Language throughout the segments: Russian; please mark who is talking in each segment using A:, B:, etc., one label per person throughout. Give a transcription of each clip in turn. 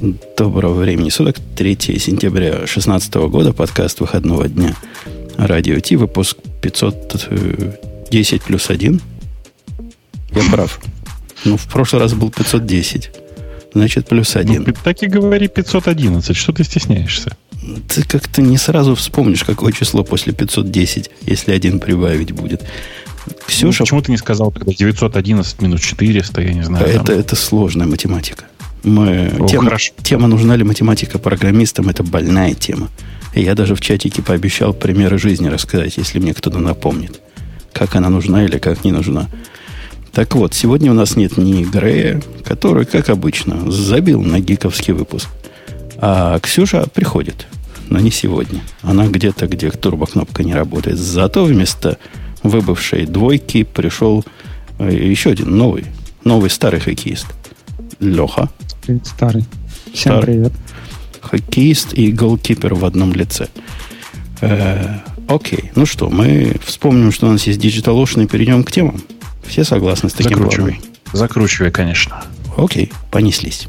A: Доброго времени суток. 3 сентября 2016 года. Подкаст выходного дня. Радио Ти. Выпуск 510 плюс 1. Я прав. Ну, в прошлый раз был 510. Значит, плюс 1. Ну,
B: так и говори 511. Что ты стесняешься?
A: Ты как-то не сразу вспомнишь, какое число после 510, если один прибавить будет.
B: Ксюша... Ну, почему ты не сказал тогда 911 минус 400, я не знаю.
A: Это, там... это сложная математика. Мы, О, тема, хорошо. тема «Нужна ли математика программистам» – это больная тема. И я даже в чатике пообещал примеры жизни рассказать, если мне кто-то напомнит, как она нужна или как не нужна. Так вот, сегодня у нас нет ни Грея, который, как обычно, забил на гиковский выпуск. А Ксюша приходит, но не сегодня. Она где-то, где турбокнопка не работает. Зато вместо выбывшей двойки пришел э, еще один новый, новый старый хоккеист. Леха.
C: Старый. Всем старый. привет.
A: Хоккеист и голкипер в одном лице. Э, окей, ну что, мы вспомним, что у нас есть Digital Ocean и перейдем к темам. Все согласны с таким
B: Закручивай. планом? Закручивай, конечно.
A: Окей, понеслись.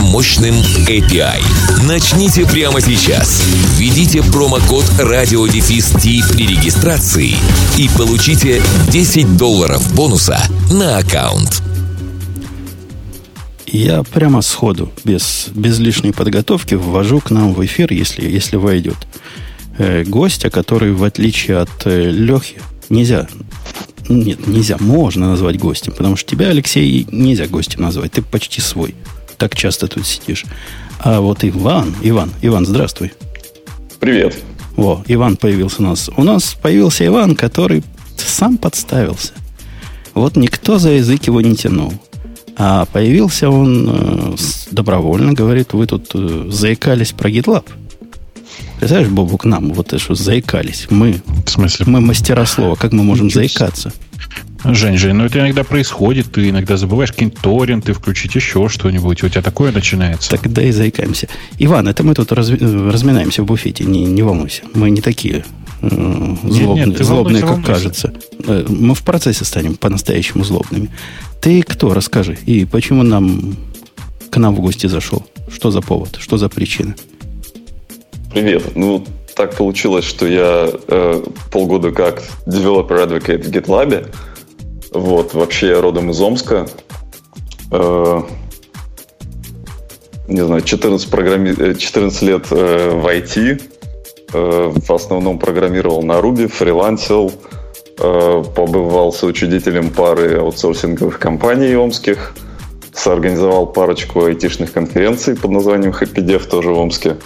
D: мощным мощным API. Начните прямо сейчас. Введите промокод радиодефис при регистрации и получите 10 долларов бонуса на аккаунт.
A: Я прямо сходу, без, без лишней подготовки, ввожу к нам в эфир, если, если войдет, э, гостя, который, в отличие от э, Лехи, нельзя нет, нельзя, можно назвать гостем, потому что тебя, Алексей, нельзя гостем назвать. Ты почти свой так часто тут сидишь. А вот Иван, Иван, Иван, здравствуй.
E: Привет.
A: Во, Иван появился у нас. У нас появился Иван, который сам подставился. Вот никто за язык его не тянул. А появился он э, добровольно, говорит, вы тут э, заикались про GitLab. Представляешь, Бобу, к нам вот это что заикались. Мы,
B: в смысле?
A: мы мастера слова. Как мы можем заикаться?
B: Жень, Жень, ну это иногда происходит, ты иногда забываешь какие-нибудь торренты, включить еще что-нибудь, у тебя такое начинается.
A: Тогда и заикаемся. Иван, это мы тут раз, разминаемся в буфете, не, не волнуйся. Мы не такие э, злобные, нет, нет, злобные как волнуйся. кажется. Э, мы в процессе станем по-настоящему злобными. Ты кто, расскажи, и почему нам к нам в гости зашел? Что за повод, что за причина?
E: Привет. Ну, так получилось, что я э, полгода как developer advocate в GitLab, вот, вообще родом из Омска. Э, не знаю, 14, программи... 14 э, лет э, в IT. Э, в основном программировал на Ruby, фрилансил. Э, побывал соучредителем пары аутсорсинговых компаний омских. Соорганизовал парочку айтишных конференций под названием Happy Dev тоже в Омске.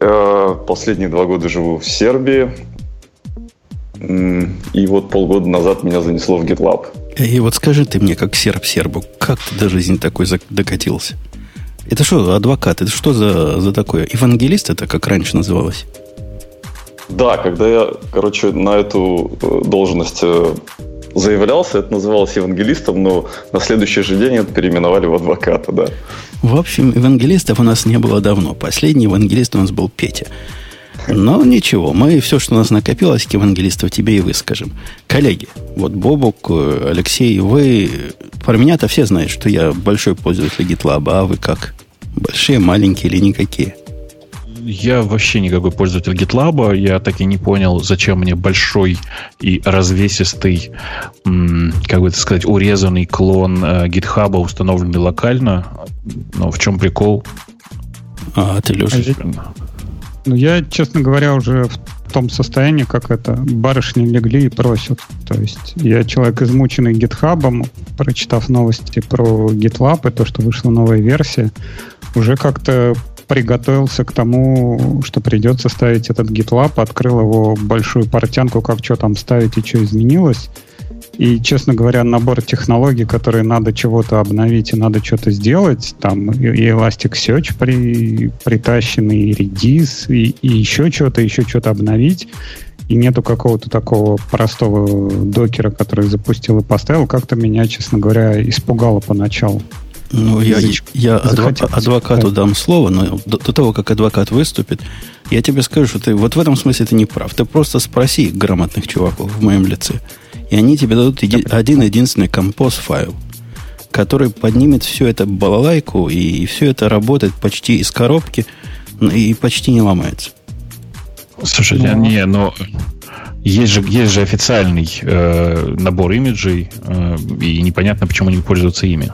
E: Э, последние два года живу в Сербии. И вот полгода назад меня занесло в GitLab.
A: И вот скажи ты мне, как серб сербу, как ты до жизни такой докатился? Это что, адвокат? Это что за, за такое? Евангелист это как раньше называлось?
E: Да, когда я, короче, на эту э, должность э, заявлялся, это называлось евангелистом, но на следующий же день это переименовали в адвоката, да.
A: В общем, евангелистов у нас не было давно. Последний евангелист у нас был Петя. Но ничего, мы все, что у нас накопилось, к евангелистов тебе и выскажем. Коллеги, вот Бобук, Алексей, вы про меня-то все знают, что я большой пользователь GitLab, а вы как? Большие, маленькие или никакие?
B: Я вообще никакой пользователь GitLab. Я так и не понял, зачем мне большой и развесистый, как бы это сказать, урезанный клон э, GitHub, установленный локально. Но в чем прикол?
A: А, ты, Леша?
C: Ну, я, честно говоря, уже в том состоянии, как это, барышни легли и просят. То есть я человек, измученный гитхабом, прочитав новости про GitLab и то, что вышла новая версия, уже как-то приготовился к тому, что придется ставить этот GitLab, открыл его большую портянку, как что там ставить и что изменилось. И, честно говоря, набор технологий, которые надо чего-то обновить и надо что-то сделать, там и Elasticsearch при, притащенный, и Redis, и, и еще что-то, еще что-то обновить, и нету какого-то такого простого докера, который запустил и поставил, как-то меня, честно говоря, испугало поначалу.
A: Ну, я, я адвока, адвокату дам слово, но до, до того, как адвокат выступит, я тебе скажу, что ты вот в этом смысле ты не прав. Ты просто спроси грамотных чуваков в моем лице. И они тебе дадут еди, один единственный композ файл, который поднимет всю эту балалайку, и, и все это работает почти из коробки и почти не ломается.
B: Слушайте, но... не, но есть же, есть же официальный э, набор имиджей, э, и непонятно, почему не пользуются ими.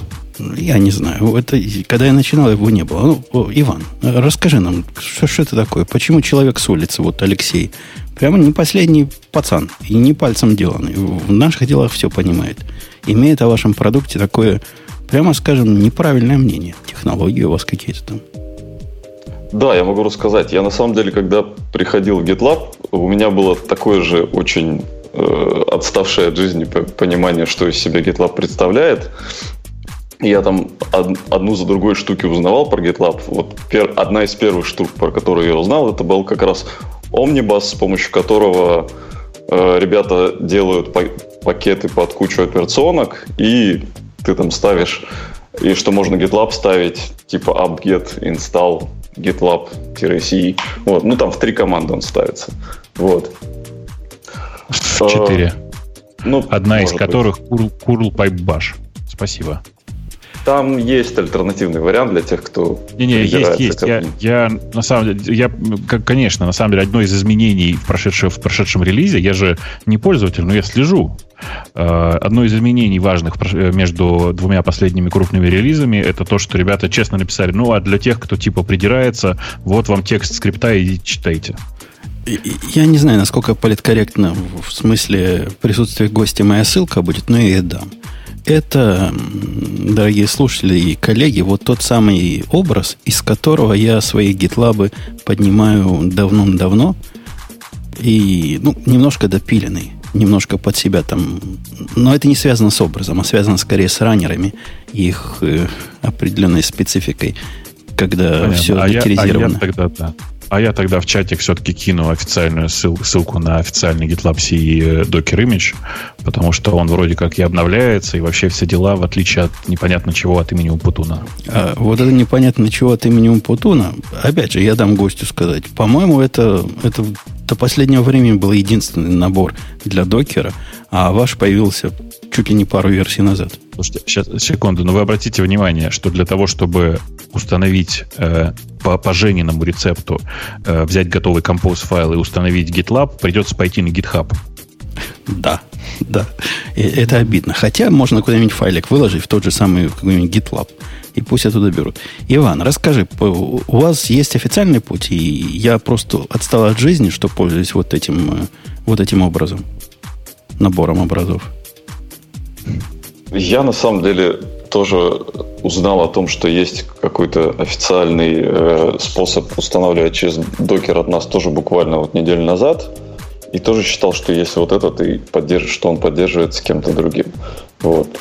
A: Я не знаю. Это, когда я начинал, его не было. Ну, Иван, расскажи нам, что, что это такое? Почему человек с улицы, вот Алексей, прямо не последний пацан и не пальцем деланный, в наших делах все понимает, имеет о вашем продукте такое, прямо скажем, неправильное мнение. Технологии у вас какие-то там.
E: Да, я могу рассказать. Я на самом деле, когда приходил в GitLab, у меня было такое же очень э, отставшее от жизни понимание, что из себя GitLab представляет. Я там одну за другой штуки узнавал про GitLab. Вот одна из первых штук, про которую я узнал, это был как раз Omnibus, с помощью которого э, ребята делают пакеты под кучу операционок, и ты там ставишь, и что можно GitLab ставить, типа apt-get install gitlab-c. Вот. Ну, там в три команды он ставится. Вот.
B: В четыре. Э, ну, Одна из которых curl, curl Pipe Bash. Спасибо.
E: Там есть альтернативный вариант для тех, кто...
B: Не-не, есть, есть. Я, я, на самом деле, я, конечно, на самом деле, одно из изменений в прошедшем, в прошедшем релизе, я же не пользователь, но я слежу. Э, одно из изменений важных между двумя последними крупными релизами это то, что ребята честно написали, ну, а для тех, кто типа придирается, вот вам текст скрипта, идите читайте.
A: Я не знаю, насколько политкорректно в смысле присутствия гостя моя ссылка будет, но я ее дам. Это, дорогие слушатели и коллеги, вот тот самый образ, из которого я свои гитлабы поднимаю давно-давно и ну, немножко допиленный, немножко под себя там. Но это не связано с образом, а связано скорее с раннерами их э, определенной спецификой, когда Понятно. все а Я, а я
B: тогда, да. А я тогда в чатик все-таки кину официальную ссылку, ссылку на официальный GitLab CE Docker Image, потому что он вроде как и обновляется, и вообще все дела, в отличие от непонятно чего от имени Умпутуна.
A: А, вот это непонятно чего от имени Умпутуна, опять же, я дам гостю сказать. По-моему, это, это до последнего времени был единственный набор для докера, а ваш появился чуть ли не пару версий назад.
B: Слушайте, сейчас, секунду, но вы обратите внимание, что для того, чтобы установить э, по, по Жениному рецепту, э, взять готовый композ файл и установить GitLab, придется пойти на GitHub.
A: Да, да. И это обидно. Хотя можно куда-нибудь файлик выложить в тот же самый какой-нибудь GitLab. И пусть оттуда берут. Иван, расскажи, у вас есть официальный путь, и я просто отстал от жизни, что пользуюсь вот этим, э, вот этим образом, набором образов.
E: Я на самом деле тоже узнал о том, что есть какой-то официальный э, способ устанавливать через докер от нас тоже буквально вот неделю назад. И тоже считал, что если вот это ты поддержишь, что он поддерживает с кем-то другим. Вот.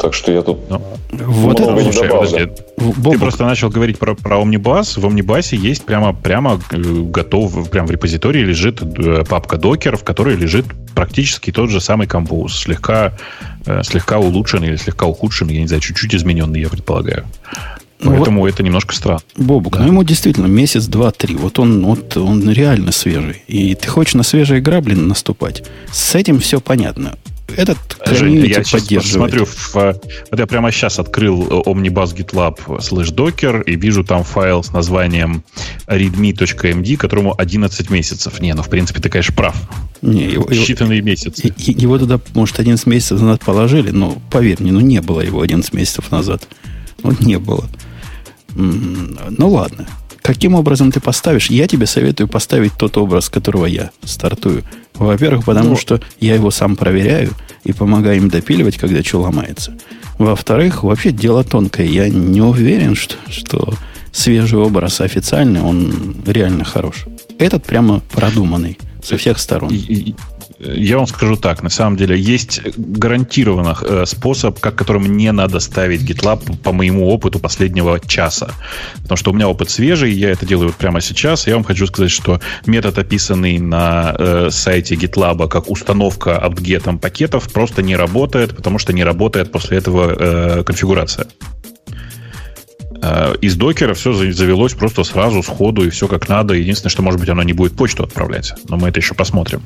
E: Так что я тут ну,
B: вот это, слушай, подожди, Ты просто начал говорить про, про Omnibus. В Omnibus есть прямо, прямо э, готов, прямо в репозитории лежит э, папка докер, в которой лежит практически тот же самый композ, слегка, э, слегка улучшенный или слегка ухудшенный, я не знаю, чуть-чуть измененный, я предполагаю. Ну, Поэтому вот, это немножко странно.
A: Бобук, да. ну ему действительно месяц, два, три. Вот он, вот он реально свежий. И ты хочешь на свежие грабли наступать. С этим все понятно этот
B: Жень, я сейчас смотрю, в, вот я прямо сейчас открыл Omnibus GitLab slash Docker и вижу там файл с названием readme.md, которому 11 месяцев. Не, ну, в принципе, ты, конечно, прав.
A: Не, его,
B: Считанные его, месяцы.
A: Его туда, может, 11 месяцев назад положили, но, поверь мне, ну, не было его 11 месяцев назад. Вот не было. Ну, ладно. Каким образом ты поставишь? Я тебе советую поставить тот образ, которого я стартую. Во-первых, потому ну, что я его сам проверяю и помогаю им допиливать, когда что ломается. Во-вторых, вообще дело тонкое. Я не уверен, что, что свежий образ официальный, он реально хорош. Этот прямо продуманный со всех сторон.
B: Я вам скажу так. На самом деле есть гарантированно э, способ, как которым не надо ставить GitLab по моему опыту последнего часа. Потому что у меня опыт свежий, я это делаю прямо сейчас. Я вам хочу сказать, что метод, описанный на э, сайте GitLab как установка апгетом пакетов, просто не работает, потому что не работает после этого э, конфигурация. Э, из докера все завелось просто сразу, сходу, и все как надо. Единственное, что, может быть, оно не будет почту отправлять. Но мы это еще посмотрим.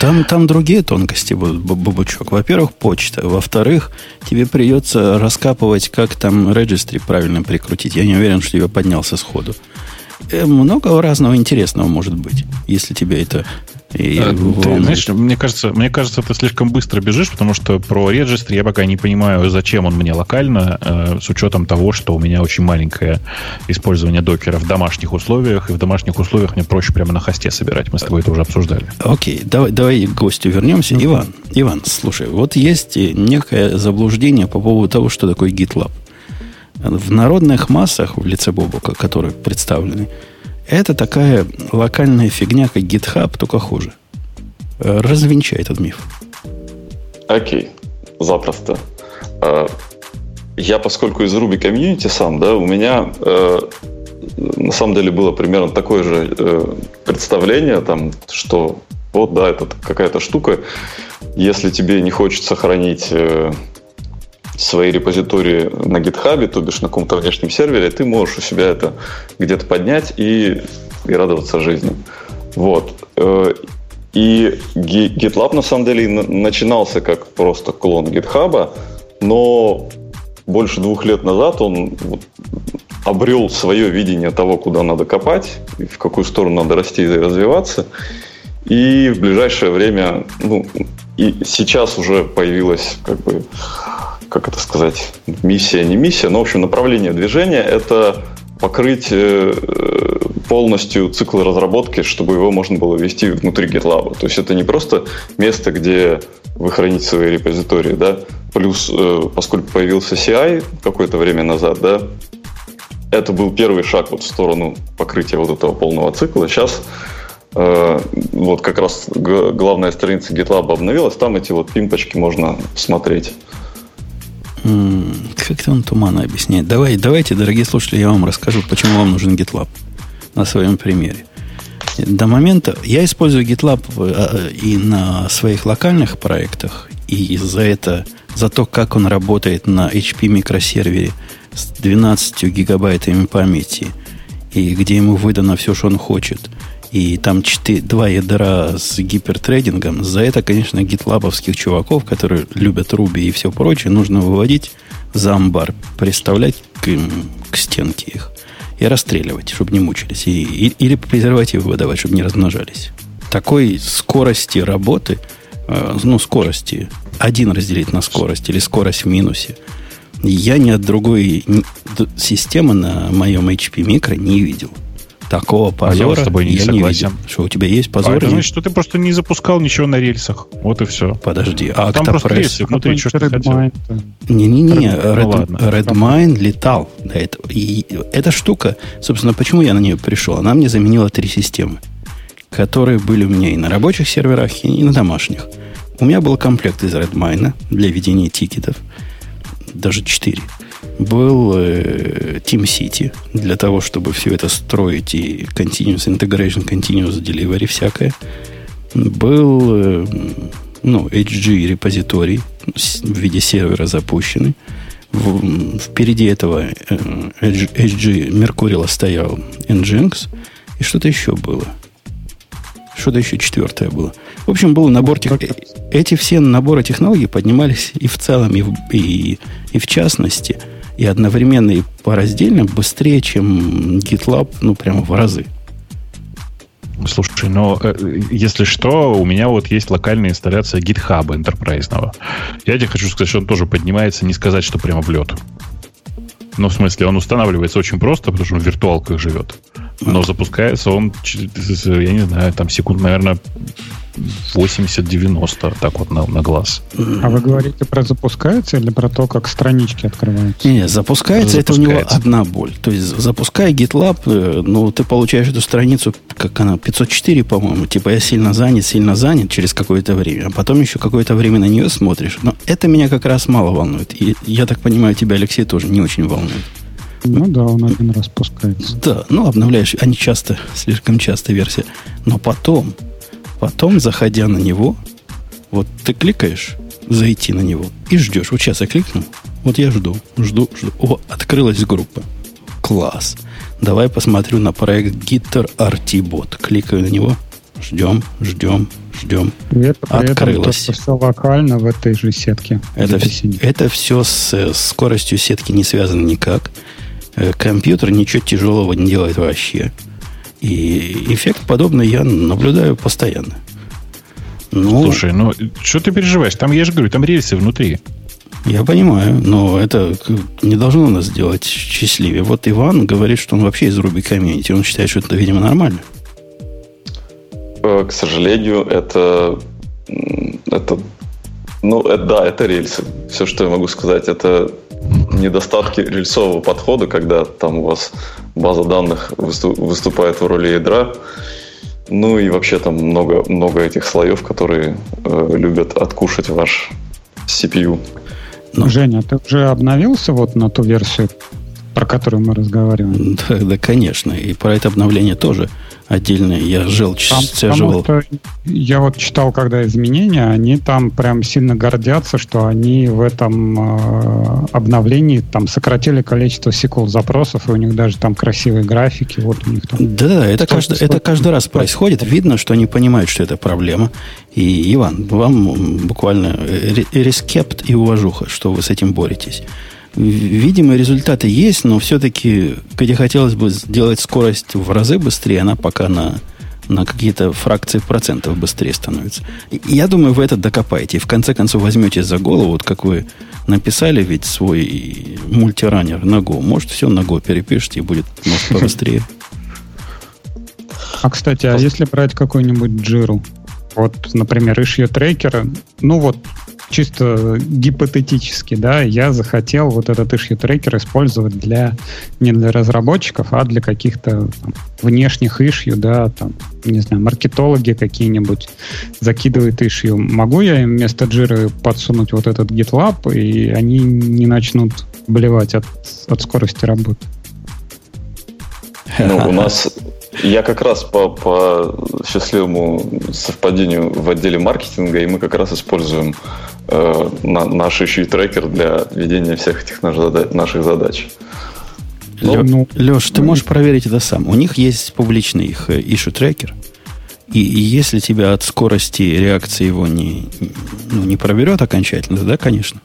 A: Там, там другие тонкости будут, Бабучок. Во-первых, почта. Во-вторых, тебе придется раскапывать, как там регистри правильно прикрутить. Я не уверен, что я поднялся сходу. Э, много разного интересного может быть, если тебе это
B: и а, ты, знаешь, мне кажется, мне кажется, ты слишком быстро бежишь, потому что про регистр я пока не понимаю, зачем он мне локально, э, с учетом того, что у меня очень маленькое использование докера в домашних условиях, и в домашних условиях мне проще прямо на хосте собирать. Мы с тобой это уже обсуждали.
A: Окей, давай, давай к гостю вернемся. Mm-hmm. Иван, Иван, слушай, вот есть некое заблуждение по поводу того, что такое GitLab. В народных массах, в лице Бобука, которые представлены, это такая локальная фигня, как GitHub, только хуже. Э, развенчай этот миф.
E: Окей, запросто. Э, я, поскольку из Ruby комьюнити сам, да, у меня э, на самом деле было примерно такое же представление, там, что вот, да, это какая-то штука. Если тебе не хочется хранить свои репозитории на GitHub, то бишь на каком-то внешнем сервере, ты можешь у себя это где-то поднять и, и радоваться жизни. Вот. Э, и GitLab на самом деле начинался как просто клон GitHub, но больше двух лет назад он обрел свое видение того, куда надо копать, в какую сторону надо расти и развиваться. И в ближайшее время, ну, и сейчас уже появилась как бы как это сказать, миссия, не миссия, но, в общем, направление движения – это покрыть э, полностью цикл разработки, чтобы его можно было вести внутри GitLab. То есть это не просто место, где вы храните свои репозитории, да, плюс, э, поскольку появился CI какое-то время назад, да, это был первый шаг вот в сторону покрытия вот этого полного цикла. Сейчас э, вот как раз главная страница GitLab обновилась, там эти вот пимпочки можно смотреть.
A: Как-то он туманно объясняет. Давай, давайте, дорогие слушатели, я вам расскажу, почему вам нужен GitLab на своем примере. До момента я использую GitLab э, и на своих локальных проектах, и за это, за то, как он работает на HP микросервере с 12 гигабайтами памяти, и где ему выдано все, что он хочет – и там 4, два ядра с гипертрейдингом, за это, конечно, гитлабовских чуваков, которые любят Руби и все прочее, нужно выводить за амбар, приставлять к, к стенке их и расстреливать, чтобы не мучились. И, и, или презервативы выдавать, чтобы не размножались. Такой скорости работы, э, ну, скорости, один разделить на скорость или скорость в минусе, я ни от другой системы на моем HP микро не видел. Такого позора
B: а я с тобой не я согласен. Не видел.
A: Что у тебя есть позор? А
B: это значит, что ты просто не запускал ничего на рельсах. Вот и все.
A: Подожди,
B: а там просто рельсы внутри, что ты хотел?
A: Не-не-не, Red, ну, Redmine летал до этого. И эта штука, собственно, почему я на нее пришел? Она мне заменила три системы, которые были у меня и на рабочих серверах, и на домашних. У меня был комплект из Redmine для ведения тикетов. Даже четыре был э, Team City для того, чтобы все это строить и Continuous Integration, Continuous Delivery всякое. Был э, ну, HG репозиторий в виде сервера запущенный. В, впереди этого э, HG Mercurial стоял Nginx. И что-то еще было. Что-то еще четвертое было. В общем, был набор тех... Эти все наборы технологий поднимались и в целом, и в, и, и в частности – и одновременно и по раздельно быстрее, чем GitLab, ну, прямо в разы.
B: Слушай, ну, э, если что, у меня вот есть локальная инсталляция GitHub энтерпрайзного. Я тебе хочу сказать, что он тоже поднимается, не сказать, что прямо в лед. Ну, в смысле, он устанавливается очень просто, потому что он в виртуалках живет. Но запускается он, я не знаю, там секунд, наверное, 80-90, так вот на, на глаз.
C: А вы говорите про запускается или про то, как странички открываются?
A: Не, запускается, запускается. это у него одна боль. То есть, запуская GitLab, э, ну, ты получаешь эту страницу, как она, 504, по-моему, типа я сильно занят, сильно занят через какое-то время, а потом еще какое-то время на нее смотришь. Но это меня как раз мало волнует. И я так понимаю, тебя, Алексей, тоже не очень волнует.
C: Ну да, он один раз спускается.
A: Да, ну обновляешь, они часто, слишком часто версия. Но потом, потом, заходя на него, вот ты кликаешь, зайти на него, и ждешь. Вот сейчас я кликнул, вот я жду, жду, жду. О, открылась группа. Класс. Давай посмотрю на проект Gitter RT Bot. Кликаю на него, ждем, ждем, ждем.
C: И это Открылось. Это все локально в этой же сетке.
A: Это, это все с, с скоростью сетки не связано никак. Э, компьютер ничего тяжелого не делает вообще. И эффект подобный я наблюдаю постоянно.
B: Ну, Слушай, ну что ты переживаешь? Там, я же говорю, там рельсы внутри.
A: Я понимаю, но это не должно нас сделать счастливее. Вот Иван говорит, что он вообще из Ruby комьюнити. Он считает, что это, видимо, нормально.
E: Э, к сожалению, это, это ну, это, да, это рельсы. Все, что я могу сказать, это недостатки рельсового подхода, когда там у вас база данных выступает в роли ядра. Ну и вообще там много, много этих слоев, которые э, любят откушать ваш CPU.
C: Ну, Женя, ты уже обновился вот на ту версию, про которую мы разговариваем?
A: Да, да, конечно. И про это обновление тоже отдельное. Я жил, там,
C: стяживал. Я вот читал, когда изменения, они там прям сильно гордятся, что они в этом э, обновлении там сократили количество SQL запросов, и у них даже там красивые графики. Вот у них там.
A: Да, да, это, каждый, это каждый раз происходит. Видно, что они понимают, что это проблема. И, Иван, вам буквально рескепт и уважуха, что вы с этим боретесь. Видимо, результаты есть, но все-таки, где хотелось бы сделать скорость в разы быстрее, она пока на, на какие-то фракции процентов быстрее становится. Я думаю, вы это докопаете. И в конце концов возьмете за голову, вот как вы написали ведь свой мультираннер на Go. Может, все на Go перепишите и будет, может, побыстрее.
C: А, кстати, а если брать какой-нибудь джиру? Вот, например, issue tracker, ну вот чисто гипотетически, да, я захотел вот этот issue трекер использовать для не для разработчиков, а для каких-то там, внешних issue, да, там, не знаю, маркетологи какие-нибудь закидывают issue. Могу я им вместо джиры подсунуть вот этот GitLab, и они не начнут блевать от, от скорости работы?
E: Ну, у нас я как раз по, по счастливому совпадению в отделе маркетинга, и мы как раз используем э, на, наш issue трекер для ведения всех этих наших задач.
A: Лё, ну, Леш, ты можешь проверить это сам. У них есть публичный их issue трекер. И, и если тебя от скорости реакции его не, ну, не проберет окончательно, да, конечно.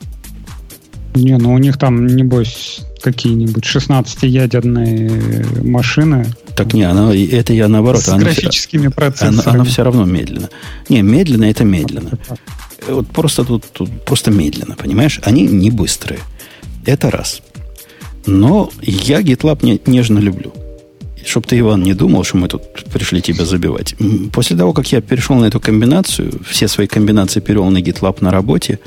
C: Не, ну у них там, небось, какие-нибудь 16-ядерные машины.
A: Так не, она, это я наоборот. С
C: она, графическими процессорами.
A: Она, она все равно медленно. Не, медленно это медленно. Вот просто тут, тут просто медленно, понимаешь? Они не быстрые. Это раз. Но я GitLab не, нежно люблю. Чтоб ты, Иван, не думал, что мы тут пришли тебя забивать. После того, как я перешел на эту комбинацию, все свои комбинации перевел на GitLab на работе,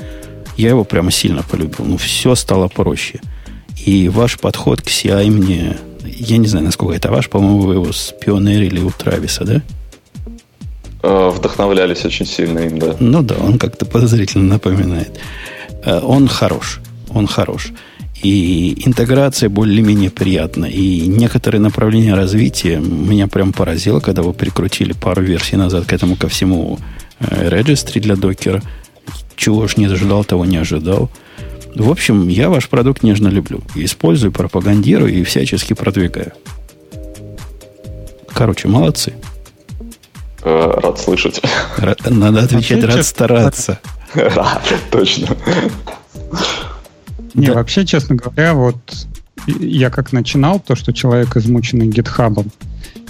A: я его прямо сильно полюбил. Ну, все стало проще. И ваш подход к CI мне... Я не знаю, насколько это ваш, по-моему, вы его спионерили у Трависа, да?
E: Э, вдохновлялись очень сильно им, да.
A: Ну да, он как-то подозрительно напоминает. Э, он хорош. Он хорош. И интеграция более-менее приятна. И некоторые направления развития меня прям поразило, когда вы прикрутили пару версий назад к этому ко всему регистри для докера. Чего уж не ожидал, того не ожидал. В общем, я ваш продукт нежно люблю. Использую, пропагандирую и всячески продвигаю. Короче, молодцы.
E: Э, рад слышать.
A: надо отвечать, рад стараться.
E: Точно.
C: Не, вообще, честно говоря, вот я как начинал, то, что человек измученный гитхабом,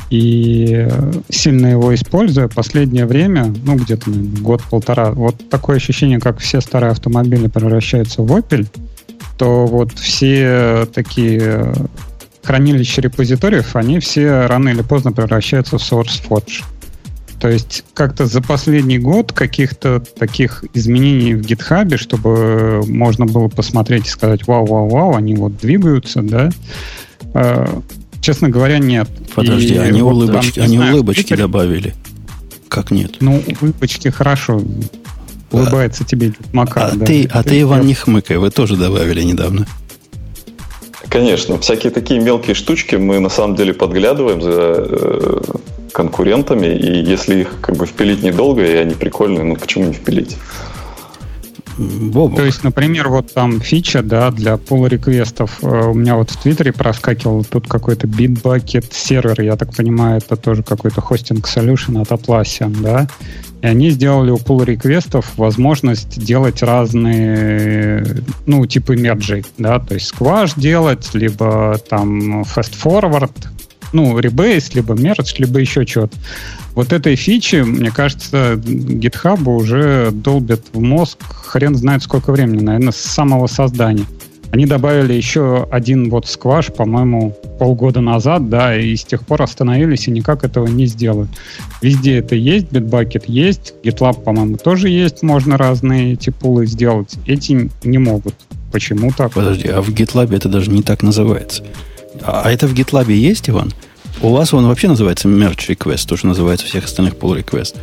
C: и сильно его используя, последнее время, ну, где-то год-полтора, вот такое ощущение, как все старые автомобили превращаются в Opel, то вот все такие хранилища репозиториев, они все рано или поздно превращаются в SourceForge. То есть как-то за последний год каких-то таких изменений в гитхабе, чтобы можно было посмотреть и сказать, вау-вау-вау, они вот двигаются, да, э, честно говоря, нет.
A: Подожди, и они, вот улыбочки, там, они знаю, улыбочки Твиттере... добавили. Как нет?
C: Ну, улыбочки хорошо. Улыбается а, тебе Макар.
A: А, да. ты, а ты, Иван, не хмыкай, вы тоже добавили недавно.
E: Конечно, всякие такие мелкие штучки мы на самом деле подглядываем за э, конкурентами, и если их как бы впилить недолго, и они прикольные, ну почему не впилить?
C: Бобок. То есть, например, вот там фича, да, для pull реквестов э, у меня вот в Твиттере проскакивал тут какой-то Bitbucket сервер, я так понимаю, это тоже какой-то хостинг solution от Atlassian, да, и они сделали у pull реквестов возможность делать разные, ну, типы мерджей, да, то есть squash делать, либо там fast forward, ну, ребейс, либо мердж, либо еще что-то. Вот этой фичи, мне кажется, GitHub уже долбят в мозг хрен знает сколько времени, наверное, с самого создания. Они добавили еще один вот скваш, по-моему, полгода назад, да, и с тех пор остановились и никак этого не сделают. Везде это есть, Bitbucket есть, GitLab, по-моему, тоже есть, можно разные эти пулы сделать. Эти не могут. Почему так?
A: Подожди, а в GitLab это даже не так называется. А это в GitLab есть, Иван? У вас он вообще называется Merge Request, тоже называется у всех остальных pull request.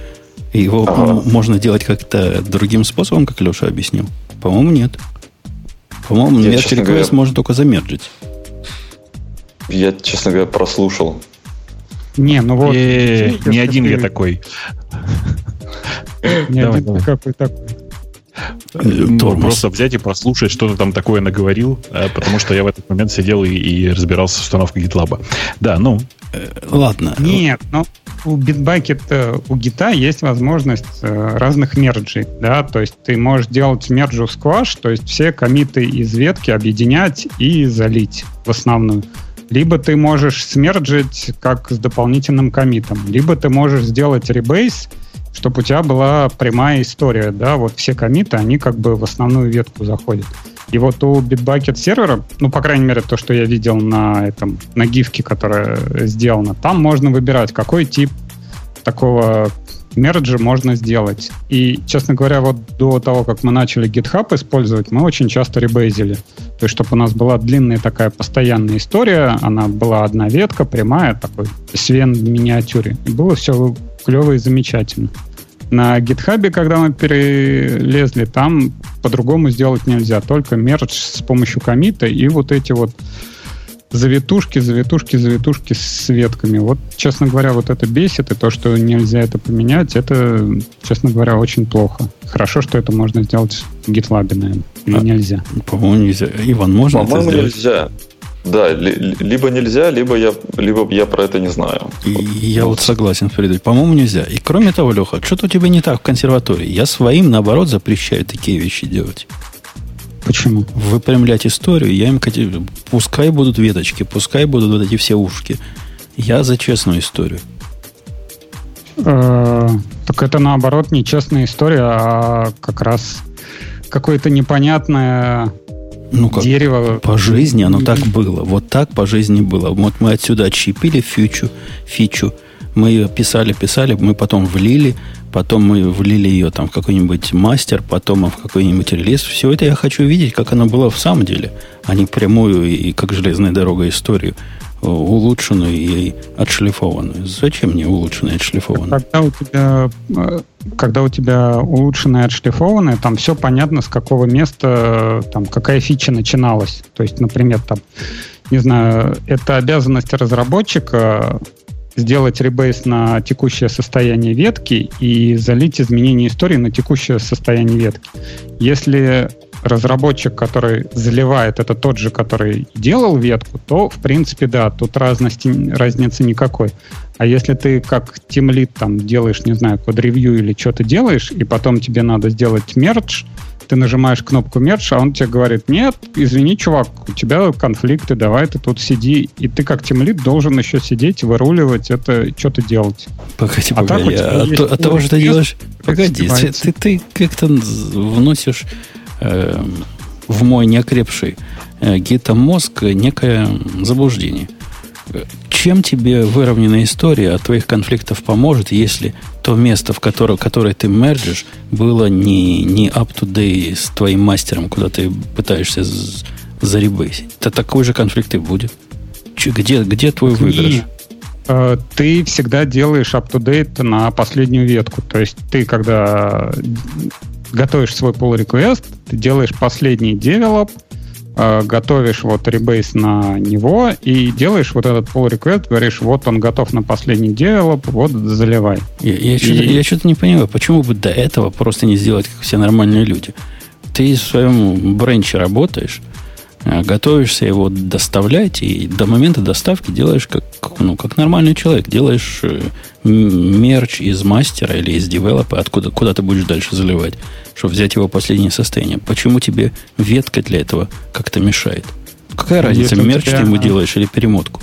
A: И его ага. можно делать как-то другим способом, как Леша объяснил? По-моему, нет. По-моему, Merge Request говоря, можно только замерджить.
E: Я, честно говоря, прослушал.
B: Не, ну вот... Не один я такой.
C: Не один какой такой.
B: Ну, просто взять и прослушать, что ты там такое наговорил, э, потому что я в этот момент сидел и, и разбирался с установкой GitLab. Да, ну.
A: Э, ладно.
C: Нет, но у Bitbucket, э, у гита есть возможность разных мерджей, да, то есть ты можешь делать мерджу скваш, то есть все комиты из ветки объединять и залить в основную. Либо ты можешь смерджить как с дополнительным комитом, либо ты можешь сделать ребейс, чтобы у тебя была прямая история, да, вот все комиты, они как бы в основную ветку заходят. И вот у Bitbucket сервера, ну, по крайней мере, то, что я видел на этом, на гифке, которая сделана, там можно выбирать, какой тип такого мерджа можно сделать. И, честно говоря, вот до того, как мы начали GitHub использовать, мы очень часто ребейзили. То есть, чтобы у нас была длинная такая постоянная история, она была одна ветка, прямая, такой свен в миниатюре. И было все клево и замечательно. На GitHub, когда мы перелезли, там по-другому сделать нельзя. Только мердж с помощью комита и вот эти вот завитушки, завитушки, завитушки с ветками. Вот, честно говоря, вот это бесит, и то, что нельзя это поменять, это, честно говоря, очень плохо. Хорошо, что это можно сделать в GitLab, наверное. Или а, нельзя?
A: По-моему, нельзя. Иван, можно
E: По-моему, нельзя. Да, ли, либо нельзя, либо я, либо я про это не знаю.
A: И вот. я вот согласен, Фредович. По-моему, нельзя. И кроме того, Леха, что-то у тебя не так в консерватории. Я своим, наоборот, запрещаю такие вещи делать.
C: Почему?
A: Выпрямлять историю. Я им пускай будут веточки, пускай будут вот эти все ушки. Я за честную историю.
C: Э, так это наоборот не честная история, а как раз какое-то непонятное
A: ну, как дерево. По жизни оно так было. Вот так по жизни было. Вот мы отсюда отщепили фичу, фичу, мы ее писали, писали, мы потом влили, потом мы влили ее там в какой-нибудь мастер, потом в какой-нибудь релиз. Все это я хочу видеть, как оно было в самом деле, а не прямую и как железная дорога историю улучшенную и отшлифованную. Зачем мне улучшенная и отшлифованная?
C: Когда у тебя, э, когда у тебя улучшенная и отшлифованная, там все понятно, с какого места, там, какая фича начиналась. То есть, например, там, не знаю, это обязанность разработчика сделать ребейс на текущее состояние ветки и залить изменения истории на текущее состояние ветки. Если разработчик, который заливает, это тот же, который делал ветку, то, в принципе, да, тут разности, разницы никакой. А если ты как тимлит там делаешь, не знаю, код-ревью или что-то делаешь, и потом тебе надо сделать мердж, ты нажимаешь кнопку мердж, а он тебе говорит, нет, извини, чувак, у тебя конфликты, давай ты тут сиди. И ты как тимлит должен еще сидеть, выруливать это, что-то делать.
A: Погоди, а погоди, а, от, от того, что ты делаешь... Погоди, ты, ты, ты как-то вносишь э, в мой неокрепший э, гита мозг некое заблуждение. чем тебе выровненная история от твоих конфликтов поможет, если то место, в которое, которое ты мерджишь, было не, не up-to-date с твоим мастером, куда ты пытаешься заребейсить? Это такой же конфликт и будет. Где, где твой выигрыш?
C: Э, ты всегда делаешь up-to-date на последнюю ветку. То есть ты, когда готовишь свой pull request, ты делаешь последний develop, э, готовишь вот ребейс на него и делаешь вот этот pull request, говоришь, вот он готов на последний develop, вот заливай.
A: Я, я, и... что-то, я что-то не понимаю, почему бы до этого просто не сделать, как все нормальные люди. Ты в своем бренче работаешь, готовишься его доставлять, и до момента доставки делаешь как, ну, как нормальный человек. Делаешь э, мерч из мастера или из девелопа, откуда куда ты будешь дальше заливать, чтобы взять его последнее состояние. Почему тебе ветка для этого как-то мешает? Какая ну, разница, мерч тебя... ты ему делаешь или перемотку?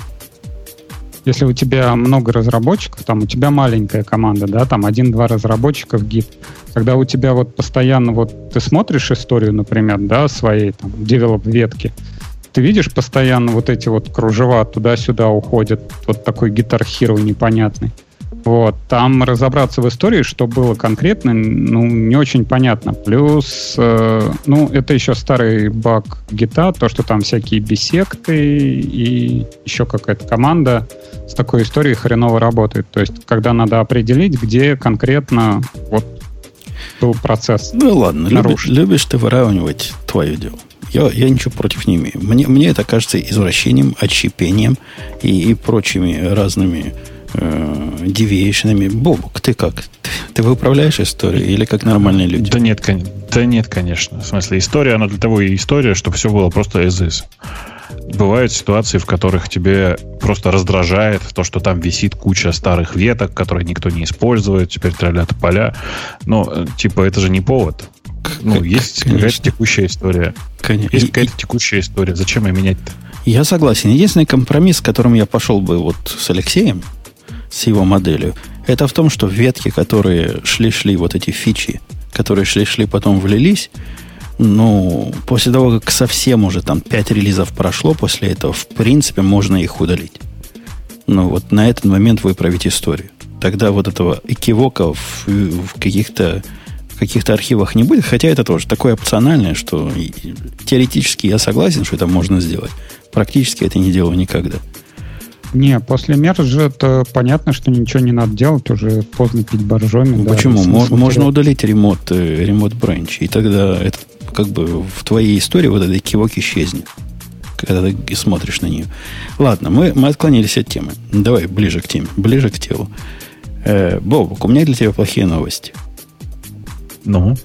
C: Если у тебя много разработчиков, там у тебя маленькая команда, да, там один-два разработчика в гид, когда у тебя вот постоянно вот ты смотришь историю, например, да, своей там девелоп ветки, ты видишь постоянно вот эти вот кружева туда-сюда уходят, вот такой гитар непонятный. Вот, там разобраться в истории, что было конкретно, ну, не очень понятно. Плюс, э, ну, это еще старый баг гита, то, что там всякие бисекты и еще какая-то команда с такой историей хреново работает. То есть, когда надо определить, где конкретно вот был процесс.
A: Ну ладно, любишь, любишь ты выравнивать твое дело. Я, я ничего против не имею. Мне, мне это кажется извращением, отщепением и, и прочими разными девиейшенами. Бобок, ты как? Ты, ты выправляешь историю или как нормальные люди?
B: Да нет, да нет, конечно. В смысле, история, она для того и история, чтобы все было просто as is. Бывают ситуации, в которых тебе просто раздражает то, что там висит куча старых веток, которые никто не использует, теперь троллят поля. Но, э, типа, это же не повод. Ну, есть какая-то текущая история. Конечно. Есть какая-то текущая история. Зачем ее менять-то?
A: Я согласен. Единственный компромисс, с которым я пошел бы вот с Алексеем, с его моделью, это в том, что ветки, которые шли-шли, вот эти фичи, которые шли-шли, потом влились, ну, после того, как совсем уже там 5 релизов прошло, после этого, в принципе, можно их удалить. Ну, вот на этот момент выправить историю. Тогда вот этого экивока в, в каких-то каких-то архивах не будет, хотя это тоже такое опциональное, что теоретически я согласен, что это можно сделать. Практически это не делаю никогда.
C: Не, после мержа это понятно, что ничего не надо делать, уже поздно пить боржоми.
A: Ну, да, почему? Можно удалить ремонт, э, ремонт бранч, и тогда это как бы в твоей истории вот этот кивок исчезнет, когда ты смотришь на нее. Ладно, мы, мы отклонились от темы. Давай ближе к теме, ближе к телу. Э, Бобок, у меня для тебя плохие новости.
B: Ну?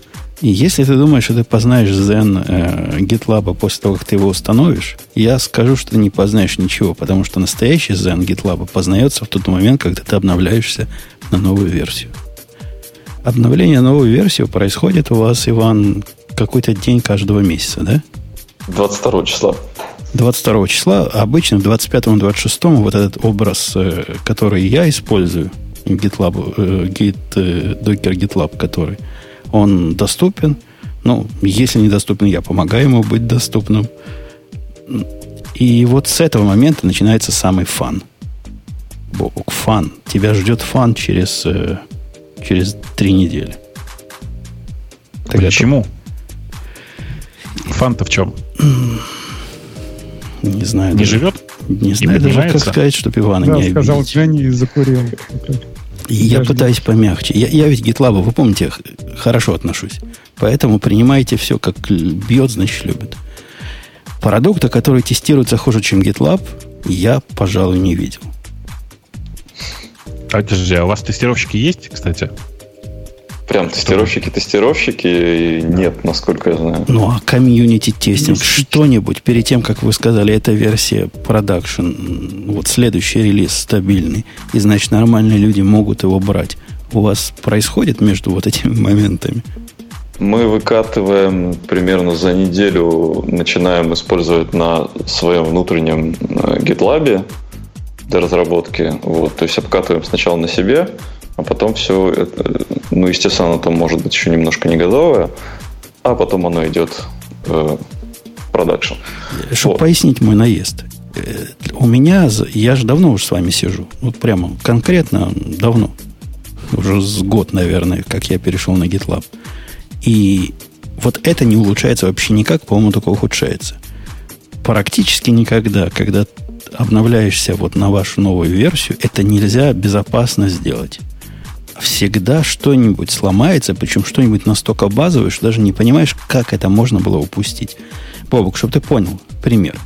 A: И если ты думаешь, что ты познаешь Zen э, GitLab после того, как ты его установишь, я скажу, что ты не познаешь ничего, потому что настоящий Zen GitLab познается в тот момент, когда ты обновляешься на новую версию. Обновление на новую версию происходит у вас, Иван, какой-то день каждого месяца, да?
E: 22 числа.
A: 22 числа. Обычно 25-26 вот этот образ, э, который я использую, GitLab, э, Git, э, Docker GitLab, который он доступен. Ну, если недоступен, я помогаю ему быть доступным. И вот с этого момента начинается самый фан. Бобок, фан. Тебя ждет фан через, э, через три недели.
B: Ты Почему? Фан-то в чем?
A: Не знаю.
B: Не даже, живет?
A: Не знаю даже, как сказать, чтобы Ивана
C: да,
A: не
C: обидеть. сказал Женя и закурил.
A: Я пытаюсь помягче. Я, я ведь GitLab, вы помните, хорошо отношусь. Поэтому принимайте все, как бьет, значит, любит. Продукта, который тестируется хуже, чем GitLab, я, пожалуй, не видел.
B: А, подожди, а у вас тестировщики есть, кстати?
E: Прям тестировщики-тестировщики нет, насколько я знаю.
A: Ну, а комьюнити тестинг, что-нибудь перед тем, как вы сказали, эта версия продакшн, вот следующий релиз стабильный, и значит нормальные люди могут его брать. У вас происходит между вот этими моментами?
E: Мы выкатываем примерно за неделю, начинаем использовать на своем внутреннем э, GitLab для разработки. Вот, то есть обкатываем сначала на себе, а потом все, это, ну, естественно, оно там может быть еще немножко не готовое, а потом оно идет э, в продакшн.
A: Чтобы вот. пояснить мой наезд. Э, у меня, я же давно уже с вами сижу. Вот прямо конкретно давно. Уже с год, наверное, как я перешел на GitLab. И вот это не улучшается вообще никак, по-моему, только ухудшается. Практически никогда, когда обновляешься вот на вашу новую версию, это нельзя безопасно сделать. Всегда что-нибудь сломается, причем что-нибудь настолько базовое, что даже не понимаешь, как это можно было упустить. Бобок, чтобы ты понял, пример.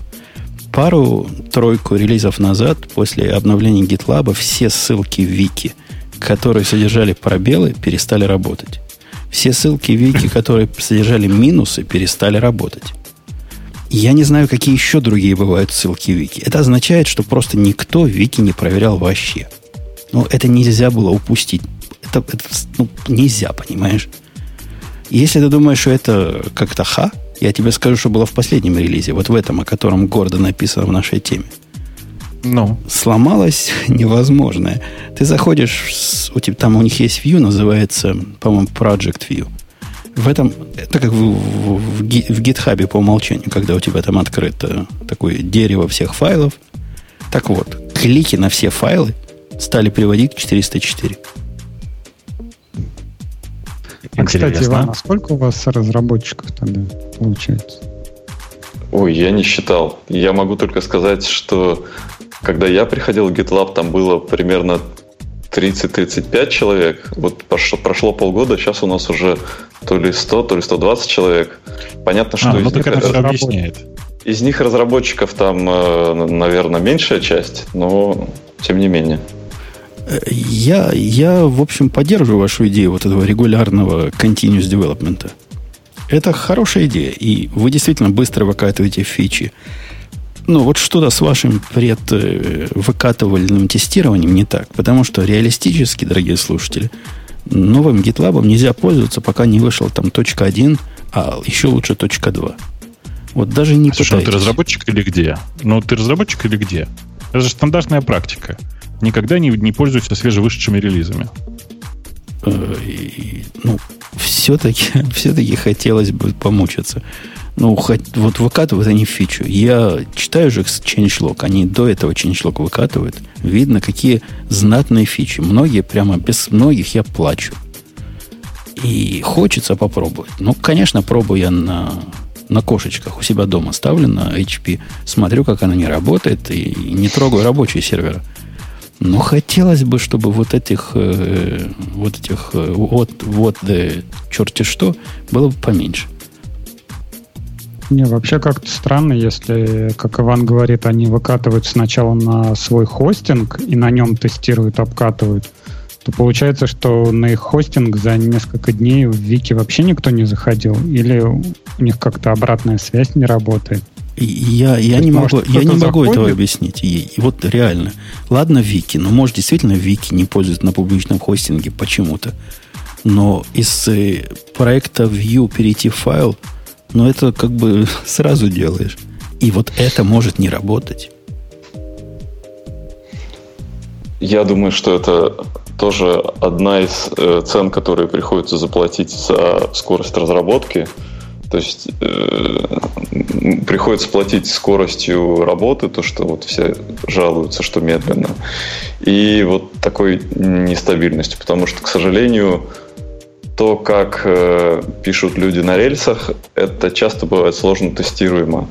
A: Пару-тройку релизов назад, после обновления GitLab, все ссылки в Вики, которые содержали пробелы, перестали работать. Все ссылки в Вики, которые содержали минусы, перестали работать. Я не знаю, какие еще другие бывают ссылки в Вики. Это означает, что просто никто Вики не проверял вообще. Но это нельзя было упустить. Это, это ну, нельзя, понимаешь? Если ты думаешь, что это как-то ха, я тебе скажу, что было в последнем релизе, вот в этом, о котором гордо написано в нашей теме. Ну. Сломалось невозможное. Ты заходишь, у тебя, там у них есть view, называется, по-моему, Project View – в этом, это как в, в, в, в GitHub по умолчанию, когда у тебя там открыто такое дерево всех файлов. Так вот, клики на все файлы стали приводить к 404.
C: А, кстати, Иван, а сколько у вас разработчиков тогда получается?
E: Ой, я не считал. Я могу только сказать, что когда я приходил в GitLab, там было примерно 30-35 человек. Вот прошло, прошло полгода, сейчас у нас уже то ли 100, то ли 120 человек. Понятно, что а, из, ну, них, это объясняет. из них разработчиков там, э, наверное, меньшая часть, но тем не менее.
A: Я, я, в общем, поддерживаю вашу идею вот этого регулярного continuous development. Это хорошая идея, и вы действительно быстро выкатываете фичи. Ну, вот что-то с вашим предвыкатывальным тестированием не так. Потому что реалистически, дорогие слушатели, новым GitLab нельзя пользоваться, пока не вышел там точка 1, а еще лучше точка 2. Вот даже не
B: Слушай, ну ты разработчик или где? Ну, ты разработчик или где? Это же стандартная практика. Никогда не, не пользуйся свежевышедшими релизами.
A: Э, ну, все-таки, все-таки хотелось бы помучиться. Ну, хоть, вот выкатывают они фичу. Я читаю же changelog, они до этого changelog выкатывают. Видно, какие знатные фичи. Многие, прямо без многих я плачу. И хочется попробовать. Ну, конечно, пробую я на, на кошечках у себя дома ставлю на HP, смотрю, как она не работает, и не трогаю рабочие серверы. Но хотелось бы, чтобы вот этих, э, вот этих, э, вот, вот, да, черти что, было бы поменьше.
C: Не, вообще как-то странно, если, как Иван говорит, они выкатывают сначала на свой хостинг и на нем тестируют, обкатывают, то получается, что на их хостинг за несколько дней в Вики вообще никто не заходил? Или у них как-то обратная связь не работает?
A: Я, я не могу, может, я не могу этого объяснить. И, и вот реально. Ладно, Вики, но может действительно Вики не пользуется на публичном хостинге почему-то. Но из э, проекта View перейти в файл – но это как бы сразу делаешь. И вот это может не работать.
E: Я думаю, что это тоже одна из э, цен, которые приходится заплатить за скорость разработки. То есть э, приходится платить скоростью работы, то, что вот все жалуются, что медленно. И вот такой нестабильностью, потому что, к сожалению, то, как э, пишут люди на рельсах, это часто бывает сложно тестируемо.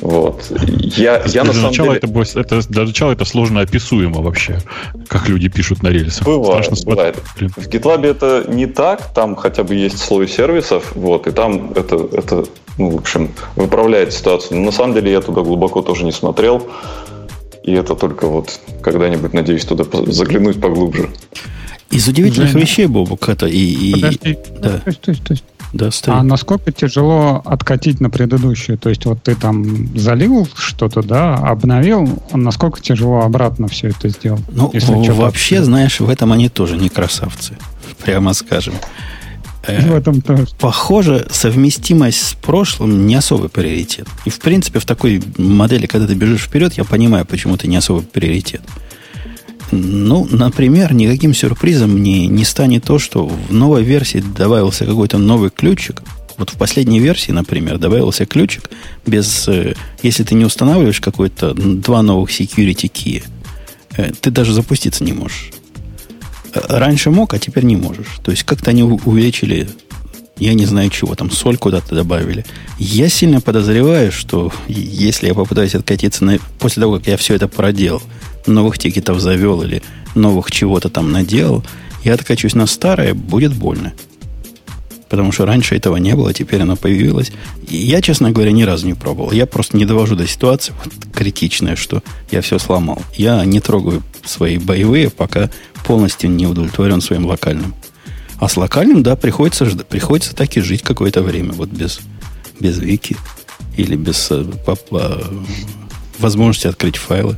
E: Вот. Я, я
B: на самом деле... это, это, для начала это сложно описуемо вообще, как люди пишут на рельсах.
E: Бывает, Страшно бывает. В GitLab это не так, там хотя бы есть слой сервисов, вот, и там это, это ну, в общем, выправляет ситуацию. Но на самом деле я туда глубоко тоже не смотрел, и это только вот когда-нибудь, надеюсь, туда заглянуть поглубже.
A: Из удивительных Женя. вещей, Бобук, это и... и...
C: Подожди, да. стой, стой, стой. Да, а насколько тяжело откатить на предыдущую? То есть вот ты там залил что-то, да, обновил, насколько тяжело обратно все это сделать?
A: Ну, вообще, знаешь, в этом они тоже не красавцы, прямо скажем. Э, в этом тоже. Похоже, совместимость с прошлым не особый приоритет. И, в принципе, в такой модели, когда ты бежишь вперед, я понимаю, почему это не особый приоритет. Ну, например, никаким сюрпризом не, не станет то, что в новой версии добавился какой-то новый ключик, Вот в последней версии, например, добавился ключик без... Э, если ты не устанавливаешь какой-то два новых security key, э, ты даже запуститься не можешь. Э, раньше мог, а теперь не можешь. То есть как-то они увеличили я не знаю чего, там соль куда-то добавили. Я сильно подозреваю, что если я попытаюсь откатиться на, после того, как я все это проделал, новых тикетов завел или новых чего-то там наделал, я откачусь на старое, будет больно. Потому что раньше этого не было, теперь оно появилось. И я, честно говоря, ни разу не пробовал. Я просто не довожу до ситуации вот, критичной, что я все сломал. Я не трогаю свои боевые, пока полностью не удовлетворен своим локальным. А с локальным, да, приходится, приходится так и жить какое-то время, вот без, без вики или без э, по, по, возможности открыть файлы.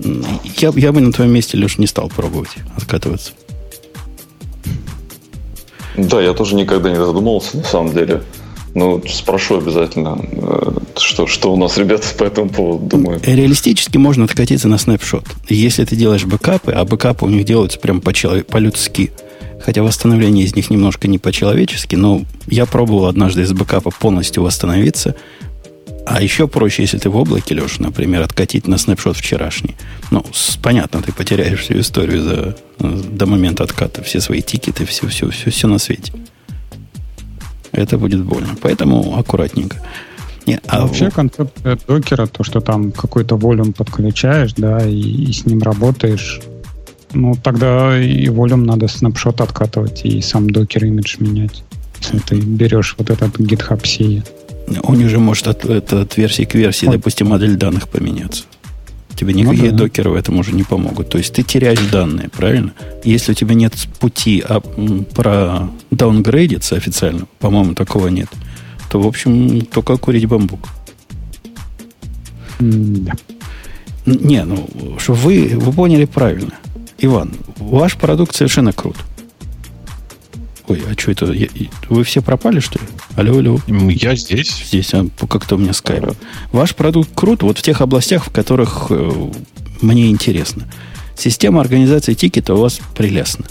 A: Я, я бы на твоем месте, Леш, не стал пробовать откатываться.
E: Да, я тоже никогда не задумывался, на самом деле. Ну, спрошу обязательно, э, что, что у нас ребята по этому поводу думают.
A: Реалистически можно откатиться на снапшот. Если ты делаешь бэкапы, а бэкапы у них делаются прям по-людски, хотя восстановление из них немножко не по-человечески, но я пробовал однажды из бэкапа полностью восстановиться, а еще проще, если ты в облаке, Леша, например, откатить на снапшот вчерашний. Ну, с, понятно, ты потеряешь всю историю за, до момента отката, все свои тикеты, все, все, все, все на свете. Это будет больно. Поэтому аккуратненько.
C: Не, а Вообще концепция докера, то, что там какой-то волюм подключаешь, да, и, и с ним работаешь, ну, тогда и волюм надо снапшот откатывать и сам докер имидж менять. Если ты берешь вот этот GitHub CI.
A: У них же может от, это, от версии к версии, допустим, модель данных поменяться. Тебе никакие ну, да. докеры в этом уже не помогут. То есть ты теряешь данные, правильно? Если у тебя нет пути а, про даунгрейдиться официально, по-моему, такого нет, то, в общем, только курить бамбук. Да. Не, ну, что вы, вы поняли правильно. Иван, ваш продукт совершенно крут. Ой, а что это? Я, вы все пропали, что ли? Алло, алло.
B: Я здесь.
A: Здесь, а как-то у меня скайп. Ваш продукт крут вот в тех областях, в которых э, мне интересно. Система организации тикета у вас прелестна.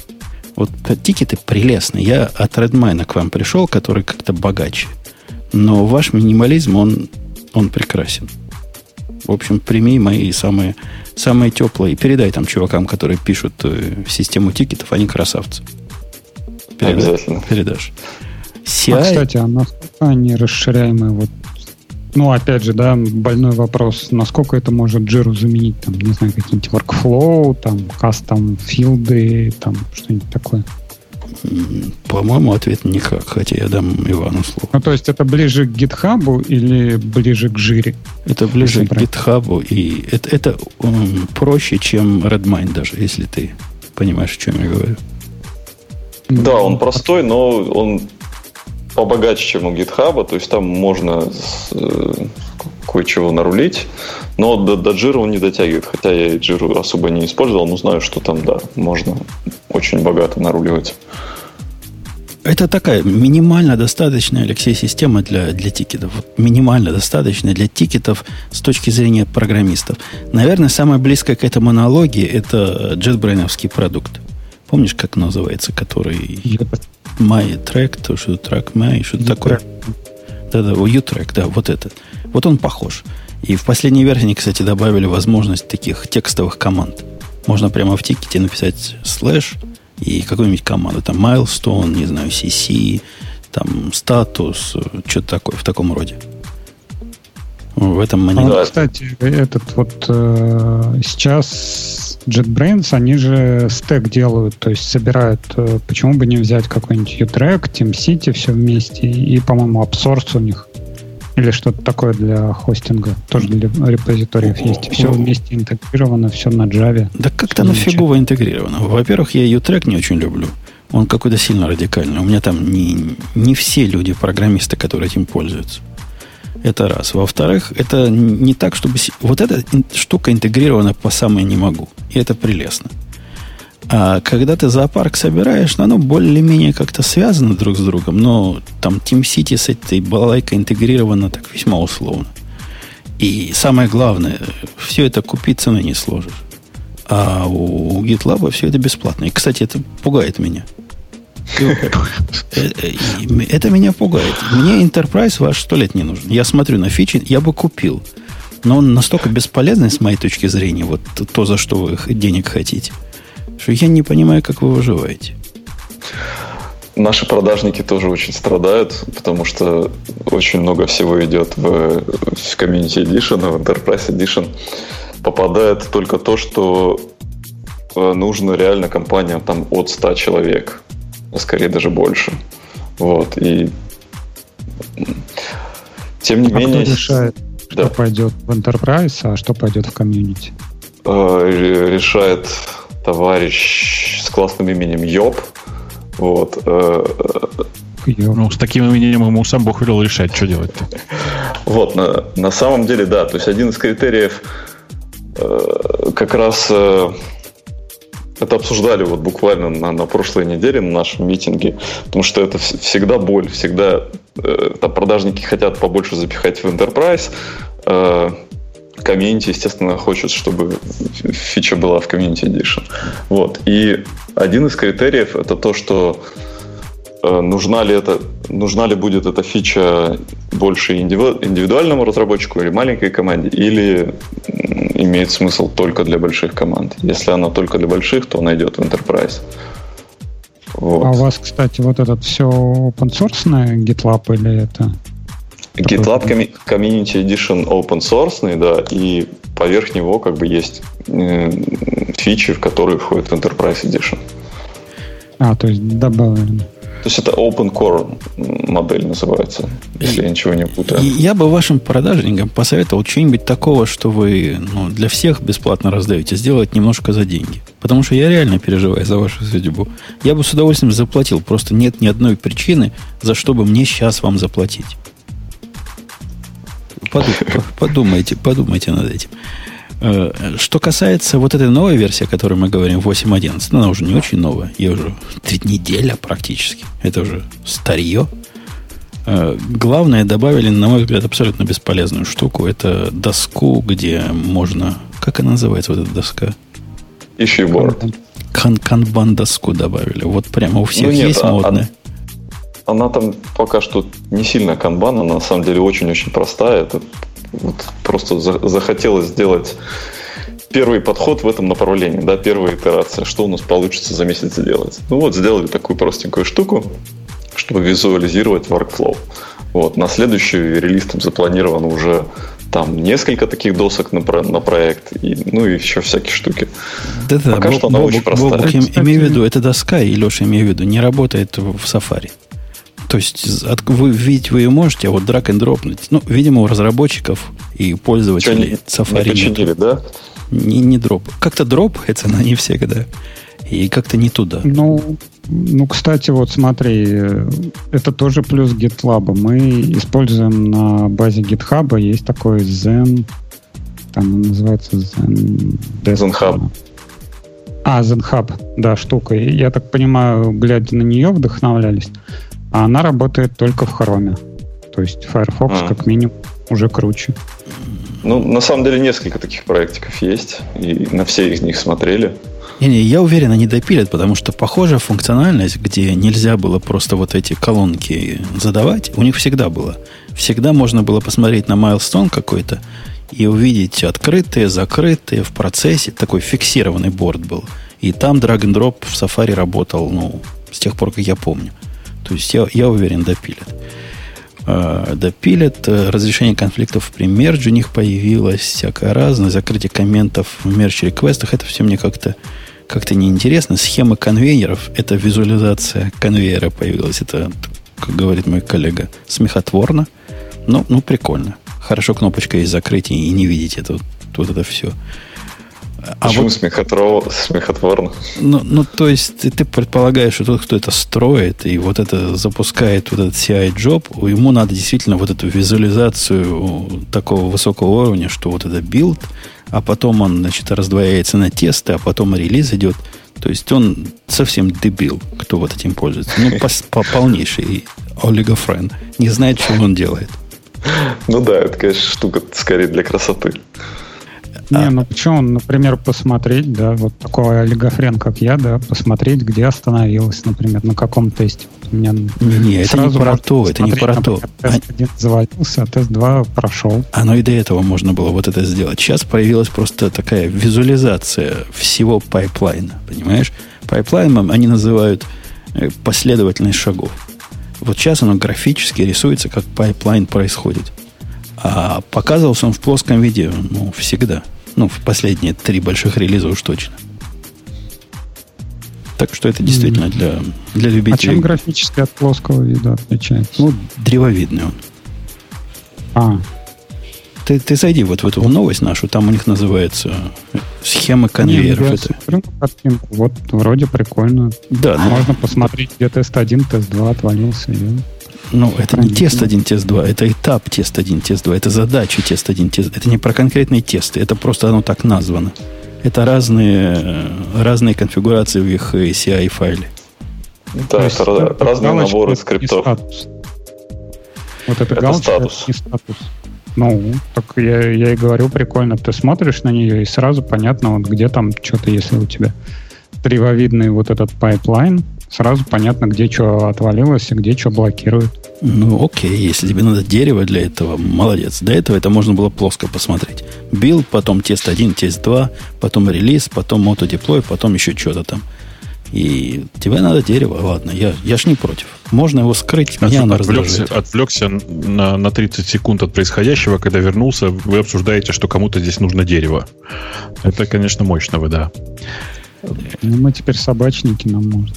A: Вот тикеты прелестны. Я от Redmine к вам пришел, который как-то богаче. Но ваш минимализм, он, он прекрасен. В общем, прими мои самые, самые теплые. Передай там чувакам, которые пишут э, систему тикетов, они красавцы.
E: Передай, Обязательно.
A: Передашь.
C: CI... А, кстати, а насколько они расширяемые? Вот, ну, опять же, да, больной вопрос, насколько это может Jira заменить, там, не знаю, какие-нибудь workflow, там, кастом филды, там, что-нибудь такое?
A: По-моему, ответ никак, хотя я дам Ивану слово.
C: Ну, то есть это ближе к GitHub или ближе к жире?
A: Это ближе к GitHub, и это, это um, проще, чем Redmine даже, если ты понимаешь, о чем я говорю.
E: Да, он простой, но он побогаче, чем у GitHub, то есть там можно э, кое-чего нарулить, но до, до Jira он не дотягивает, хотя я и Jira особо не использовал, но знаю, что там, да, можно очень богато наруливать.
A: Это такая минимально достаточная, Алексей, система для, для тикетов. Вот минимально достаточная для тикетов с точки зрения программистов. Наверное, самое близкое к этому аналогии – это JetBrains продукт. Помнишь, как называется, который My Track, то что Track My, что-то такое. Да-да, U-Track, да, вот этот. Вот он похож. И в последней версии, кстати, добавили возможность таких текстовых команд. Можно прямо в тикете написать слэш – и какую-нибудь команду, там milestone, не знаю, CC, там статус, что-то такое в таком роде. В этом
C: монитор. А, кстати, этот вот э, сейчас JetBrains, они же стек делают, то есть собирают, э, почему бы не взять какой-нибудь U-Track, TeamCity все вместе, и, по-моему, AppSource у них или что-то такое для хостинга. Тоже для репозиториев есть. Все вместе интегрировано, все на Java.
A: Да как-то нафигово интегрировано. Во-первых, я U-Track не очень люблю. Он какой-то сильно радикальный. У меня там не, не все люди, программисты, которые этим пользуются. Это раз. Во-вторых, это не так, чтобы... Вот эта штука интегрирована по самой не могу. И это прелестно. А когда ты зоопарк собираешь, ну, оно более-менее как-то связано друг с другом, но там Team City с этой балалайкой интегрировано так весьма условно. И самое главное, все это купить цены не сложишь. А у GitLab все это бесплатно. И, кстати, это пугает меня. Это меня пугает. Мне Enterprise ваш сто лет не нужен. Я смотрю на фичи, я бы купил. Но он настолько бесполезный, с моей точки зрения, вот то, за что вы денег хотите, что я не понимаю, как вы выживаете.
E: Наши продажники тоже очень страдают, потому что очень много всего идет в, в Community Edition, в Enterprise Edition. Попадает только то, что э, нужно реально компаниям там от 100 человек, а скорее даже больше. Вот, и тем не
C: а
E: менее...
C: Кто решает, что да. пойдет в Enterprise, а что пойдет в комьюнити?
E: Э, решает товарищ с классным именем Йоб, вот. Э,
B: ну, с таким именем ему сам Бог велел решать, что делать-то.
E: Вот, на, на самом деле, да. То есть один из критериев э, как раз э, это обсуждали вот буквально на, на прошлой неделе на нашем митинге, потому что это всегда боль, всегда э, там продажники хотят побольше запихать в Enterprise, э, комьюнити, естественно, хочет, чтобы фича была в комьюнити Edition. Вот. И один из критериев это то, что нужна ли это, нужна ли будет эта фича больше индивидуальному разработчику или маленькой команде, или имеет смысл только для больших команд. Если она только для больших, то она идет в Enterprise.
C: Вот. А у вас, кстати, вот этот все open source GitLab или это
E: GitLab Community Edition open source, да, и поверх него как бы есть э, фичи, в которые входит Enterprise Edition.
C: А, то есть добавлено.
E: То есть это Open Core модель называется, если я ничего не путаю.
A: Я бы вашим продажникам посоветовал что-нибудь такого, что вы ну, для всех бесплатно раздаете, сделать немножко за деньги. Потому что я реально переживаю за вашу судьбу. Я бы с удовольствием заплатил. Просто нет ни одной причины, за что бы мне сейчас вам заплатить. Подумайте, подумайте над этим. Э, что касается вот этой новой версии, о которой мы говорим, 8.11, она уже не очень новая, ей уже три неделя практически. Это уже старье. Э, главное, добавили, на мой взгляд, абсолютно бесполезную штуку. Это доску, где можно... Как она называется, вот эта доска?
E: Board.
A: Кан канбан доску добавили. Вот прямо у всех ну, нет, есть а, модная. А
E: она там пока что не сильно канбан, она на самом деле очень-очень простая. Это вот просто за, захотелось сделать первый подход в этом направлении, да, первая итерация, что у нас получится за месяц сделать. Ну вот, сделали такую простенькую штуку, чтобы визуализировать workflow. Вот, на следующий релиз там запланировано уже там несколько таких досок на, про, на проект, и, ну и еще всякие штуки.
A: Да-да, Пока Боб, что она Боб, очень простая. Бобок, имею в виду, это доска, и Леша, имею в виду, не работает в Safari. То есть от, вы видеть вы ее можете, а вот драг and дропнуть. Ну, видимо, у разработчиков и пользователей
E: Что, Safari не починили, нет. да?
A: Не, не дроп. Как-то дропается, но не всегда. И как-то не туда.
C: Ну, ну, кстати, вот смотри, это тоже плюс GitLab. Мы используем на базе GitHub, есть такой Zen, там называется Zen...
E: Zen
C: А, Zen да, штука. Я так понимаю, глядя на нее, вдохновлялись а она работает только в Chrome. То есть Firefox а. как минимум уже круче.
E: Ну, на самом деле, несколько таких проектиков есть, и на все из них смотрели.
A: Не-не, я уверен, они допилят, потому что похожая функциональность, где нельзя было просто вот эти колонки задавать, у них всегда было. Всегда можно было посмотреть на milestone какой-то и увидеть открытые, закрытые в процессе. Такой фиксированный борт был. И там drag and drop в Safari работал, ну, с тех пор, как я помню. То есть я, я уверен, допилят. Э, допилят. Разрешение конфликтов при мердже у них появилось, всякое разное. Закрытие комментов в мерч-реквестах. Это все мне как-то как-то неинтересно. Схема конвейеров, это визуализация конвейера появилась. Это, как говорит мой коллега, смехотворно. Но, ну, прикольно. Хорошо кнопочка есть закрытие и не видеть это, вот это все.
E: А Почему вот, смехотворно? смехотворно?
A: Ну, ну, то есть ты, ты предполагаешь, что тот, кто это строит и вот это запускает, вот этот CI-job, ему надо действительно вот эту визуализацию такого высокого уровня, что вот это билд, а потом он, значит, раздвояется на тесты, а потом релиз идет. То есть он совсем дебил, кто вот этим пользуется. Ну, по, по полнейший олигофрен. Не знает, что он делает.
E: Ну да, это, конечно, штука скорее для красоты.
C: Не, а... ну почему, например, посмотреть, да, вот такой олигофрен, как я, да, посмотреть, где остановилась, например, на каком тесте.
A: У меня не, не, это не про то, это не про то.
C: Тест один завалился, а тест 2 прошел.
A: Оно и до этого можно было вот это сделать. Сейчас появилась просто такая визуализация всего пайплайна, понимаешь? Пайплайном они называют э, последовательность шагов. Вот сейчас оно графически рисуется, как пайплайн происходит. А показывался он в плоском виде, ну, всегда. Ну, в последние три больших релиза уж точно. Так что это действительно для, для любителей. А
C: чем графически от плоского вида отличается?
A: Ну, древовидный он.
C: А.
A: Ты, ты зайди вот в эту новость нашу, там у них называется схема конвейеров. Не,
C: это... картинку. Вот вроде прикольно.
A: Да,
C: но... Можно посмотреть, где тест 1, тест 2 отвалился.
A: Ну, это не тест 1, тест 2, это этап тест 1, тест 2, это задачи тест 1, тест Это не про конкретные тесты, это просто оно так названо. Это разные, разные конфигурации в их CI файле.
E: Да, это, это разные наборы скриптов.
C: Вот это, это галочка статус. не статус. Ну, так я, я и говорю, прикольно. Ты смотришь на нее, и сразу понятно, вот где там что-то, если у тебя древовидный вот этот пайплайн, сразу понятно, где что отвалилось и где что блокирует.
A: Ну, окей, если тебе надо дерево для этого, молодец. До этого это можно было плоско посмотреть. Билд, потом тест 1, тест 2, потом релиз, потом мотодеплой, потом еще что-то там. И тебе надо дерево, ладно, я, я ж не против. Можно его скрыть, меня оно
B: отвлекся, отвлекся на, на 30 секунд от происходящего, когда вернулся, вы обсуждаете, что кому-то здесь нужно дерево. Это, конечно, мощно вы, да.
C: Ну, мы теперь собачники, нам можно.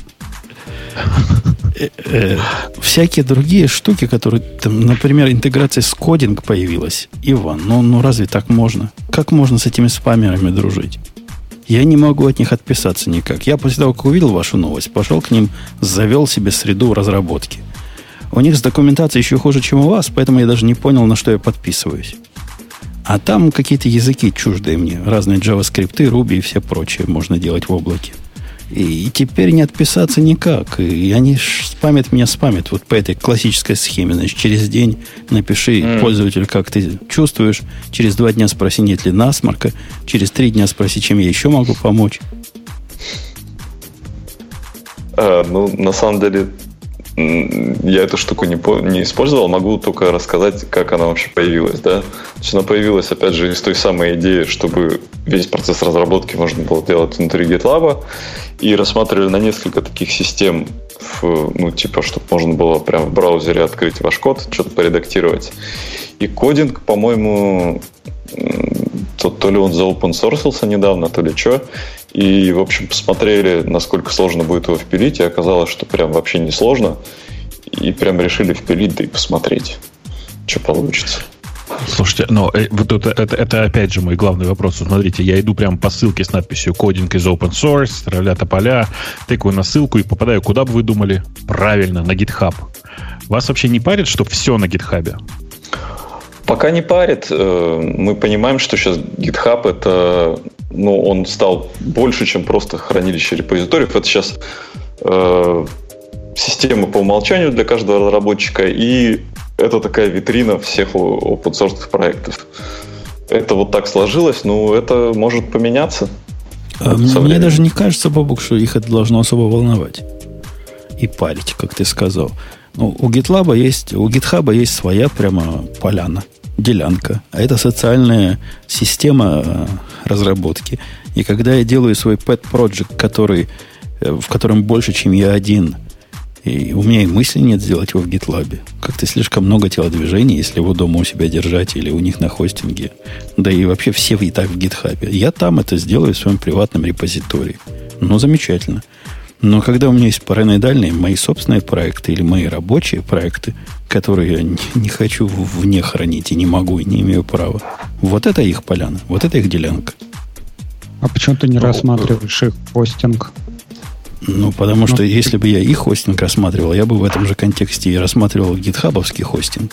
A: Э, э, всякие другие штуки, которые, там, например, интеграция с кодинг появилась. Иван, ну, ну разве так можно? Как можно с этими спамерами дружить? Я не могу от них отписаться никак. Я после того, как увидел вашу новость, пошел к ним, завел себе среду разработки. У них с документацией еще хуже, чем у вас, поэтому я даже не понял, на что я подписываюсь. А там какие-то языки чуждые мне. Разные JavaScript, Ruby и все прочее можно делать в облаке. И теперь не отписаться никак. И они спамят меня, спамят. Вот по этой классической схеме. Значит, через день напиши mm. пользователю, как ты чувствуешь. Через два дня спроси, нет ли насморка. Через три дня спроси, чем я еще могу помочь.
E: А, ну, на самом деле, я эту штуку не, не использовал, могу только рассказать, как она вообще появилась. Да? То она появилась, опять же, из той самой идеи, чтобы весь процесс разработки можно было делать внутри GitLab, и рассматривали на несколько таких систем, в, ну, типа, чтобы можно было прямо в браузере открыть ваш код, что-то поредактировать. И кодинг, по-моему, то, то ли он за open source недавно, то ли что. И, в общем, посмотрели, насколько сложно будет его впилить, и оказалось, что прям вообще не сложно. И прям решили впилить, да и посмотреть, что получится.
B: Слушайте, но э, вот это, это, это опять же мой главный вопрос. Смотрите, я иду прямо по ссылке с надписью «Кодинг из open source», «Травля поля», тыкаю на ссылку и попадаю, куда бы вы думали? Правильно, на GitHub. Вас вообще не парит, что все на GitHub?
E: Пока не парит. Э, мы понимаем, что сейчас GitHub это, ну, он стал больше, чем просто хранилище репозиториев. Это сейчас э, система по умолчанию для каждого разработчика, и это такая витрина всех open source проектов. Это вот так сложилось, но это может поменяться.
A: А мне даже не кажется, Бобук, что их это должно особо волновать и парить, как ты сказал. Ну, у GitLab есть, у GitHub есть своя прямо поляна делянка, а это социальная система э, разработки. И когда я делаю свой pet project, который, э, в котором больше, чем я один, и у меня и мысли нет сделать его в GitLab. Как-то слишком много телодвижений, если его дома у себя держать или у них на хостинге. Да и вообще все и так в GitHub. Я там это сделаю в своем приватном репозитории. Ну, замечательно. Но когда у меня есть параноидальные мои собственные проекты или мои рабочие проекты, которые я не, не хочу вне хранить и не могу, и не имею права, вот это их поляна, вот это их делянка.
C: А почему ты не ну, рассматриваешь их хостинг?
A: Ну, потому что ну, если бы я их хостинг рассматривал, я бы в этом же контексте и рассматривал гитхабовский хостинг.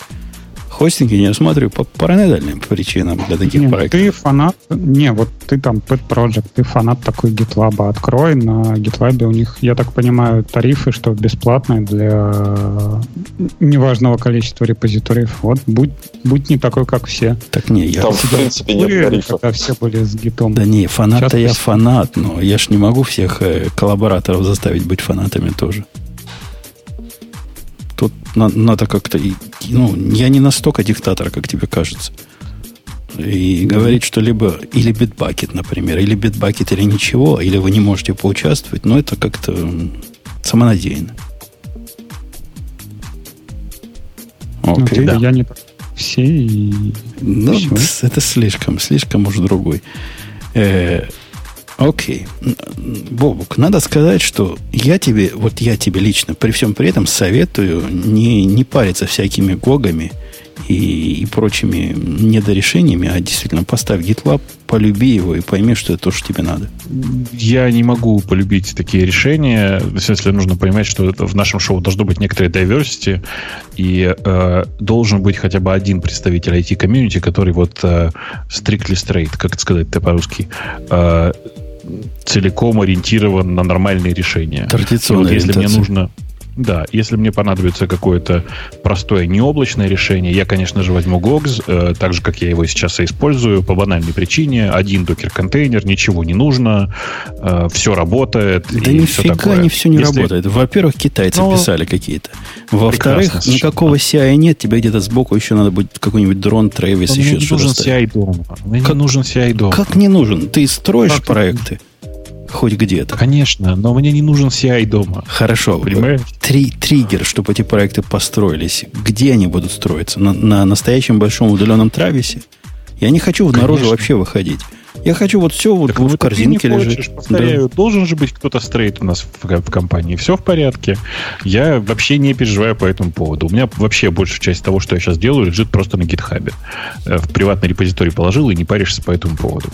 A: Хостинги не рассматриваю по параноидальным причинам для таких
C: не,
A: проектов.
C: Ты фанат... Не, вот ты там Pet Project, ты фанат такой GitLab. Открой на GitLab у них, я так понимаю, тарифы, что бесплатные для неважного количества репозиториев. Вот, будь, будь не такой, как все.
A: Так не, я...
E: Там, в принципе, нет тарифов.
C: Когда все были с гитом.
A: Да не, фанат-то я фанат, но я ж не могу всех э, коллабораторов заставить быть фанатами тоже. Тут на, надо как-то... Ну, я не настолько диктатор, как тебе кажется. И говорить, что либо или битбакет, например, или битбакет, или ничего, или вы не можете поучаствовать, но это как-то самонадеянно.
C: Окей, okay, да. Я не все и...
A: Ну, все. это слишком, слишком уж другой. Э, Окей. Бобук, надо сказать, что я тебе, вот я тебе лично при всем при этом советую не, не париться всякими гогами и, и прочими недорешениями, а действительно поставь GitLab, полюби его и пойми, что это то, что тебе надо.
B: Я не могу полюбить такие решения. В смысле, нужно понимать, что в нашем шоу должно быть некоторые diversity, и э, должен быть хотя бы один представитель IT-комьюнити, который вот э, strictly straight, как это сказать-то по-русски, э, целиком ориентирован на нормальные решения.
A: Традиционная
B: вот если мне нужно... Да, если мне понадобится какое-то простое необлачное решение, я, конечно же, возьму GOGS, э, так же, как я его сейчас и использую, по банальной причине. Один докер-контейнер, ничего не нужно, э, все работает.
A: Да и нифига все такое. не все не если... работает. Во-первых, китайцы Но... Ну, писали какие-то. Во-вторых, никакого CI нет, тебе где-то сбоку еще надо будет какой-нибудь дрон, Travis, еще
B: что-то. нужен CI дома. Мне как... не нужен CI дома.
A: Как не нужен? Ты строишь как проекты хоть где-то.
B: Конечно, но мне не нужен CI дома.
A: Хорошо. Понимаешь? Три, триггер, чтобы эти проекты построились. Где они будут строиться? На, на настоящем большом удаленном трависе? Я не хочу в наружу вообще выходить. Я хочу вот все вот, вот в корзинке лежит.
B: Повторяю, да. должен же быть кто-то стрейт у нас в, в компании. Все в порядке. Я вообще не переживаю по этому поводу. У меня вообще большая часть того, что я сейчас делаю, лежит просто на гитхабе. Э, в приватный репозиторий положил и не паришься по этому поводу.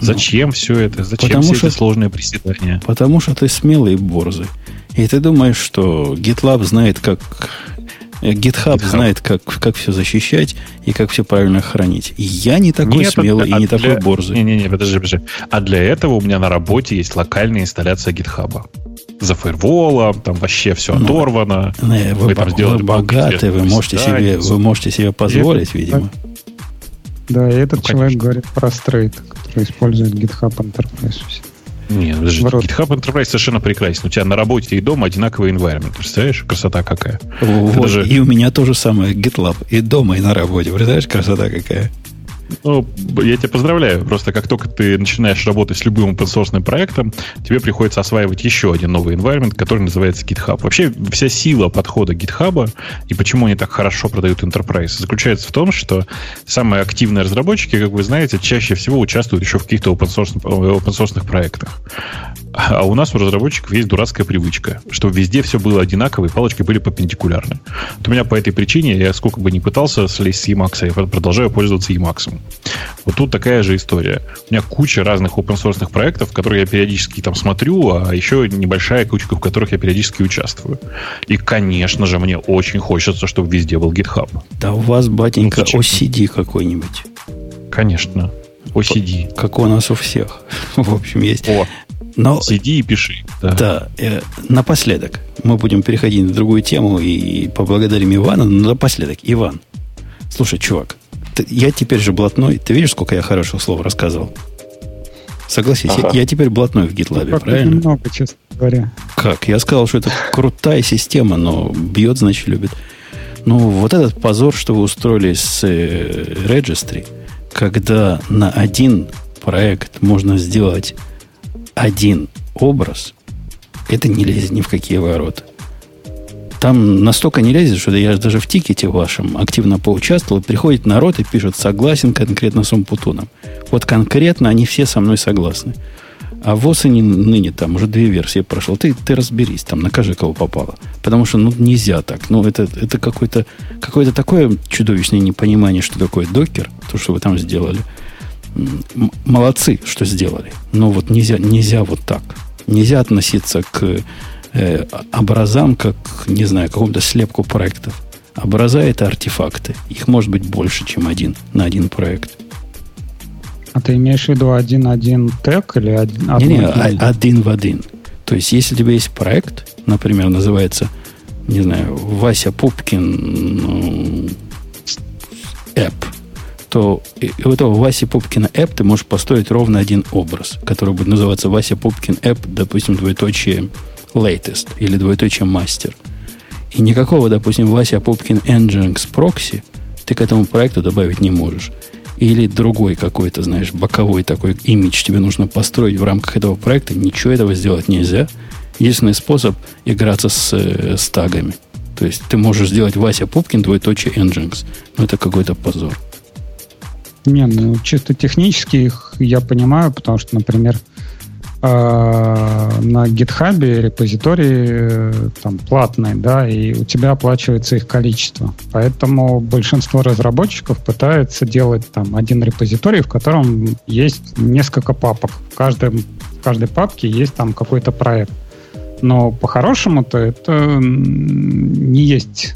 B: Зачем ну, все это? Зачем потому все что, эти сложные приседания?
A: Потому что ты смелый и борзый. И ты думаешь, что GitLab знает, как... GitHub, GitHub. знает, как, как все защищать и как все правильно хранить. И я не такой Нет, смелый а и не для... такой борзый.
B: Не-не-не, подожди, подожди. А для этого у меня на работе есть локальная инсталляция GitHub. За фаерволом, там вообще все ну, оторвано.
A: Не, вы, вы, там вы богаты, вы можете, себе, вы можете себе позволить, видимо.
C: Да, и этот ну, человек говорит про стрейт, который использует GitHub Enterprise.
B: Нет, подожди, GitHub Enterprise совершенно прекрасен. У тебя на работе и дома одинаковый environment. Представляешь, красота какая.
A: Вот, даже... И у меня тоже самое GitLab. И дома, и на работе. Представляешь, красота какая.
B: Ну, я тебя поздравляю. Просто как только ты начинаешь работать с любым open проектом, тебе приходится осваивать еще один новый environment, который называется GitHub. Вообще, вся сила подхода GitHub и почему они так хорошо продают Enterprise заключается в том, что самые активные разработчики, как вы знаете, чаще всего участвуют еще в каких-то open open проектах. А у нас у разработчиков есть дурацкая привычка, что везде все было одинаково, и палочки были перпендикулярны. Вот у меня по этой причине, я сколько бы ни пытался слезть с Emacs, я продолжаю пользоваться Emacs. Вот тут такая же история. У меня куча разных open source проектов, которые я периодически там смотрю, а еще небольшая кучка, в которых я периодически участвую. И, конечно же, мне очень хочется, чтобы везде был GitHub.
A: Да у вас, батенька, ну, OCD какой-нибудь.
B: Конечно. OCD.
A: Как у нас у всех. В общем, есть.
B: О, но, Сиди и пиши.
A: Да, да э, напоследок. Мы будем переходить на другую тему и поблагодарим Ивана. Но напоследок, Иван, слушай, чувак, ты, я теперь же блатной. Ты видишь, сколько я хороших слов рассказывал? Согласись, ага. я, я теперь блатной в GitLab, ну, правильно?
C: Много, честно говоря.
A: Как? Я сказал, что это крутая система, но бьет, значит, любит. Ну, вот этот позор, что вы устроили с э, Registry, когда на один проект можно сделать один образ, это не лезет ни в какие ворота. Там настолько не лезет, что я даже в тикете вашем активно поучаствовал. Приходит народ и пишет, согласен конкретно с Умпутуном. Вот конкретно они все со мной согласны. А в осени ныне там уже две версии прошел. Ты, ты разберись, там накажи, кого попало. Потому что ну, нельзя так. Ну, это, это какое-то какое такое чудовищное непонимание, что такое докер, то, что вы там сделали молодцы, что сделали. Но вот нельзя, нельзя вот так. Нельзя относиться к э, образам, как, не знаю, какому-то слепку проектов. Образа – это артефакты. Их может быть больше, чем один на один проект.
C: А ты имеешь в виду один-один тег или один,
A: не, не, один в один. То есть, если у тебя есть проект, например, называется, не знаю, Вася Пупкин ну, App, то у этого Васи Пупкина App ты можешь построить ровно один образ, который будет называться Вася Пупкин App, допустим, двоеточие latest или двоеточие master. И никакого, допустим, Вася Пупкин Nginx прокси ты к этому проекту добавить не можешь. Или другой какой-то, знаешь, боковой такой имидж тебе нужно построить в рамках этого проекта. Ничего этого сделать нельзя. Единственный способ играться с, э, с тагами. То есть ты можешь сделать Вася Пупкин двоеточие Nginx. Но это какой-то позор.
C: Не, ну чисто технически их я понимаю, потому что, например, э, на GitHub репозитории э, там платные, да, и у тебя оплачивается их количество. Поэтому большинство разработчиков пытается делать там один репозиторий, в котором есть несколько папок. В, каждом, в каждой папке есть там какой-то проект. Но по-хорошему-то это не есть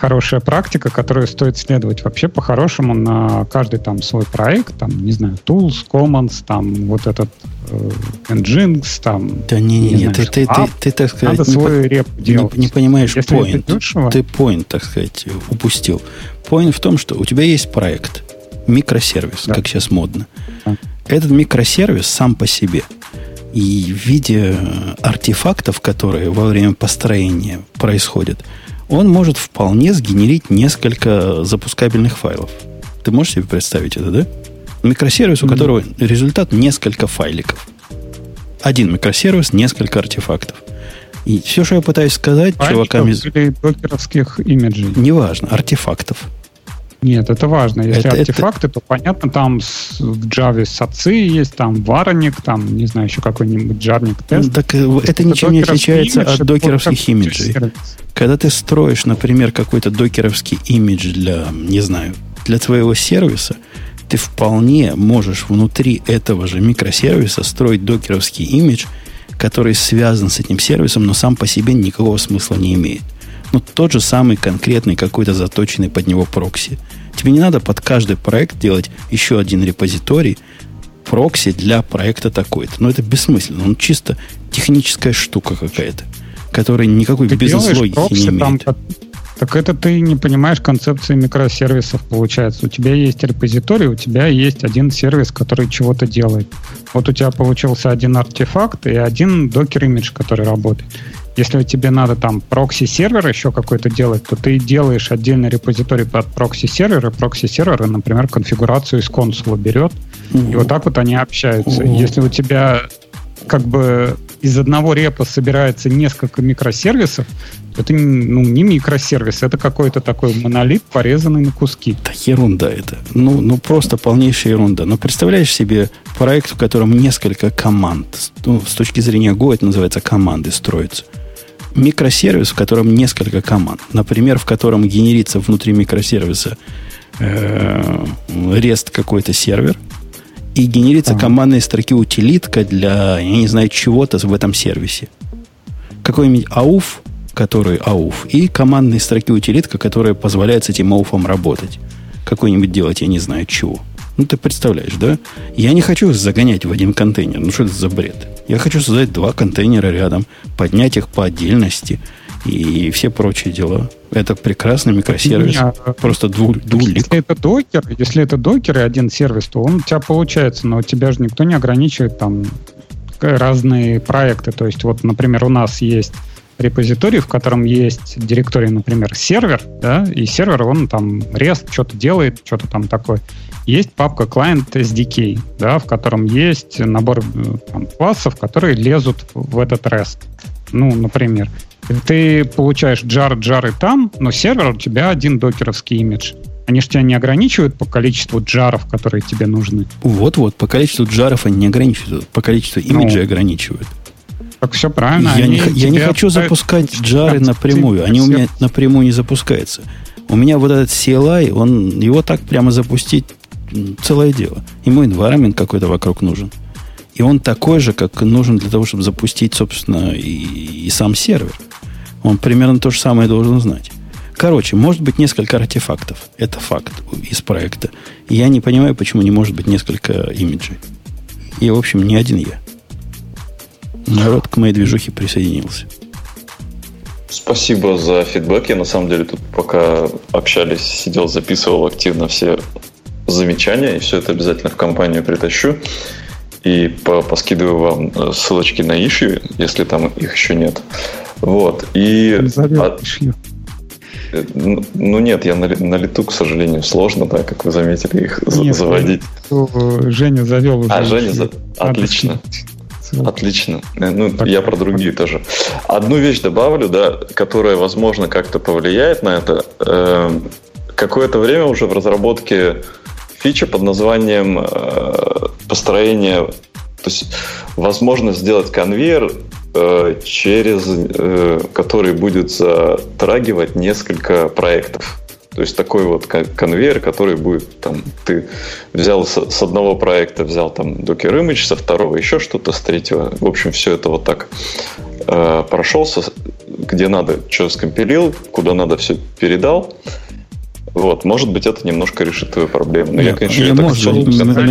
C: хорошая практика, которую стоит следовать вообще по-хорошему на каждый там свой проект, там, не знаю, Tools, Commons, там, вот этот э, Nginx, там...
A: Да не, не, не, ты, ты, ты, ты, так сказать, Надо не, свой реп делать. Не, не понимаешь Если point. Ты point, так сказать, упустил. Point в том, что у тебя есть проект, микросервис, да. как сейчас модно. Да. Этот микросервис сам по себе и в виде артефактов, которые во время построения происходят – он может вполне сгенерить несколько запускабельных файлов. Ты можешь себе представить это, да? Микросервис, у mm-hmm. которого результат несколько файликов. Один микросервис, несколько артефактов. И все, что я пытаюсь сказать Файликов чувакам из...
C: Докеровских имиджей?
A: Неважно, артефактов.
C: Нет, это важно. Если это, артефакты, это... то понятно, там с, в Java сацы есть, там вароник, там, не знаю, еще какой-нибудь джарник тест.
A: Так э, это, это ничем не отличается имидж, от докеровских имиджей. Когда ты строишь, например, какой-то докеровский имидж для, не знаю, для твоего сервиса, ты вполне можешь внутри этого же микросервиса строить докеровский имидж, который связан с этим сервисом, но сам по себе никакого смысла не имеет. Ну, тот же самый конкретный какой-то заточенный под него прокси. Тебе не надо под каждый проект делать еще один репозиторий, прокси для проекта такой-то. Но это бессмысленно. Он чисто техническая штука какая-то, которая никакой бизнес-логики не имеет. Там,
C: так это ты не понимаешь концепции микросервисов, получается. У тебя есть репозиторий, у тебя есть один сервис, который чего-то делает. Вот у тебя получился один артефакт и один докер-имидж, который работает. Если тебе надо там прокси-сервер еще какой-то делать, то ты делаешь отдельный репозиторий под прокси-сервер, и прокси-сервер, например, конфигурацию из консула берет, mm-hmm. и вот так вот они общаются. Mm-hmm. Если у тебя как бы из одного репа собирается несколько микросервисов, то это ну, не микросервис, это какой-то такой монолит, порезанный на куски.
A: Да ерунда это. Ну, ну просто полнейшая ерунда. Но представляешь себе проект, в котором несколько команд, ну, с точки зрения Go это называется команды строятся микросервис, в котором несколько команд. Например, в котором генерится внутри микросервиса э, REST какой-то сервер, и генерится ага. командной строки утилитка для, я не знаю, чего-то в этом сервисе. Какой-нибудь ауф, который ауф, и командные строки утилитка, которая позволяет с этим ауфом работать. Какой-нибудь делать, я не знаю, чего. Ну, ты представляешь, да? Я не хочу загонять в один контейнер. Ну, что это за бред? Я хочу создать два контейнера рядом, поднять их по отдельности и все прочие дела. Это прекрасный микросервис. Меня, просто дву, двулик.
C: Если это докер, если это докер и один сервис, то он у тебя получается, но тебя же никто не ограничивает там разные проекты. То есть, вот, например, у нас есть репозиторий, в котором есть директорий, например, сервер, да, и сервер, он там REST что-то делает, что-то там такое. Есть папка client SDK, да, в котором есть набор э, там, классов, которые лезут в этот REST. Ну, например, ты получаешь jar, джары там, но сервер у тебя один докеровский имидж. Они же тебя не ограничивают по количеству джаров, которые тебе нужны.
A: Вот-вот, по количеству джаров они не ограничивают, по количеству ну, имиджей ограничивают.
C: Так все правильно.
A: Я, не, я не хочу запускать джары напрямую. Они у меня напрямую не запускаются. У меня вот этот CLI, он, его так прямо запустить целое дело. Ему environment какой-то вокруг нужен. И он такой же, как нужен для того, чтобы запустить, собственно, и, и сам сервер. Он примерно то же самое должен знать. Короче, может быть несколько артефактов. Это факт из проекта. Я не понимаю, почему не может быть несколько имиджей. И, в общем, не один я. Народ к моей движухе присоединился.
E: Спасибо за фидбэк. Я на самом деле тут пока общались, сидел, записывал активно все замечания, и все это обязательно в компанию притащу. И по поскидываю вам э, ссылочки на ишью, если там их еще нет. Вот. И... От... Э, ну, ну нет, я на, на лету, к сожалению, сложно, да, как вы заметили, их нет, заводить.
C: Женя завел уже.
E: А, Женя, за... отлично. Отлично. Э, ну, так. я про другие тоже. Одну вещь добавлю, да, которая, возможно, как-то повлияет на это. Э, какое-то время уже в разработке фича под названием э, построение, то есть возможность сделать конвейер, э, через э, который будет затрагивать несколько проектов. То есть такой вот конвейер, который будет там, ты взял с, одного проекта, взял там Docker Image, со второго еще что-то, с третьего. В общем, все это вот так э, прошелся, где надо, что скомпилил, куда надо все передал. Вот, может быть, это немножко решит твою проблему. Но
A: Нет, я, конечно, я может,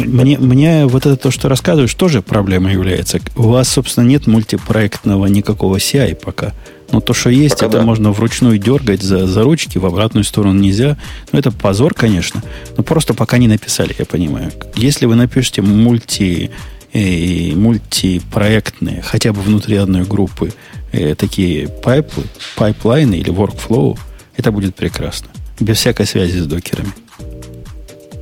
A: мне, мне вот это то, что рассказываешь, тоже проблема является. У вас, собственно, нет мультипроектного никакого CI пока. Но то, что есть, Пока это да. можно вручную дергать за, за ручки, в обратную сторону нельзя. Ну, это позор, конечно. Но просто пока не написали, я понимаю. Если вы напишете мульти, э, мультипроектные, хотя бы внутри одной группы, э, такие пайплы, пайплайны или workflow, это будет прекрасно. Без всякой связи с докерами.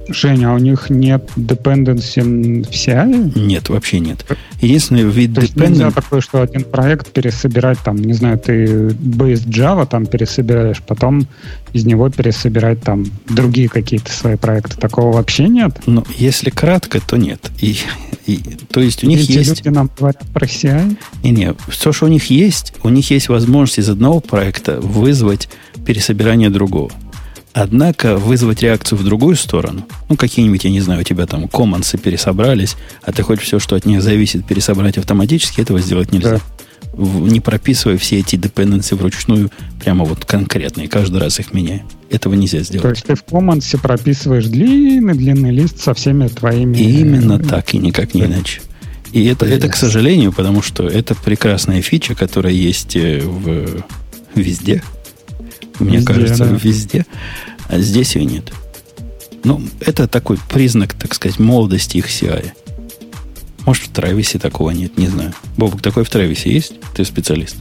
C: Женя, а у них нет dependency в CI?
A: Нет, вообще нет. Единственный вид
C: То есть нельзя такое, что один проект пересобирать, там, не знаю, ты base Java там пересобираешь, потом из него пересобирать там другие какие-то свои проекты. Такого вообще нет?
A: Ну, если кратко, то нет. И, и, то есть у них Эти есть...
C: люди нам говорят про CI?
A: Не, не, все, что у них есть, у них есть возможность из одного проекта вызвать пересобирание другого. Однако вызвать реакцию в другую сторону, ну, какие-нибудь, я не знаю, у тебя там комансы пересобрались, а ты хочешь все, что от них зависит, пересобрать автоматически, этого сделать нельзя. Да. Не прописывая все эти dependency вручную, прямо вот конкретно, и каждый раз их меняя. Этого нельзя сделать. То
C: есть ты в комансе прописываешь длинный-длинный лист со всеми твоими...
A: Именно так, и никак не иначе. И это, это, к сожалению, потому что это прекрасная фича, которая есть э, в, везде, мне везде, кажется, да. везде. А здесь ее нет. Ну, это такой признак, так сказать, молодости их CI. Может, в Трэвисе такого нет, не знаю. Бобок, такой в Трэвисе есть? Ты специалист?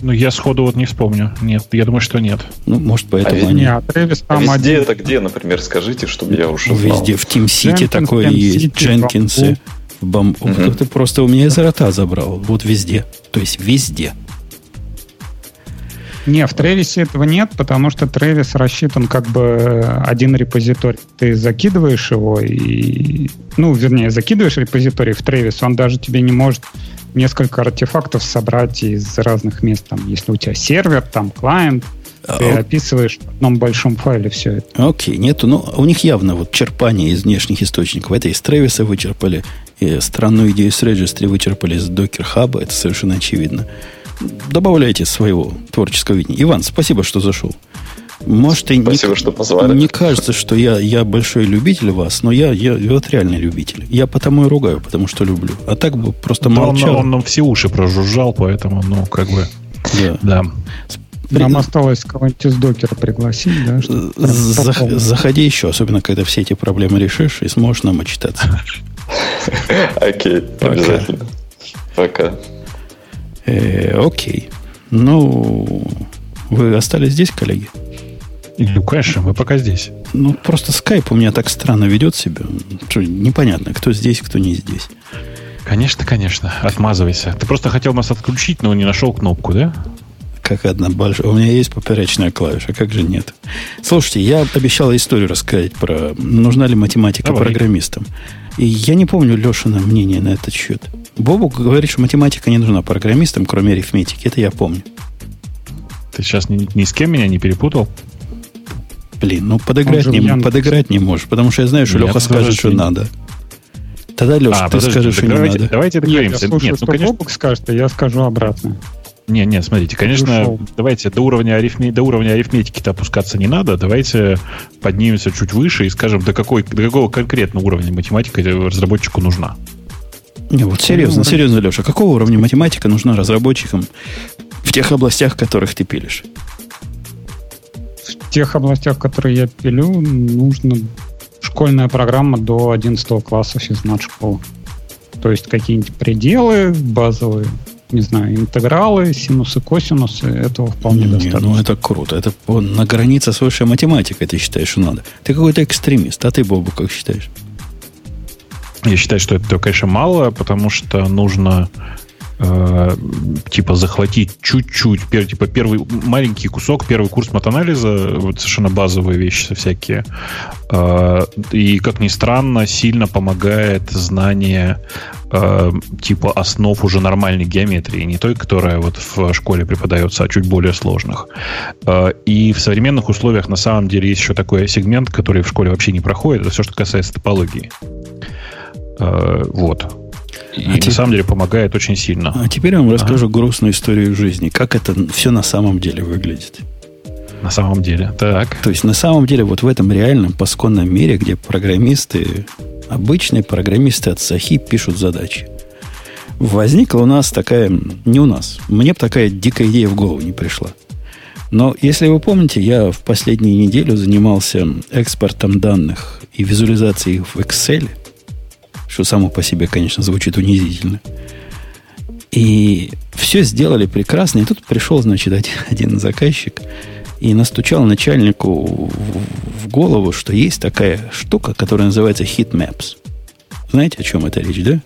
B: Ну, я сходу вот не вспомню. Нет, я думаю, что нет.
A: Ну, может, поэтому
E: а они... а Travis там а везде один... это где, например, скажите, чтобы я уж
A: знал. Везде, в Team City такое есть, Дженкинсы, в Бамбу. Угу. Ты просто у меня из рота забрал. Вот везде. То есть везде.
C: Не, в Тревисе этого нет, потому что Тревис рассчитан как бы один репозиторий. Ты закидываешь его и... Ну, вернее, закидываешь репозиторий в Тревис, он даже тебе не может несколько артефактов собрать из разных мест. Там, если у тебя сервер, там клиент, ты а, описываешь в одном большом файле все это.
A: Окей, нету. Но у них явно вот черпание из внешних источников. Это из Тревиса вычерпали, и странную идею с Registry вычерпали из Docker Hub, это совершенно очевидно добавляйте своего творческого видения. Иван, спасибо, что зашел. Может, и
E: Спасибо, не, что позвали.
A: Не кажется, что я, я большой любитель вас, но я, я вот реальный любитель. Я потому и ругаю, потому что люблю. А так бы просто да молчал.
B: Он, он нам все уши прожужжал, поэтому, ну, как бы...
C: Да. да. Нам осталось кого-нибудь из докера пригласить, да?
A: Зах, заходи еще, особенно когда все эти проблемы решишь и сможешь нам отчитаться.
E: Окей, обязательно. Пока.
A: Э, окей. Ну, вы остались здесь, коллеги?
B: Ну, конечно, мы пока здесь.
A: Ну, просто скайп у меня так странно ведет себя. Непонятно, кто здесь, кто не здесь.
B: Конечно, конечно. Отмазывайся. Ты просто хотел нас отключить, но не нашел кнопку, да?
A: Как одна большая. У меня есть поперечная клавиша, как же нет? Слушайте, я обещал историю рассказать про нужна ли математика Давай. программистам. И я не помню Лешина мнение на этот счет. Бобу говорит, что математика не нужна программистам, кроме арифметики. Это я помню.
B: Ты сейчас ни, ни с кем меня не перепутал?
A: Блин, ну подыграть, не, подыграть не можешь, потому что я знаю, что Нет, Леха скажет, что надо. Тогда, Леша, а, ты подожди, скажешь, что
C: давайте,
A: не надо.
C: Давайте договоримся. Нет, я слушаю, Нет, ну, что конечно... Бобук скажет, а я скажу обратно.
B: Не, не, смотрите, конечно, давайте до уровня, арифме, до уровня арифметики-то опускаться не надо. Давайте поднимемся чуть выше и скажем, до, какой, до какого конкретного уровня математика разработчику нужна.
A: Не, вот серьезно, уровень? серьезно, Леша, какого уровня математика нужна разработчикам в тех областях, в которых ты пилишь?
C: В тех областях, в которые я пилю, нужно школьная программа до 11 класса физмат-школы. То есть какие-нибудь пределы базовые, не знаю, интегралы, синусы, косинусы, этого вполне не, достаточно.
A: Ну, это круто. Это на границе с высшей математикой ты считаешь, что надо. Ты какой-то экстремист. А ты, Бобу, как считаешь?
B: Я считаю, что это, конечно, мало, потому что нужно э, типа захватить чуть-чуть, пер, типа первый маленький кусок, первый курс матанализа, вот совершенно базовые вещи всякие. Э, и, как ни странно, сильно помогает знание э, типа основ уже нормальной геометрии, не той, которая вот в школе преподается, а чуть более сложных. Э, и в современных условиях на самом деле есть еще такой сегмент, который в школе вообще не проходит, это все, что касается топологии. Э, вот. И а на теперь, самом деле помогает очень сильно.
A: А теперь я вам расскажу грустную историю жизни. Как это все на самом деле выглядит.
B: На самом деле, так.
A: То есть на самом деле вот в этом реальном пасконном мире, где программисты, обычные программисты от Сахи пишут задачи. Возникла у нас такая, не у нас, мне бы такая дикая идея в голову не пришла. Но если вы помните, я в последнюю неделю занимался экспортом данных и визуализацией их в Excel – что само по себе, конечно, звучит унизительно. И все сделали прекрасно. И тут пришел, значит, один, заказчик и настучал начальнику в голову, что есть такая штука, которая называется heatmaps. Знаете, о чем это речь, да?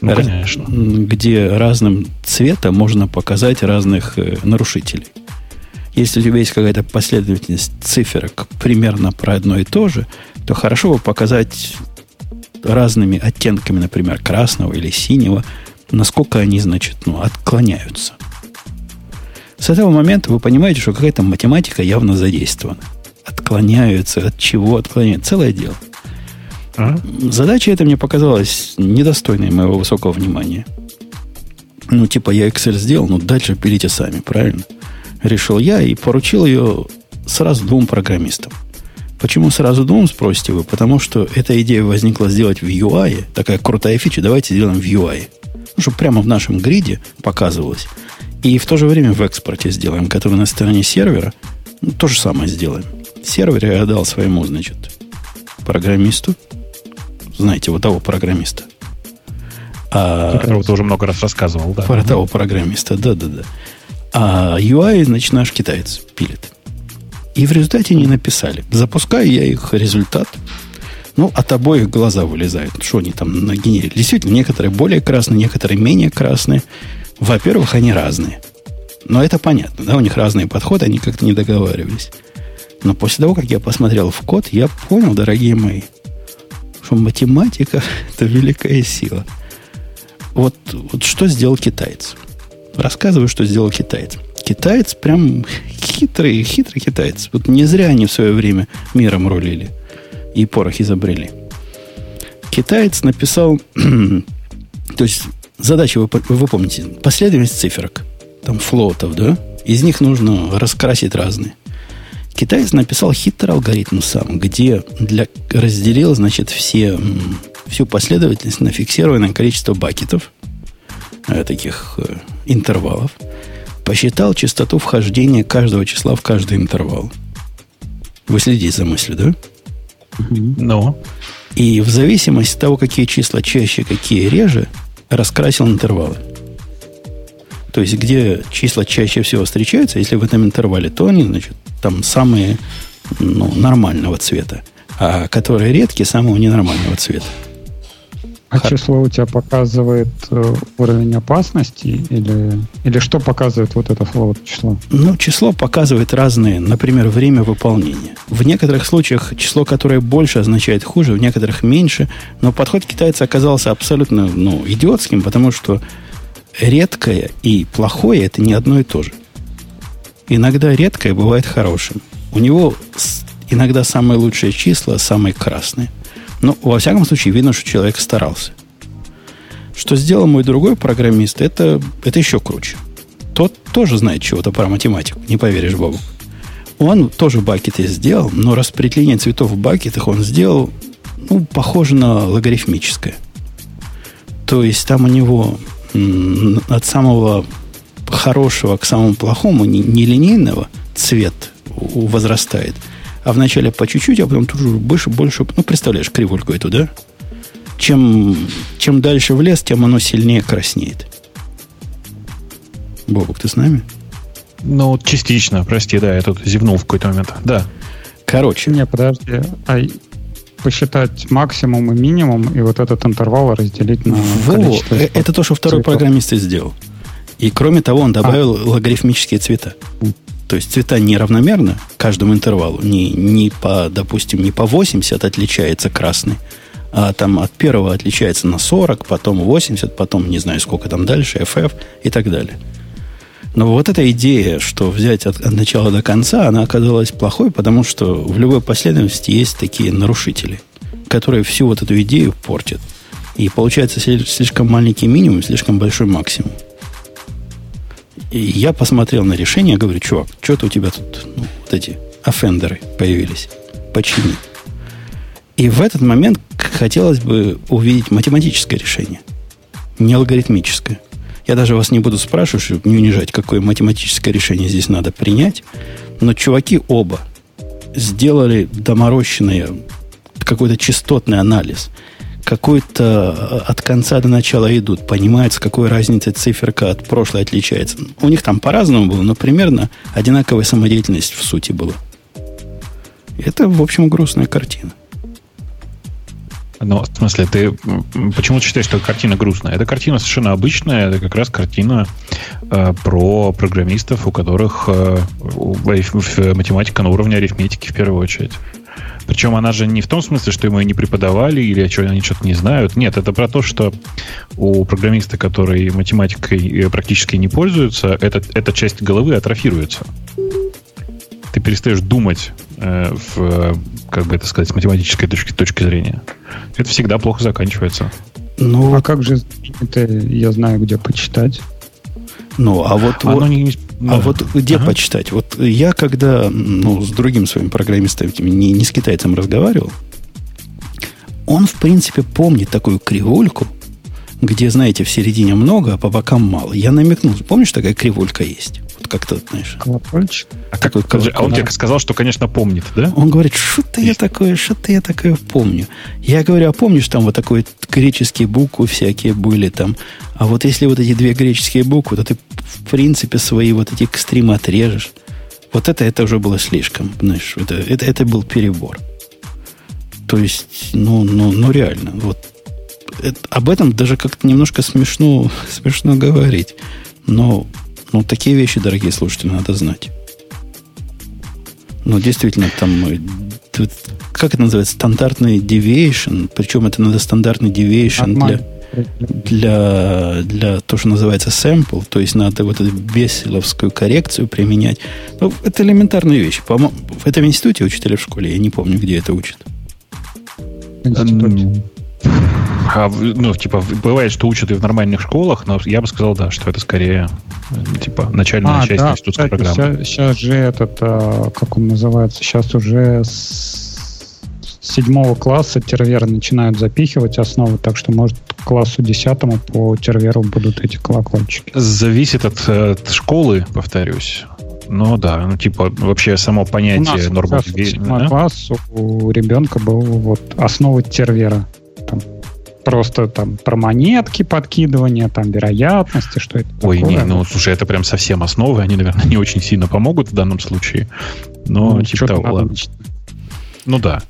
B: Ну, конечно.
A: Где разным цветом можно показать разных э, нарушителей. Если у тебя есть какая-то последовательность циферок примерно про одно и то же, то хорошо бы показать разными оттенками, например, красного или синего, насколько они, значит, ну, отклоняются. С этого момента вы понимаете, что какая-то математика явно задействована. Отклоняются, от чего отклоняются. Целое дело. А? Задача эта мне показалась недостойной моего высокого внимания. Ну, типа, я Excel сделал, ну, дальше пилите сами, правильно? Решил я и поручил ее сразу двум программистам. Почему сразу двум, спросите вы? Потому что эта идея возникла сделать в UI. Такая крутая фича, давайте сделаем в UI. Ну, чтобы прямо в нашем гриде показывалось. И в то же время в экспорте сделаем, который на стороне сервера. Ну, то же самое сделаем. Сервер я отдал своему, значит, программисту. Знаете, вот того программиста.
B: А, Которого ты уже много раз рассказывал, да?
A: Про того программиста, да-да-да. А UI, значит, наш китаец пилит. И в результате не написали. Запускаю я их результат. Ну, от обоих глаза вылезают. Что они там нагенерили? Действительно, некоторые более красные, некоторые менее красные. Во-первых, они разные. Но это понятно, да, у них разные подходы, они как-то не договаривались. Но после того, как я посмотрел в код, я понял, дорогие мои, что математика – это великая сила. Вот, вот что сделал китаец? Рассказываю, что сделал китаец. Китаец прям хитрый, хитрый китаец. Вот не зря они в свое время миром рулили и порох изобрели. Китаец написал, то есть задача, вы, вы помните, последовательность циферок, там флотов, да? Из них нужно раскрасить разные. Китаец написал хитрый алгоритм сам, где для, разделил, значит, все, всю последовательность на фиксированное количество бакетов, э, таких э, интервалов – посчитал частоту вхождения каждого числа в каждый интервал. Вы следите за мыслью, да?
B: Но.
A: И в зависимости от того, какие числа чаще, какие реже, раскрасил интервалы. То есть, где числа чаще всего встречаются, если в этом интервале, то они, значит, там самые ну, нормального цвета. А которые редкие, самого ненормального цвета.
C: А Хар... число у тебя показывает э, уровень опасности или, или что показывает вот это float число?
A: Ну, число показывает разные, например, время выполнения. В некоторых случаях число, которое больше, означает хуже, в некоторых меньше. Но подход китайца оказался абсолютно ну, идиотским, потому что редкое и плохое это не одно и то же. Иногда редкое бывает хорошим. У него иногда самые лучшие числа самые красные – ну, во всяком случае, видно, что человек старался. Что сделал мой другой программист, это, это еще круче. тот тоже знает чего-то про математику, не поверишь, Бобу. Он тоже бакеты сделал, но распределение цветов в бакетах он сделал, ну, похоже на логарифмическое. То есть там у него от самого хорошего к самому плохому, не, не линейного, цвет возрастает. А вначале по чуть-чуть, а потом больше, больше. Ну, представляешь, кривульку эту, да? Чем, чем дальше в лес, тем оно сильнее краснеет. Бобок, ты с нами?
B: Ну, частично, прости, да, я тут зевнул в какой-то момент. Да.
C: Короче. Не, подожди. А посчитать максимум и минимум, и вот этот интервал разделить на
A: Во, количество. Э, это то, что второй цветов. программист и сделал. И кроме того, он добавил а. логарифмические цвета. То есть цвета неравномерно каждому интервалу. Не, не по, допустим, не по 80 отличается красный, а там от первого отличается на 40, потом 80, потом не знаю сколько там дальше, FF и так далее. Но вот эта идея, что взять от, от начала до конца, она оказалась плохой, потому что в любой последовательности есть такие нарушители, которые всю вот эту идею портят. И получается слишком маленький минимум, слишком большой максимум. И я посмотрел на решение, говорю, чувак, что-то у тебя тут ну, вот эти офендеры появились. Почини. И в этот момент хотелось бы увидеть математическое решение, не алгоритмическое. Я даже вас не буду спрашивать, чтобы не унижать, какое математическое решение здесь надо принять. Но чуваки оба сделали доморощенный какой-то частотный анализ. Какой-то от конца до начала идут. Понимают, с какой разницей циферка от прошлой отличается. У них там по-разному было, но примерно одинаковая самодеятельность в сути была. Это, в общем, грустная картина.
B: Ну, в смысле, ты почему ты считаешь, что картина грустная? Это картина совершенно обычная, это как раз картина э, про программистов, у которых э, математика на уровне арифметики в первую очередь. Причем она же не в том смысле, что ему ее не преподавали или что они что-то не знают. Нет, это про то, что у программиста, который математикой практически не пользуется, эта, эта часть головы атрофируется. Ты перестаешь думать э, в как бы это сказать, с математической точки, точки зрения. Это всегда плохо заканчивается.
C: Ну, а как же это я знаю, где почитать?
A: Ну, а вот, вот, не, а вот где ага. почитать? Вот я когда ну, с другим своим программистом, не, не с китайцем разговаривал, он, в принципе, помнит такую кривульку, где, знаете, в середине много, а по бокам мало. Я намекнул, помнишь, такая кривулька есть? Как-то, знаешь.
B: Колокольчик. А, как, а он тебе сказал, что, конечно, помнит, да?
A: Он говорит, что-то я такое, что-то я такое помню. Я говорю, а помнишь, там вот такой греческие буквы всякие были там. А вот если вот эти две греческие буквы, то ты, в принципе, свои вот эти экстримы отрежешь. Вот это, это уже было слишком, знаешь, это, это, это был перебор. То есть, ну, ну, ну реально, вот это, об этом даже как-то немножко смешно, смешно говорить. Но ну, такие вещи, дорогие слушатели, надо знать. Ну, действительно, там, э, как это называется, стандартный deviation, причем это надо стандартный deviation для, для, для то, что называется sample, то есть надо вот эту беселовскую коррекцию применять. Ну, это элементарная вещь. По в этом институте учителя в школе, я не помню, где это учат.
B: А, ну, типа, бывает, что учат и в нормальных школах, но я бы сказал, да, что это скорее, типа, начальная а, часть да, институтской кстати, программы.
C: Сейчас, сейчас же этот, а, как он называется, сейчас уже с седьмого класса терверы начинают запихивать основы, так что, может, к классу десятому по терверу будут эти колокольчики.
B: Зависит от, от школы, повторюсь. Ну да, ну типа вообще само понятие нормы.
C: Да? класс у ребенка был вот основы тервера просто там про монетки подкидывание, там вероятности, что это
B: Ой, такое. не, ну слушай, это прям совсем основы, они, наверное, не очень сильно помогут в данном случае. Но ну, типа того, ладно. Ну да,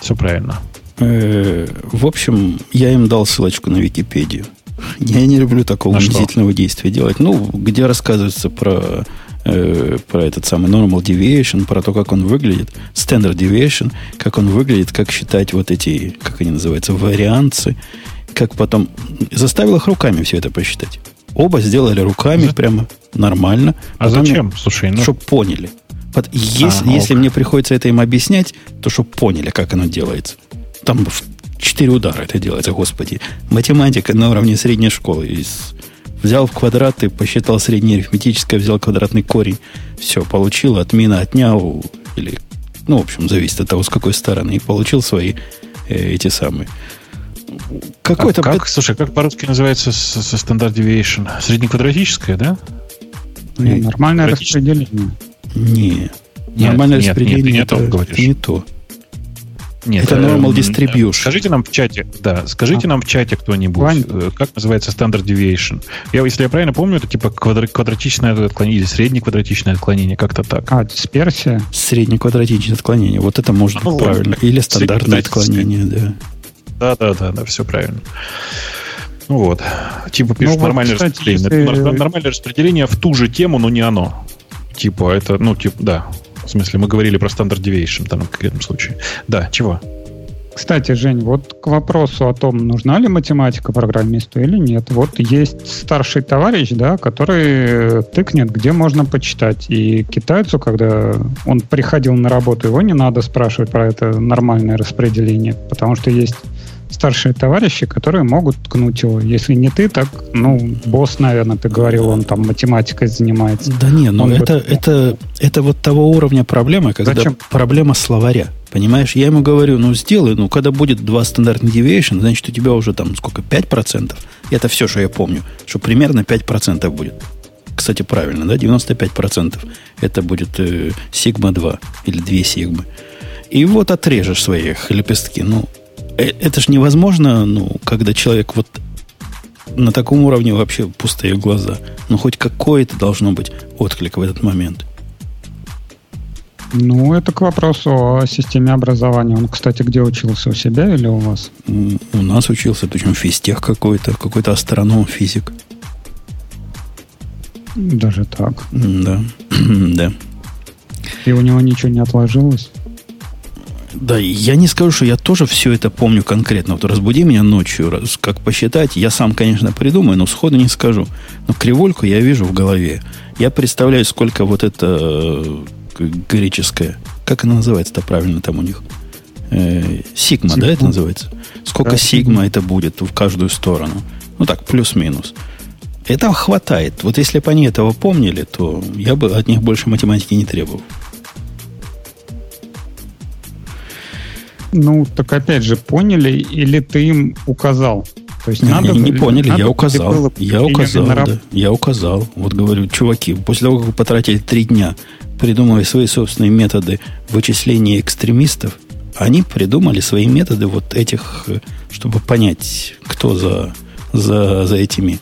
B: все правильно.
A: Э, в общем, я им дал ссылочку на Википедию. Я не люблю такого унизительного действия делать. Ну, где рассказывается про Э, про этот самый normal deviation, про то, как он выглядит, standard deviation, как он выглядит, как считать вот эти, как они называются, варианты, как потом... Заставил их руками все это посчитать. Оба сделали руками За... прямо нормально.
B: А зачем? Слушай,
A: ну... Чтобы поняли. Вот если, а, если мне приходится это им объяснять, то чтобы поняли, как оно делается. Там в четыре удара это делается, господи. Математика на уровне средней школы из Взял в квадраты, посчитал среднее арифметическое, взял квадратный корень. Все, получил, отмена отнял. Или, ну, в общем, зависит от того, с какой стороны. И получил свои э, эти самые.
B: Какой-то... А как, слушай, как по-русски называется со стандарт deviation? Среднеквадратическое, да?
C: Не, нормальное распределение.
A: Не. Нет, Нормальное нет, распределение нет, ты не, это, это не то. Нет, это normal э, distribution.
B: Скажите нам в чате, да, скажите а. нам в чате кто-нибудь, Вань. Э, как называется standard deviation. Я, если я правильно помню, это типа квадратичное отклонение или среднеквадратичное отклонение, как-то так.
C: А, дисперсия?
A: Среднеквадратичное отклонение. Вот это может ну, быть правильно. Или стандартное отклонение, да.
B: Да, да, да, да, все правильно. Ну вот. Типа пишут ну, нормальное вот, кстати, распределение. Если... Нормальное распределение в ту же тему, но не оно. Типа, это, ну, типа, да. В смысле, мы говорили про стандарт deviation там в конкретном случае. Да, чего?
C: Кстати, Жень, вот к вопросу о том, нужна ли математика программисту или нет. Вот есть старший товарищ, да, который тыкнет, где можно почитать. И китайцу, когда он приходил на работу, его не надо спрашивать про это нормальное распределение, потому что есть старшие товарищи, которые могут ткнуть его. Если не ты, так, ну, босс, наверное, ты говорил, он там математикой занимается.
A: Да не, ну это, будет... это, это вот того уровня проблемы, когда Зачем? проблема словаря. Понимаешь, я ему говорю, ну, сделай, ну, когда будет два стандартных deviation, значит, у тебя уже там сколько, 5%? Это все, что я помню, что примерно 5% будет. Кстати, правильно, да, 95% это будет э, сигма 2 или 2 сигмы. И вот отрежешь свои лепестки. Ну, это ж невозможно, ну, когда человек вот на таком уровне вообще пустые глаза. Ну, хоть какой-то должно быть отклик в этот момент.
C: Ну, это к вопросу о системе образования. Он, кстати, где учился? У себя или у вас?
A: У нас учился, причем физтех какой-то, какой-то астроном, физик.
C: Даже так?
A: Да, да.
C: И у него ничего не отложилось?
A: Да, я не скажу, что я тоже все это помню конкретно. Вот разбуди меня ночью, как посчитать. Я сам, конечно, придумаю, но сходу не скажу. Но кривольку я вижу в голове. Я представляю, сколько вот это э, греческое, как она называется-то правильно там у них? Э, сигма, да, это называется? Сколько да, сигма это будет в каждую сторону? Ну так, плюс-минус. Этого хватает. Вот если бы они этого помнили, то я бы от них больше математики не требовал.
C: Ну, так опять же, поняли, или ты им указал?
A: То есть надо Они не поняли, надо я указал. Я указал, да. Я указал. Вот говорю, чуваки, после того, как вы потратили три дня, придумывая свои собственные методы вычисления экстремистов, они придумали свои методы вот этих, чтобы понять, кто за, за, за этими,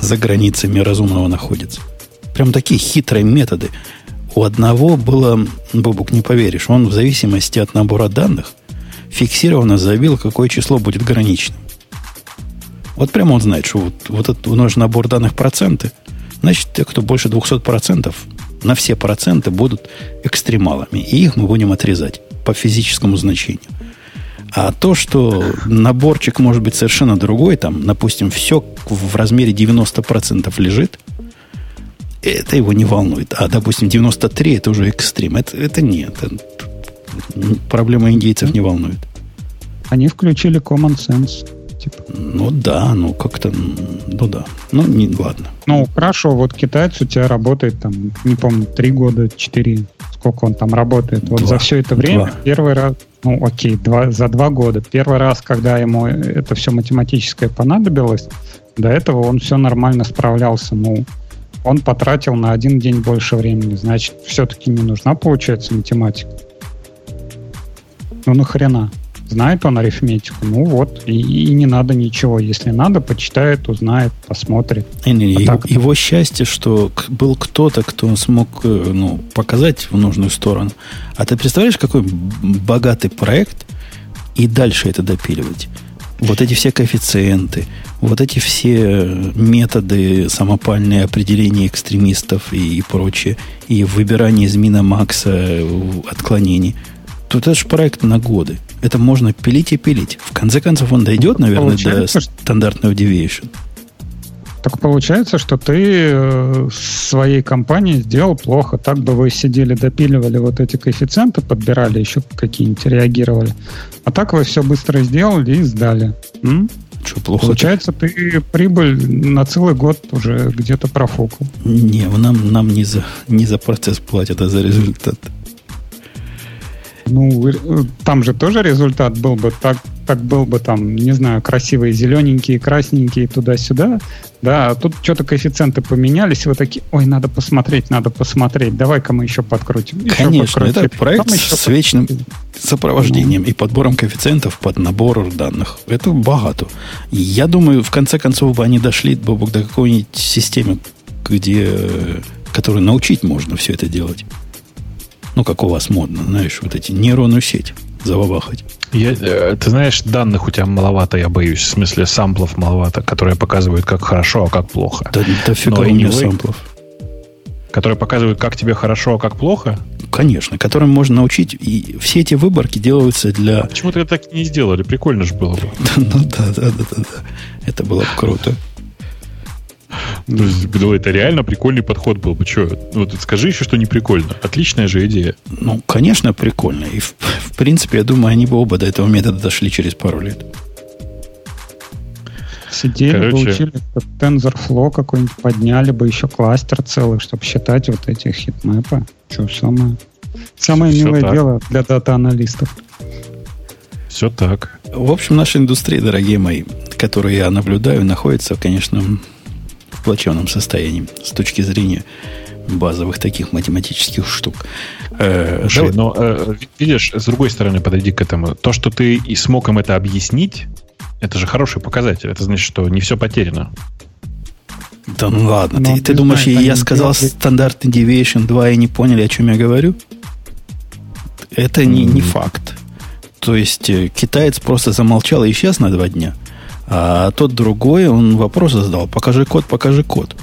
A: за границами разумного находится. Прям такие хитрые методы. У одного было, Бобук, не поверишь, он в зависимости от набора данных фиксированно забил, какое число будет граничным. Вот прямо он знает, что вот, вот этот наш набор данных проценты, значит, те, кто больше 200%, на все проценты будут экстремалами. И их мы будем отрезать по физическому значению. А то, что наборчик может быть совершенно другой, там, допустим, все в размере 90% лежит, это его не волнует. А, допустим, 93 это уже экстрим. Это, это нет. Это, проблема индейцев не волнует.
C: Они включили common sense.
A: Типа. Ну да, ну как-то, ну да. Ну, не, ладно.
C: Ну, хорошо, вот китайец у тебя работает там, не помню, три года, четыре, сколько он там работает. Два. Вот за все это время два. первый раз, ну окей, два, за два года, первый раз, когда ему это все математическое понадобилось, до этого он все нормально справлялся. Ну, он потратил на один день больше времени. Значит, все-таки не нужна, получается, математика. Ну нахрена? Знает он арифметику, ну вот, и, и не надо ничего. Если надо, почитает, узнает, посмотрит.
A: Не, не, а его, его счастье, что был кто-то, кто смог э, ну, показать в нужную сторону. А ты представляешь, какой богатый проект и дальше это допиливать? Вот эти все коэффициенты, вот эти все методы самопальные определения экстремистов и, и прочее, и выбирание из мина Макса э, отклонений – Тут это же проект на годы. Это можно пилить и пилить. В конце концов, он дойдет, наверное, до стандартного deviation.
C: Так получается, что ты э, своей компании сделал плохо. Так бы вы сидели, допиливали вот эти коэффициенты, подбирали еще какие-нибудь, реагировали. А так вы все быстро сделали и сдали. М? Что плохо? Получается, ты прибыль на целый год уже где-то профукал.
A: Не, нам, нам не, за, не за процесс платят, а за результат.
C: Ну, там же тоже результат был бы так, так был бы там, не знаю, красивые зелененькие, красненькие туда-сюда. Да, а тут что-то коэффициенты поменялись, и вы такие, ой, надо посмотреть, надо посмотреть, давай-ка мы еще подкрутим. Еще
A: Конечно, подкрутим. это проект еще с вечным сопровождением ну. и подбором коэффициентов под набор данных. Это богато. Я думаю, в конце концов бы они дошли Бобок, до какой-нибудь системы, где, которую научить можно все это делать. Ну, как у вас модно, знаешь, вот эти нейронную сеть забабахать.
B: Я, э, ты знаешь, данных у тебя маловато, я боюсь. В смысле, самплов маловато, которые показывают, как хорошо, а как плохо.
A: Да, да фига у меня самплов.
B: Которые показывают, как тебе хорошо, а как плохо?
A: Конечно, которым можно научить. И все эти выборки делаются для... А
B: почему-то так не сделали? Прикольно же было бы.
A: ну да, да, да, да. Это было бы круто.
B: То есть, это реально прикольный подход был бы. Что? Вот скажи еще, что не прикольно. Отличная же идея.
A: Ну, конечно, прикольно. И в, в принципе, я думаю, они бы оба до этого метода дошли через пару лет.
C: Сидели Короче... бы, учили TensorFlow какой-нибудь, подняли бы еще кластер целый, чтобы считать вот эти хитмэпы. Что самое, самое Все милое так. дело для дата-аналистов.
B: Все так.
A: В общем, наша индустрия, дорогие мои, которую я наблюдаю, находится, конечно, плачевном состоянии с точки зрения базовых таких математических штук.
B: Э, Слушай, но э, видишь, с другой стороны подойди к этому. То, что ты и смог им это объяснить, это же хороший показатель. Это значит, что не все потеряно.
A: Да ну ладно, но ты, ты думаешь, знаешь, я сказал стандартный deviation 2 и не поняли, о чем я говорю? Это не, не факт. То есть э, китаец просто замолчал и исчез на два дня – а тот другой, он вопрос задал, покажи код, покажи код.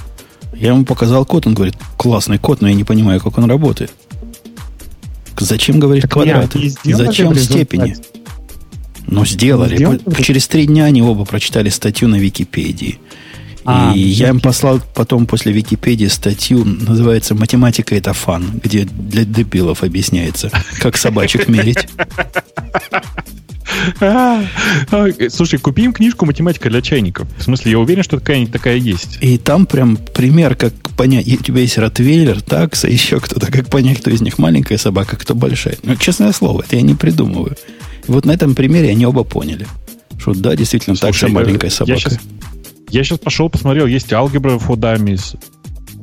A: Я ему показал код, он говорит, классный код, но я не понимаю, как он работает. Зачем говорить квадраты? Зачем степени? Ну, сделали. сделали. Через три дня они оба прочитали статью на Википедии. А, и я им послал потом после Википедии статью, называется «Математика – это фан», где для дебилов объясняется, как собачек мерить.
B: Слушай, купи им книжку «Математика для чайников». В смысле, я уверен, что какая-нибудь такая есть.
A: И там прям пример, как понять. У тебя есть ротвейлер, такса, еще кто-то. Как понять, кто из них маленькая собака, кто большая. Ну, честное слово, это я не придумываю. Вот на этом примере они оба поняли, что да, действительно, Слушай, такса маленькая собака. Я сейчас,
B: я сейчас пошел, посмотрел, есть алгебра for dummies.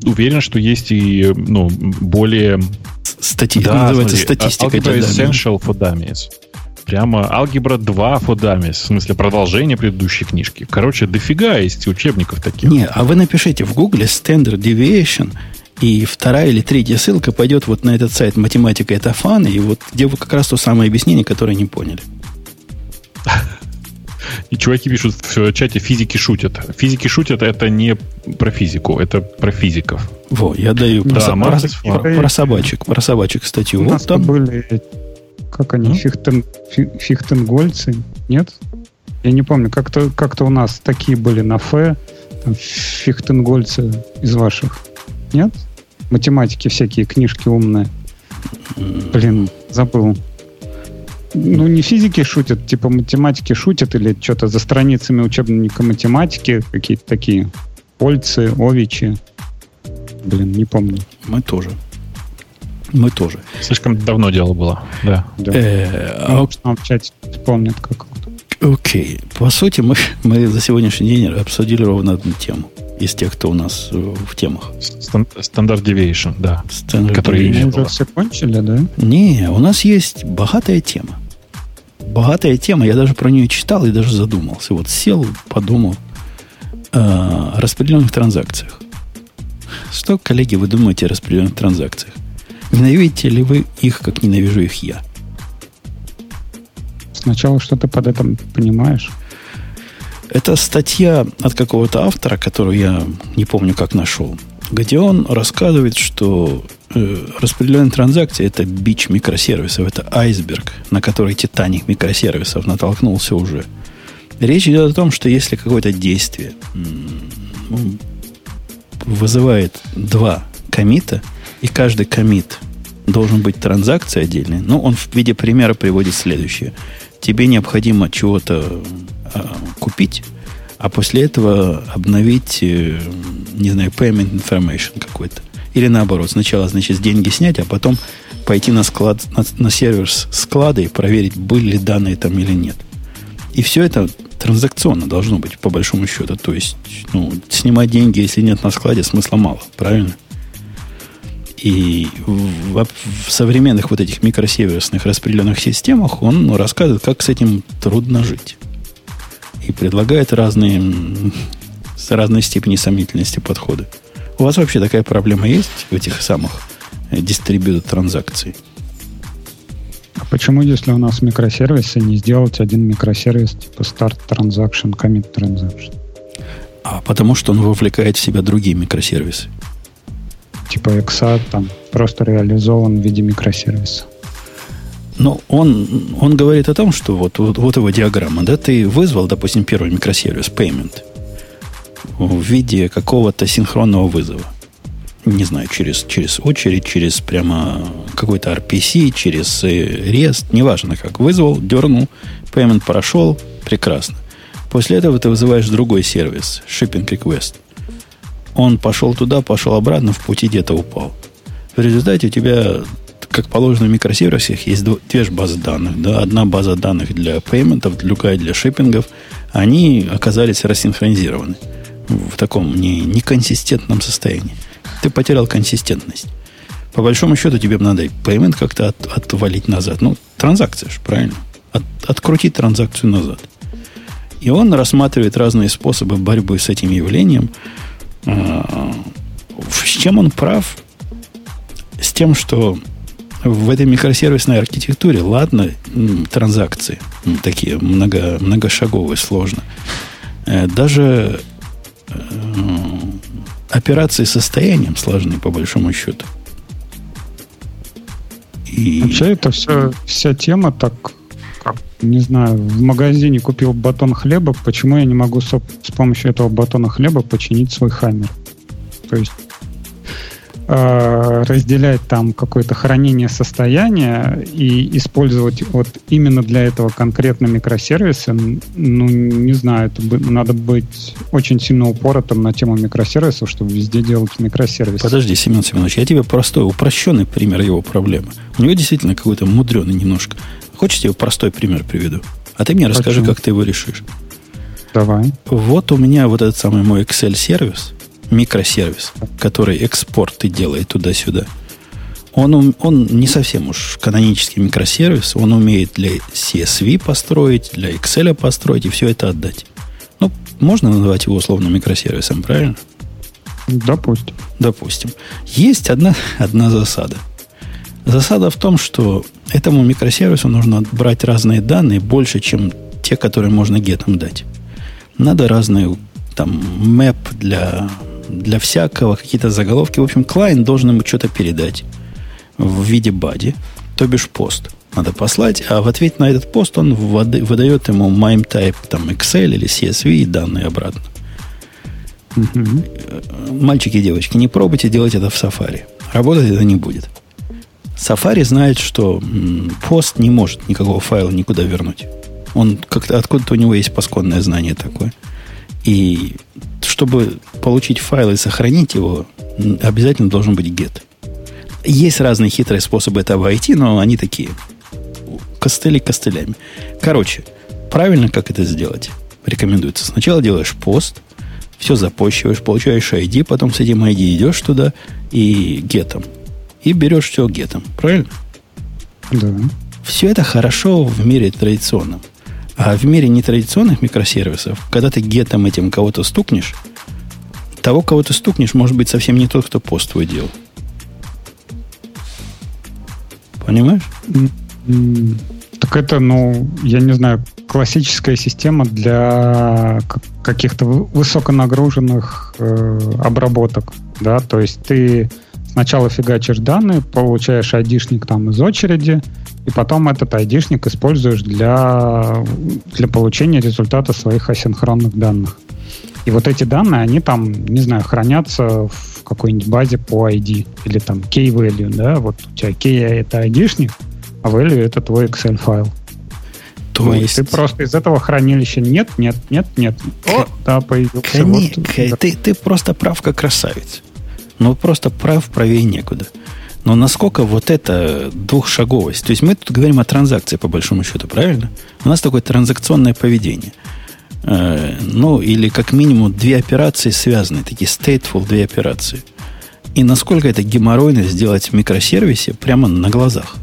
B: Уверен, что есть и ну, более...
A: Стати... Да, называется смотри, статистика.
B: Algebra Essential for Dummies. Прямо алгебра 2 фодами, в смысле продолжение предыдущей книжки. Короче, дофига есть учебников таких.
A: Не, а вы напишите в гугле Standard Deviation, и вторая или третья ссылка пойдет вот на этот сайт «Математика – это фан», и вот где вы как раз то самое объяснение, которое не поняли.
B: И чуваки пишут в чате, физики шутят. Физики шутят, это не про физику, это про физиков.
A: Во, я даю да, про, про, про, про собачек, про собачек статью. У
C: вот нас там были как они, фихтен, фихтенгольцы? Нет? Я не помню, как-то как у нас такие были на Ф, там, фихтенгольцы из ваших. Нет? Математики всякие, книжки умные. Блин, забыл. Ну, не физики шутят, типа математики шутят или что-то за страницами учебника математики, какие-то такие. Польцы, Овичи. Блин, не помню.
A: Мы тоже. Мы тоже.
B: Слишком давно дело было, да. да.
C: Э, ну, а... в чате помнят как.
A: Окей. По сути, мы, мы за сегодняшний день обсудили ровно одну тему из тех, кто у нас в темах.
B: Стандарт Deviation, да.
C: Standard который Мы уже все кончили, да?
A: Не, у нас есть богатая тема. Богатая тема, я даже про нее читал и даже задумался. Вот сел, подумал о распределенных транзакциях. Что, коллеги, вы думаете о распределенных транзакциях? Ненавидите ли вы их, как ненавижу их я?
C: Сначала что ты под этим понимаешь?
A: Это статья от какого-то автора, которую я не помню, как нашел, где он рассказывает, что э, распределенные транзакции это бич микросервисов, это айсберг, на который Титаник микросервисов натолкнулся уже. Речь идет о том, что если какое-то действие вызывает два комита, и каждый комит должен быть транзакцией отдельной. Ну, он в виде примера приводит следующее. Тебе необходимо чего-то э, купить, а после этого обновить, э, не знаю, payment information какой-то. Или наоборот, сначала, значит, деньги снять, а потом пойти на склад, на, на сервер склада и проверить, были ли данные там или нет. И все это транзакционно должно быть, по большому счету. То есть, ну, снимать деньги, если нет на складе, смысла мало, правильно? И в, в современных вот этих микросервисных распределенных системах он ну, рассказывает, как с этим трудно жить. И предлагает разные, с разной степени сомнительности подходы. У вас вообще такая проблема есть в этих самых дистрибьютор транзакций?
C: А почему, если у нас микросервисы, не сделать один микросервис типа start transaction, commit transaction?
A: А потому что он вовлекает в себя другие микросервисы.
C: Типа XA там просто реализован в виде микросервиса.
A: Но он, он говорит о том, что вот, вот, вот его диаграмма, да, ты вызвал, допустим, первый микросервис, payment, в виде какого-то синхронного вызова. Не знаю, через, через очередь, через прямо какой-то RPC, через REST, неважно как. Вызвал, дернул, payment прошел, прекрасно. После этого ты вызываешь другой сервис, shipping request. Он пошел туда, пошел обратно, в пути где-то упал. В результате у тебя, как положено в микросервисах, есть две базы данных. Да? Одна база данных для пейментов, другая для шиппингов. Они оказались рассинхронизированы в таком не, неконсистентном состоянии. Ты потерял консистентность. По большому счету тебе надо payment как-то от, отвалить назад. Ну, транзакция же, правильно? От, открутить транзакцию назад. И он рассматривает разные способы борьбы с этим явлением. А, с чем он прав? С тем, что в этой микросервисной архитектуре, ладно, транзакции такие много, многошаговые, сложно. Э, даже Э, операции состоянием сложны, по большому счету.
C: И... Вообще, это все, вся тема так, не знаю, в магазине купил батон хлеба, почему я не могу с помощью этого батона хлеба починить свой хаммер? То есть Э, разделять там какое-то хранение состояния и использовать вот именно для этого конкретно микросервисы, ну, не знаю, это надо быть очень сильно упоротым на тему микросервисов, чтобы везде делать микросервисы.
A: Подожди, Семен Семенович, я тебе простой, упрощенный пример его проблемы. У него действительно какой-то мудреный немножко. Хочешь, я тебе простой пример приведу? А ты мне Хочу. расскажи, как ты его решишь.
C: Давай.
A: Вот у меня вот этот самый мой Excel-сервис, микросервис, который экспорты делает туда-сюда, он, он не совсем уж канонический микросервис, он умеет для CSV построить, для Excel построить и все это отдать. Ну, можно называть его условно микросервисом, правильно?
C: Допустим.
A: Допустим. Есть одна, одна засада. Засада в том, что этому микросервису нужно брать разные данные больше, чем те, которые можно гетом дать. Надо разные там мэп для для всякого, какие-то заголовки. В общем, клиент должен ему что-то передать в виде бади, то бишь пост. Надо послать, а в ответ на этот пост он выдает ему MIME type, там Excel или CSV и данные обратно. Угу. Мальчики и девочки, не пробуйте делать это в Safari. Работать это не будет. Safari знает, что пост не может никакого файла никуда вернуть. Он как-то откуда-то у него есть пасконное знание такое. И чтобы получить файл и сохранить его, обязательно должен быть get. Есть разные хитрые способы это обойти, но они такие костыли костылями. Короче, правильно как это сделать? Рекомендуется. Сначала делаешь пост, все запощиваешь, получаешь ID, потом с этим ID идешь туда и гетом. И берешь все гетом. Правильно?
C: Да.
A: Все это хорошо в мире традиционном. А в мире нетрадиционных микросервисов, когда ты гетом этим кого-то стукнешь, того, кого ты стукнешь, может быть совсем не тот, кто пост твой делал. Понимаешь?
C: Так это, ну, я не знаю, классическая система для каких-то высоконагруженных э, обработок, да, то есть ты сначала фигачишь данные, получаешь айдишник там из очереди, и потом этот айдишник используешь для, для получения результата своих асинхронных данных. И вот эти данные, они там, не знаю, хранятся в какой-нибудь базе по ID или там key-value, да, вот у тебя key это айдишник, а value это твой Excel файл. То ну, есть... Ты просто из этого хранилища нет, нет, нет, нет.
A: О, да, появился. Кони... Вот, ты, ты просто прав, как красавец. Ну, просто прав, правее некуда. Но насколько вот это двухшаговость? То есть мы тут говорим о транзакции, по большому счету, правильно? У нас такое транзакционное поведение. Э, ну, или как минимум две операции связаны, такие stateful две операции. И насколько это геморройно сделать в микросервисе прямо на глазах.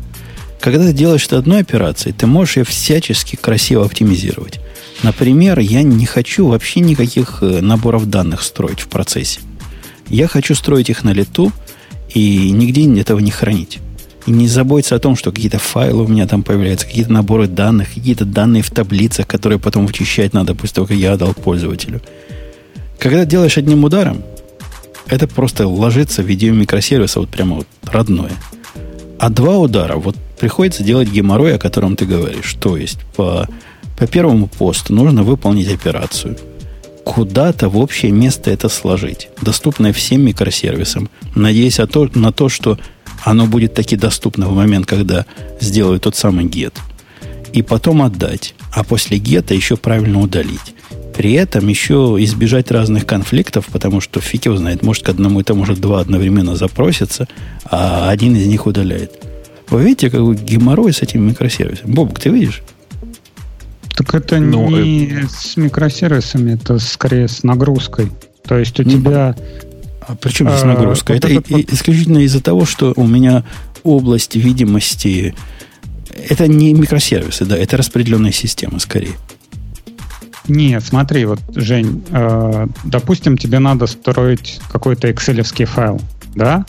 A: Когда ты делаешь это одной операцией, ты можешь ее всячески красиво оптимизировать. Например, я не хочу вообще никаких э, наборов данных строить в процессе. Я хочу строить их на лету и нигде этого не хранить. И не заботиться о том, что какие-то файлы у меня там появляются, какие-то наборы данных, какие-то данные в таблицах, которые потом вычищать надо того, как я отдал пользователю. Когда делаешь одним ударом, это просто ложится в виде микросервиса вот прямо вот родное. А два удара, вот приходится делать геморрой, о котором ты говоришь. То есть по, по первому посту нужно выполнить операцию – куда-то в общее место это сложить, доступное всем микросервисам, надеясь то, на то, что оно будет таки доступно в момент, когда сделают тот самый get. И потом отдать. А после гета еще правильно удалить. При этом еще избежать разных конфликтов, потому что фиг его знает, может к одному и тому же два одновременно запросятся, а один из них удаляет. Вы видите, какой геморрой с этим микросервисом? Бобок, ты видишь?
C: Так это ну, не это... с микросервисами, это скорее с нагрузкой. То есть у ну, тебя...
A: А при чем здесь а, нагрузка? Вот это вот... исключительно из-за того, что у меня область видимости... Это не микросервисы, да, это распределенная система скорее.
C: Нет, смотри, вот, Жень, э, допустим, тебе надо строить какой-то excel файл, да?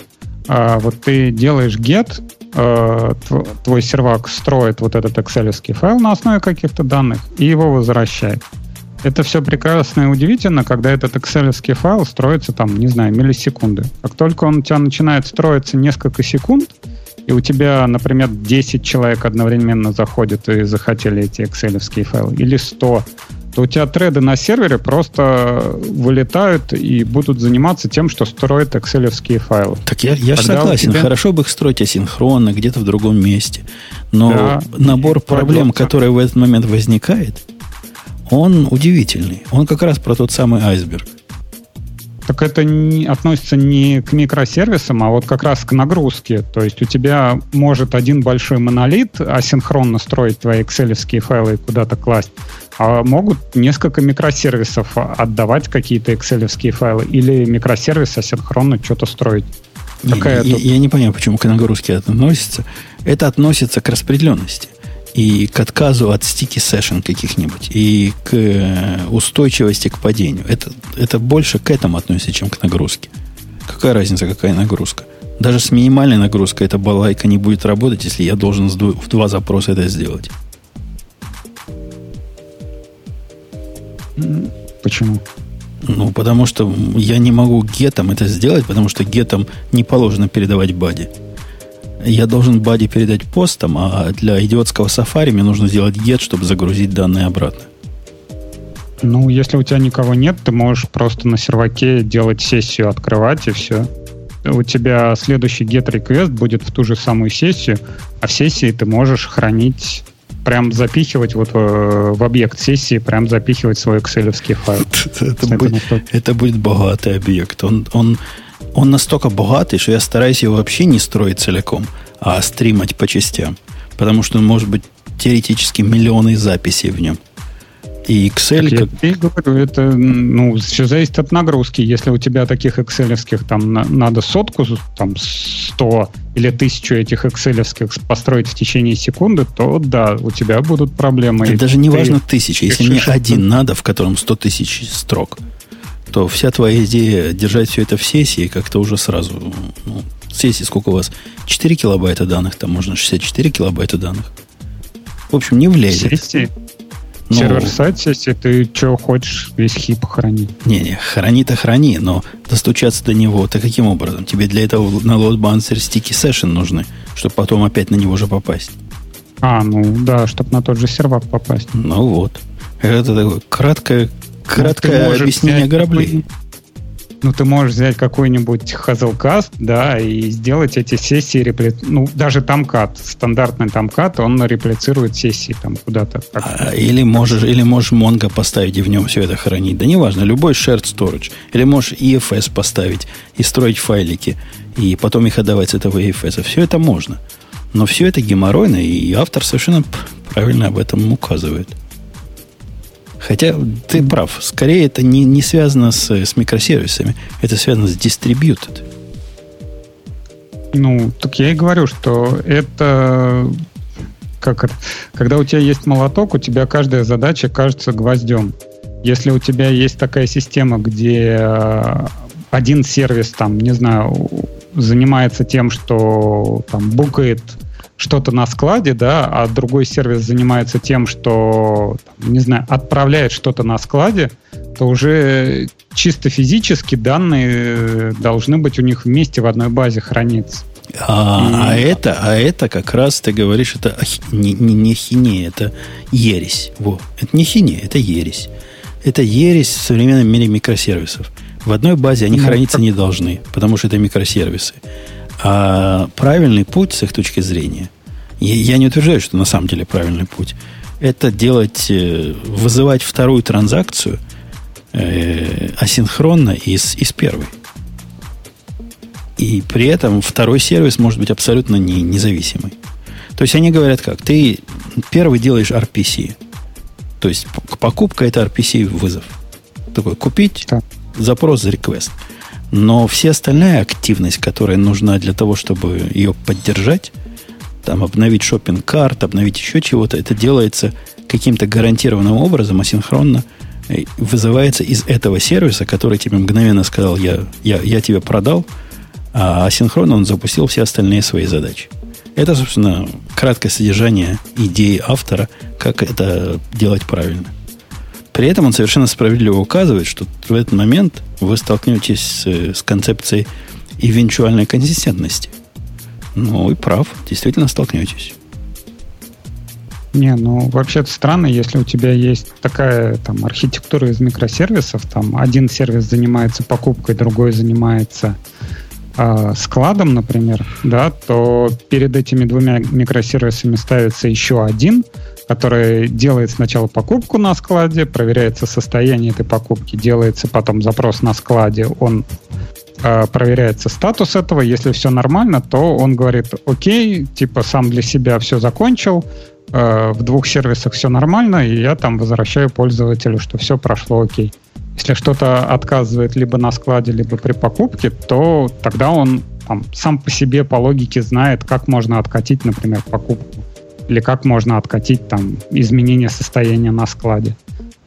C: А вот ты делаешь get, э, твой сервак строит вот этот excel файл на основе каких-то данных и его возвращает. Это все прекрасно и удивительно, когда этот excel файл строится там, не знаю, миллисекунды. Как только он у тебя начинает строиться несколько секунд, и у тебя, например, 10 человек одновременно заходят и захотели эти excel файлы, или 100, то у тебя треды на сервере просто вылетают и будут заниматься тем, что строят excel файлы.
A: Так я, я же согласен, тебя... хорошо бы их строить асинхронно, где-то в другом месте. Но да, набор проблем, который в этот момент возникает, он удивительный. Он как раз про тот самый айсберг.
C: Так это не, относится не к микросервисам, а вот как раз к нагрузке. То есть у тебя может один большой монолит асинхронно строить твои excel файлы и куда-то класть, а могут несколько микросервисов отдавать какие-то excel файлы или микросервис асинхронно что-то строить.
A: Какая я, я, я не понимаю, почему к нагрузке это относится. Это относится к распределенности и к отказу от стики session каких-нибудь, и к э, устойчивости к падению. Это, это больше к этому относится, чем к нагрузке. Какая разница, какая нагрузка? Даже с минимальной нагрузкой эта балайка не будет работать, если я должен в два запроса это сделать.
C: Почему?
A: Ну, потому что я не могу гетом это сделать, потому что гетом не положено передавать бади я должен бади передать постом, а для идиотского сафари мне нужно сделать get, чтобы загрузить данные обратно.
C: Ну, если у тебя никого нет, ты можешь просто на серваке делать сессию, открывать и все. У тебя следующий get request будет в ту же самую сессию, а в сессии ты можешь хранить прям запихивать вот в, э, в объект сессии, прям запихивать свой excel файл.
A: Это, будет, это будет богатый объект. Он, он он настолько богатый, что я стараюсь его вообще не строить целиком, а стримать по частям. Потому что он может быть теоретически миллионы записей в нем. И Excel...
C: Так как... Я говорю, это ну, все зависит от нагрузки. Если у тебя таких excel там на, надо сотку, там 100 или тысячу этих excel построить в течение секунды, то да, у тебя будут проблемы.
A: Это даже не важно тысяча. Если мне один надо, в котором 100 тысяч строк, то вся твоя идея держать все это в сессии как-то уже сразу... Ну, сессии сколько у вас? 4 килобайта данных, там можно 64 килобайта данных. В общем, не влезет.
C: Сессии? Но... Сервер-сайт сессии, ты что хочешь, весь хип храни.
A: Не-не, храни-то храни, но достучаться до него, ты каким образом? Тебе для этого на balancer стики session нужны, чтобы потом опять на него же попасть.
C: А, ну да, чтобы на тот же сервак попасть.
A: Ну вот. Это такое краткое краткое объяснение гораблей.
C: Ну, ты можешь взять какой-нибудь Hazelcast, да, и сделать эти сессии, репли... ну, даже тамкат, стандартный тамкат, он реплицирует сессии там куда-то.
A: А, или можешь, или можешь Mongo поставить и в нем все это хранить. Да неважно, любой shared storage. Или можешь EFS поставить и строить файлики, и потом их отдавать с этого EFS. Все это можно. Но все это геморройно, и автор совершенно правильно об этом указывает. Хотя ты прав, скорее это не, не связано с, с микросервисами, это связано с distributed.
C: Ну, так я и говорю, что это как это, когда у тебя есть молоток, у тебя каждая задача кажется гвоздем. Если у тебя есть такая система, где э, один сервис, там, не знаю, занимается тем, что там букает что-то на складе, да, а другой сервис занимается тем, что, не знаю, отправляет что-то на складе, то уже чисто физически данные должны быть у них вместе в одной базе храниться.
A: А, И... а, это, а это как раз ты говоришь, это не, не, не хине, это ересь. Во. Это не хине, это ересь. Это ересь в современном мире микросервисов. В одной базе они ну, храниться как... не должны, потому что это микросервисы. А правильный путь с их точки зрения, я не утверждаю, что на самом деле правильный путь, это делать, э, вызывать вторую транзакцию э, асинхронно из, из первой. И при этом второй сервис может быть абсолютно не, независимый. То есть они говорят как? Ты первый делаешь RPC. То есть покупка это RPC вызов. Такой купить, да. запрос, request. Но вся остальная активность, которая нужна для того, чтобы ее поддержать, там обновить шопинг карт, обновить еще чего-то, это делается каким-то гарантированным образом, асинхронно, вызывается из этого сервиса, который тебе мгновенно сказал, я, я, я тебе продал, а асинхронно он запустил все остальные свои задачи. Это, собственно, краткое содержание идеи автора, как это делать правильно. При этом он совершенно справедливо указывает, что в этот момент вы столкнетесь с, с концепцией эвенчуальной консистентности. Ну и прав, действительно столкнетесь.
C: Не, ну вообще-то странно, если у тебя есть такая там архитектура из микросервисов, там один сервис занимается покупкой, другой занимается э, складом, например, да, то перед этими двумя микросервисами ставится еще один, который делает сначала покупку на складе, проверяется состояние этой покупки, делается потом запрос на складе, он э, проверяется статус этого, если все нормально, то он говорит, окей, типа сам для себя все закончил, э, в двух сервисах все нормально, и я там возвращаю пользователю, что все прошло окей. Если что-то отказывает либо на складе, либо при покупке, то тогда он там, сам по себе по логике знает, как можно откатить, например, покупку или как можно откатить там изменение состояния на складе,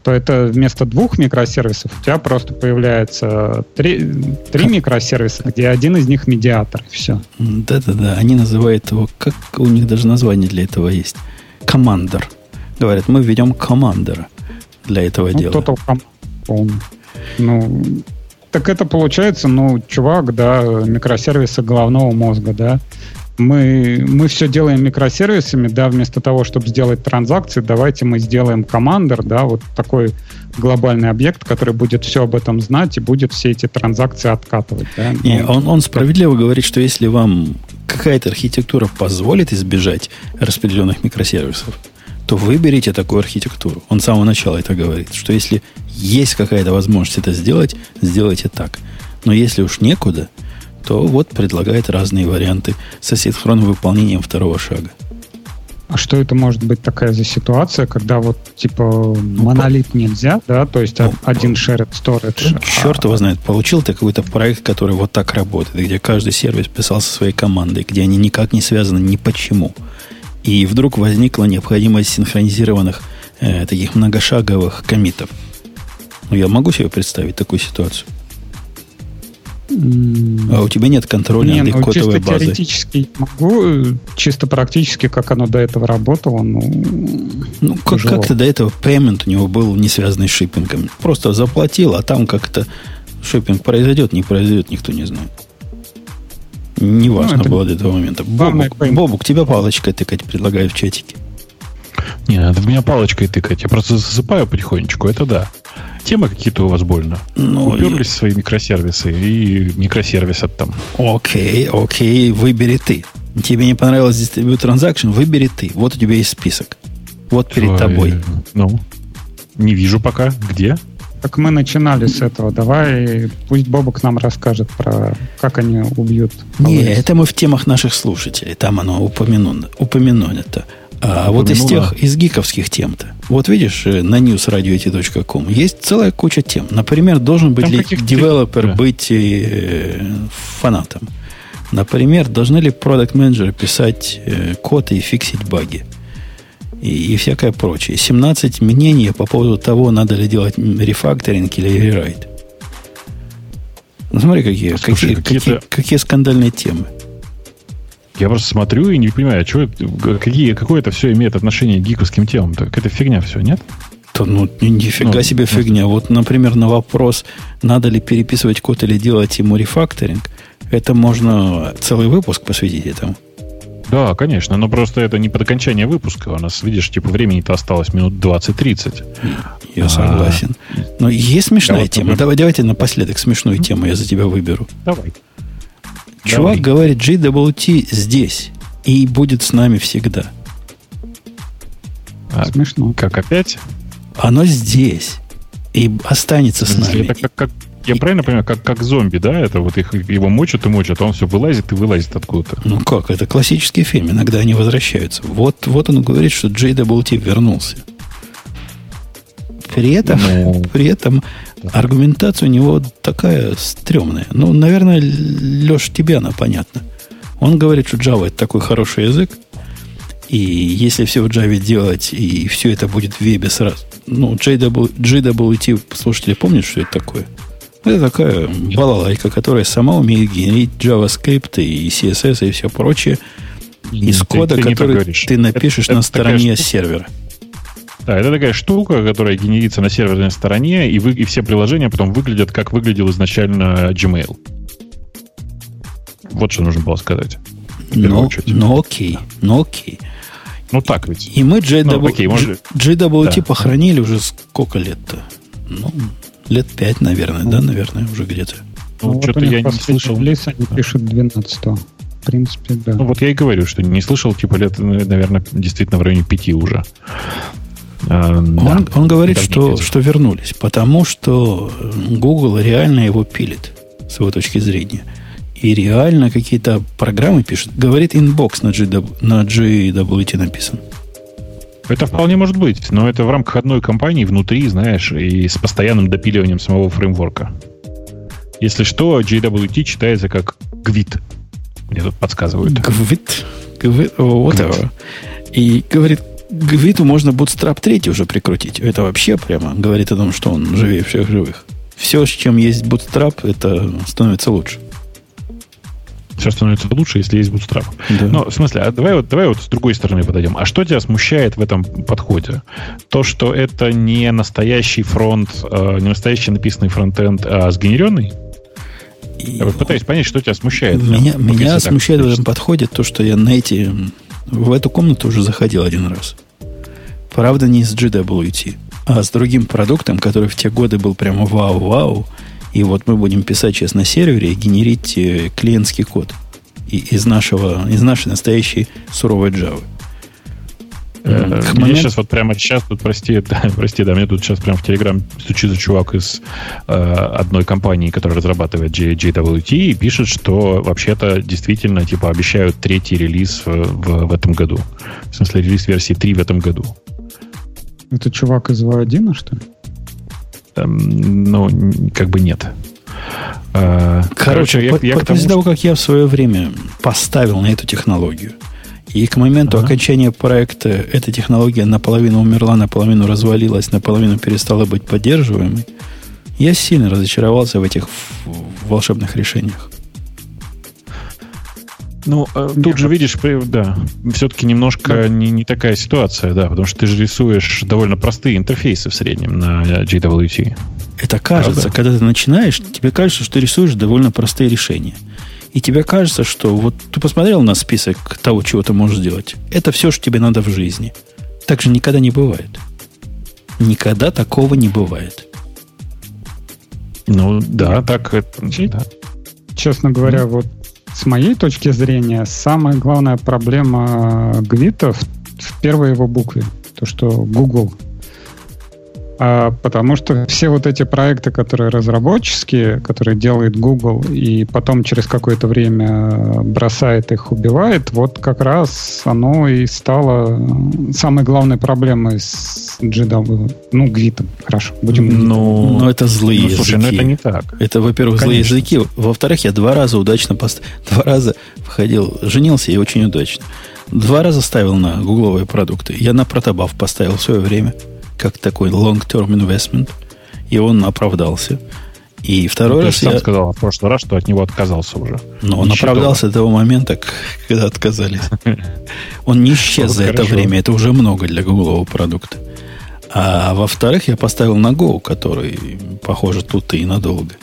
C: то это вместо двух микросервисов у тебя просто появляется три, три микросервиса, где один из них медиатор, и все.
A: Да-да-да, они называют его, как у них даже название для этого есть, командер. Говорят, мы введем командера для этого ну, дела. Total
C: command, ну, так это получается, ну, чувак, да, микросервисы головного мозга, да, мы, мы все делаем микросервисами, да, вместо того, чтобы сделать транзакции, давайте мы сделаем командер, да, вот такой глобальный объект, который будет все об этом знать и будет все эти транзакции откатывать. Да?
A: Не, ну, он, он справедливо говорит, что если вам какая-то архитектура позволит избежать распределенных микросервисов, то выберите такую архитектуру. Он с самого начала это говорит, что если есть какая-то возможность это сделать, сделайте так. Но если уж некуда, то вот предлагает разные варианты с асинхронным выполнением второго шага.
C: А что это может быть такая за ситуация, когда вот типа ну, монолит по... нельзя, да, то есть ну, один shared storage?
A: Ну, черт а... его знает, получил ты какой-то проект, который вот так работает, где каждый сервис писал со своей командой, где они никак не связаны ни почему. И вдруг возникла необходимость синхронизированных э, таких многошаговых комитов. Ну, я могу себе представить такую ситуацию. А у тебя нет контроля Не, над ну, кодовой чисто базой?
C: теоретически могу, чисто практически, как оно до этого работало, ну...
A: Ну, как, как-то до этого пеймент у него был не связанный с шиппингом. Просто заплатил, а там как-то шиппинг произойдет, не произойдет, никто не знает. Неважно ну, было до этого момента. Бобук, Бобук, тебя палочкой тыкать предлагаю в чатике.
B: Не, надо в меня палочкой тыкать. Я просто засыпаю потихонечку, это да. темы какие-то у вас больно. Ну, Уперлись и... в свои микросервисы и микросервисят там.
A: Окей, окей, выбери ты. Тебе не понравилось Distribute Transaction, выбери ты. Вот у тебя есть список. Вот перед Ой, тобой.
B: Ну, не вижу пока. Где?
C: Так мы начинали с этого. Давай пусть Бобок нам расскажет про как они убьют.
A: Не, это мы в темах наших слушателей. Там оно упомянуло, упомянуто. А вот из тех, из гиковских тем-то. Вот видишь, э, на newsradio.com есть целая куча тем. Например, должен быть ли девелопер да. быть э, фанатом. Например, должны ли продукт менеджеры писать э, код и фиксить баги и, и всякое прочее. 17 мнений по поводу того, надо ли делать рефакторинг или рерайт. Ну, смотри, какие, Слушай, какие, какие, какие скандальные темы.
B: Я просто смотрю и не понимаю, а что, какие, какое это все имеет отношение к гиковским темам? Так это фигня все, нет?
A: То, ну, нифига ну, себе ну, фигня. Вот, например, на вопрос, надо ли переписывать код или делать ему рефакторинг, это можно целый выпуск посвятить этому.
B: Да, конечно, но просто это не под окончание выпуска. У нас, видишь, типа времени-то осталось минут 20-30.
A: Я согласен. А, но есть смешная тема. Давай, давайте напоследок смешную тему я за тебя выберу.
B: Давай.
A: Чувак Давай. говорит, GWT здесь и будет с нами всегда.
B: А, Смешно. Как опять?
A: Оно здесь и останется с нами.
B: Это как, как, я правильно понимаю, как, как зомби, да? Это вот их, его мочат и мочат, а он все вылазит и вылазит откуда-то.
A: Ну как, это классический фильм, иногда они возвращаются. Вот, вот он говорит, что JWT вернулся. При этом, ну, при этом аргументация у него такая стрёмная. Ну, наверное, Леш, тебе она понятна. Он говорит, что Java это такой хороший язык, и если все в Java делать, и все это будет в вебе сразу. Ну, JW, JWT, слушатели помнят, что это такое? Это такая балалайка, которая сама умеет генерить JavaScript и CSS и все прочее из ты, кода, ты который ты напишешь это, на стороне сервера.
B: Да, это такая штука, которая генерится на серверной стороне, и, вы, и все приложения потом выглядят, как выглядел изначально Gmail. Вот что нужно было сказать.
A: Ну, ну окей, ну окей.
B: Ну так ведь.
A: И мы JW, ну, окей, может... GWT да. похоронили уже сколько лет-то? Ну, Лет пять, наверное, ну, да, наверное, уже где-то.
C: Ну, ну что-то я не слышал. Релиз они пишут 12 -го. В принципе, да.
B: Ну, вот я и говорю, что не слышал, типа, лет, наверное, действительно в районе пяти уже.
A: А, он, да, он говорит, что, что вернулись, потому что Google реально его пилит, с его точки зрения. И реально какие-то программы пишет. Говорит, Inbox на, GW, на GWT написан.
B: Это вполне может быть, но это в рамках одной компании внутри, знаешь, и с постоянным допиливанием самого фреймворка. Если что, JWT читается как GWT. Мне тут подсказывают.
A: GWT? GWT, whatever. И говорит, Гвиту можно Bootstrap 3 уже прикрутить. Это вообще прямо говорит о том, что он живее всех живых. Все, с чем есть Bootstrap, это становится лучше
B: все становится лучше, если есть Bootstrap. Да. Но, в смысле, а давай, вот, давай вот с другой стороны подойдем. А что тебя смущает в этом подходе? То, что это не настоящий фронт, э, не настоящий написанный фронтенд, а сгенеренный? И... Я пытаюсь понять, что тебя смущает.
A: Меня, вот меня смущает в этом подходе то, что я на эти, в эту комнату уже заходил один раз. Правда, не с GWT, а с другим продуктом, который в те годы был прямо вау-вау, и вот мы будем писать сейчас на сервере и генерить э, клиентский код из, нашего, из нашей настоящей суровой Java.
B: Э, К момент... сейчас вот прямо сейчас тут, прости, да, прости, да, мне тут сейчас прямо в Телеграм стучится чувак из э, одной компании, которая разрабатывает JWT, и пишет, что вообще-то действительно типа обещают третий релиз в, в, в этом году. В смысле, релиз версии 3 в этом году.
C: Это чувак из V1, что ли?
B: Ну, как бы нет.
A: Э, короче, я, по, я после тому, того, как я в свое время поставил на эту технологию, и к моменту ага. окончания проекта эта технология наполовину умерла, наполовину развалилась, наполовину перестала быть поддерживаемой, я сильно разочаровался в этих волшебных решениях.
B: Ну, э, тут же видишь, да, все-таки немножко да. не, не такая ситуация, да, потому что ты же рисуешь довольно простые интерфейсы в среднем на GWT.
A: Это кажется, Правда? когда ты начинаешь, тебе кажется, что ты рисуешь довольно простые решения. И тебе кажется, что вот ты посмотрел на список того, чего ты можешь сделать. Это все, что тебе надо в жизни. Так же никогда не бывает. Никогда такого не бывает.
B: Ну, да, так это... Да.
C: Честно говоря, вот с моей точки зрения, самая главная проблема Гвита в, в первой его букве. То, что Google потому что все вот эти проекты, которые разработческие, которые делает Google, и потом через какое-то время бросает их, убивает, вот как раз оно и стало самой главной проблемой с GW. Ну, гвитом, хорошо. Будем
A: ну, ну, это злые ну, языки. Слушай, ну это не так. Это, во-первых, злые языки. Во-вторых, я два раза удачно пост... Два раза входил, женился и очень удачно. Два раза ставил на гугловые продукты. Я на протобаф поставил в свое время – как такой long-term investment, и он оправдался. И второй ну, раз
B: ты я... сам сказал в прошлый раз, что от него отказался уже.
A: Но он оправдался до того момента, когда отказались. Он не исчез за это время. Это уже много для гуглового продукта. А во-вторых, я поставил на Go, который, похоже, тут и надолго.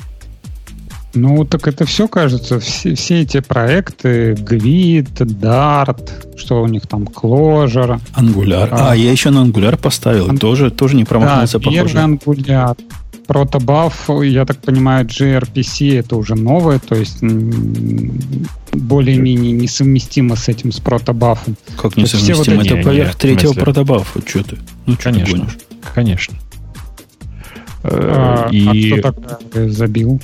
C: Ну, так это все, кажется, все, все эти проекты, Grid, Dart, что у них там, Clojure.
A: Angular. А, а я еще на Angular поставил, An... тоже, тоже не промахнулся, да, похоже.
C: Angular. Protobuf, я так понимаю, gRPC это уже новое, то есть более-менее несовместимо с этим, с протобафом.
A: Как несовместимо? Вот эти... Это поверх третьего протобафа. Что ты?
B: Ну, что конечно, ты? Конечно.
C: А, и... а кто так забил?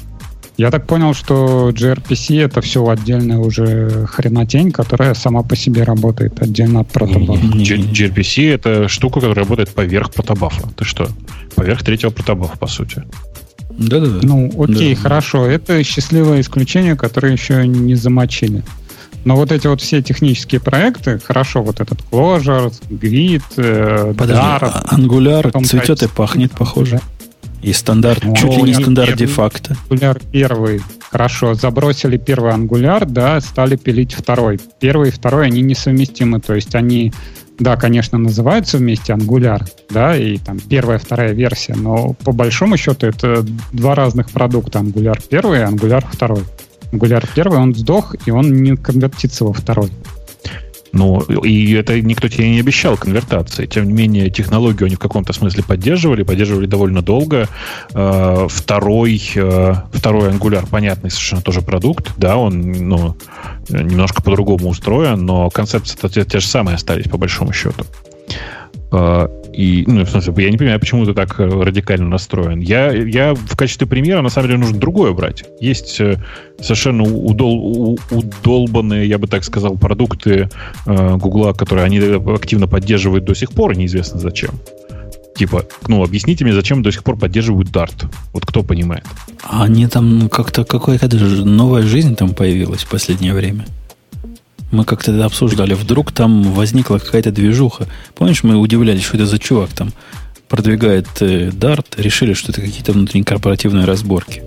C: Я так понял, что gRPC это все отдельная уже хренотень, которая сама по себе работает отдельно от протобафа.
B: gRPC это штука, которая работает поверх протобафа. Ты что? Поверх третьего протобафа, по сути.
C: Да-да-да. Ну, окей, да. хорошо. Это счастливое исключение, которое еще не замочили. Но вот эти вот все технические проекты, хорошо, вот этот Clojure, Grid,
A: э, Подожди, Dart, а Angular цветет и пахнет, похоже. И стандарт, ну, чуть ли не стандарт де-факто.
C: Angular первый. Хорошо, забросили первый ангуляр, да, стали пилить второй. Первый и второй, они несовместимы. То есть они, да, конечно, называются вместе ангуляр, да, и там первая, вторая версия, но по большому счету это два разных продукта. Ангуляр первый и ангуляр второй. Ангуляр первый, он сдох, и он не конвертится во второй.
B: Ну, и это никто тебе не обещал конвертации. Тем не менее, технологию они в каком-то смысле поддерживали, поддерживали довольно долго. Э, второй, э, второй Angular, понятный совершенно тоже продукт, да, он, ну, немножко по-другому устроен, но концепции те, те же самые остались, по большому счету. Э, и, ну, в смысле, я не понимаю, почему ты так э, радикально настроен. Я, я в качестве примера, на самом деле, нужно другое брать. Есть э, совершенно удол, удолбанные, я бы так сказал, продукты э, Гугла, которые они активно поддерживают до сих пор, неизвестно зачем. Типа, ну, объясните мне, зачем до сих пор поддерживают Dart? Вот кто понимает?
A: Они там как-то какая-то новая жизнь там появилась в последнее время. Мы как-то это обсуждали. Вдруг там возникла какая-то движуха. Помнишь, мы удивлялись, что это за чувак там продвигает э, Dart, решили, что это какие-то внутрикорпоративные разборки.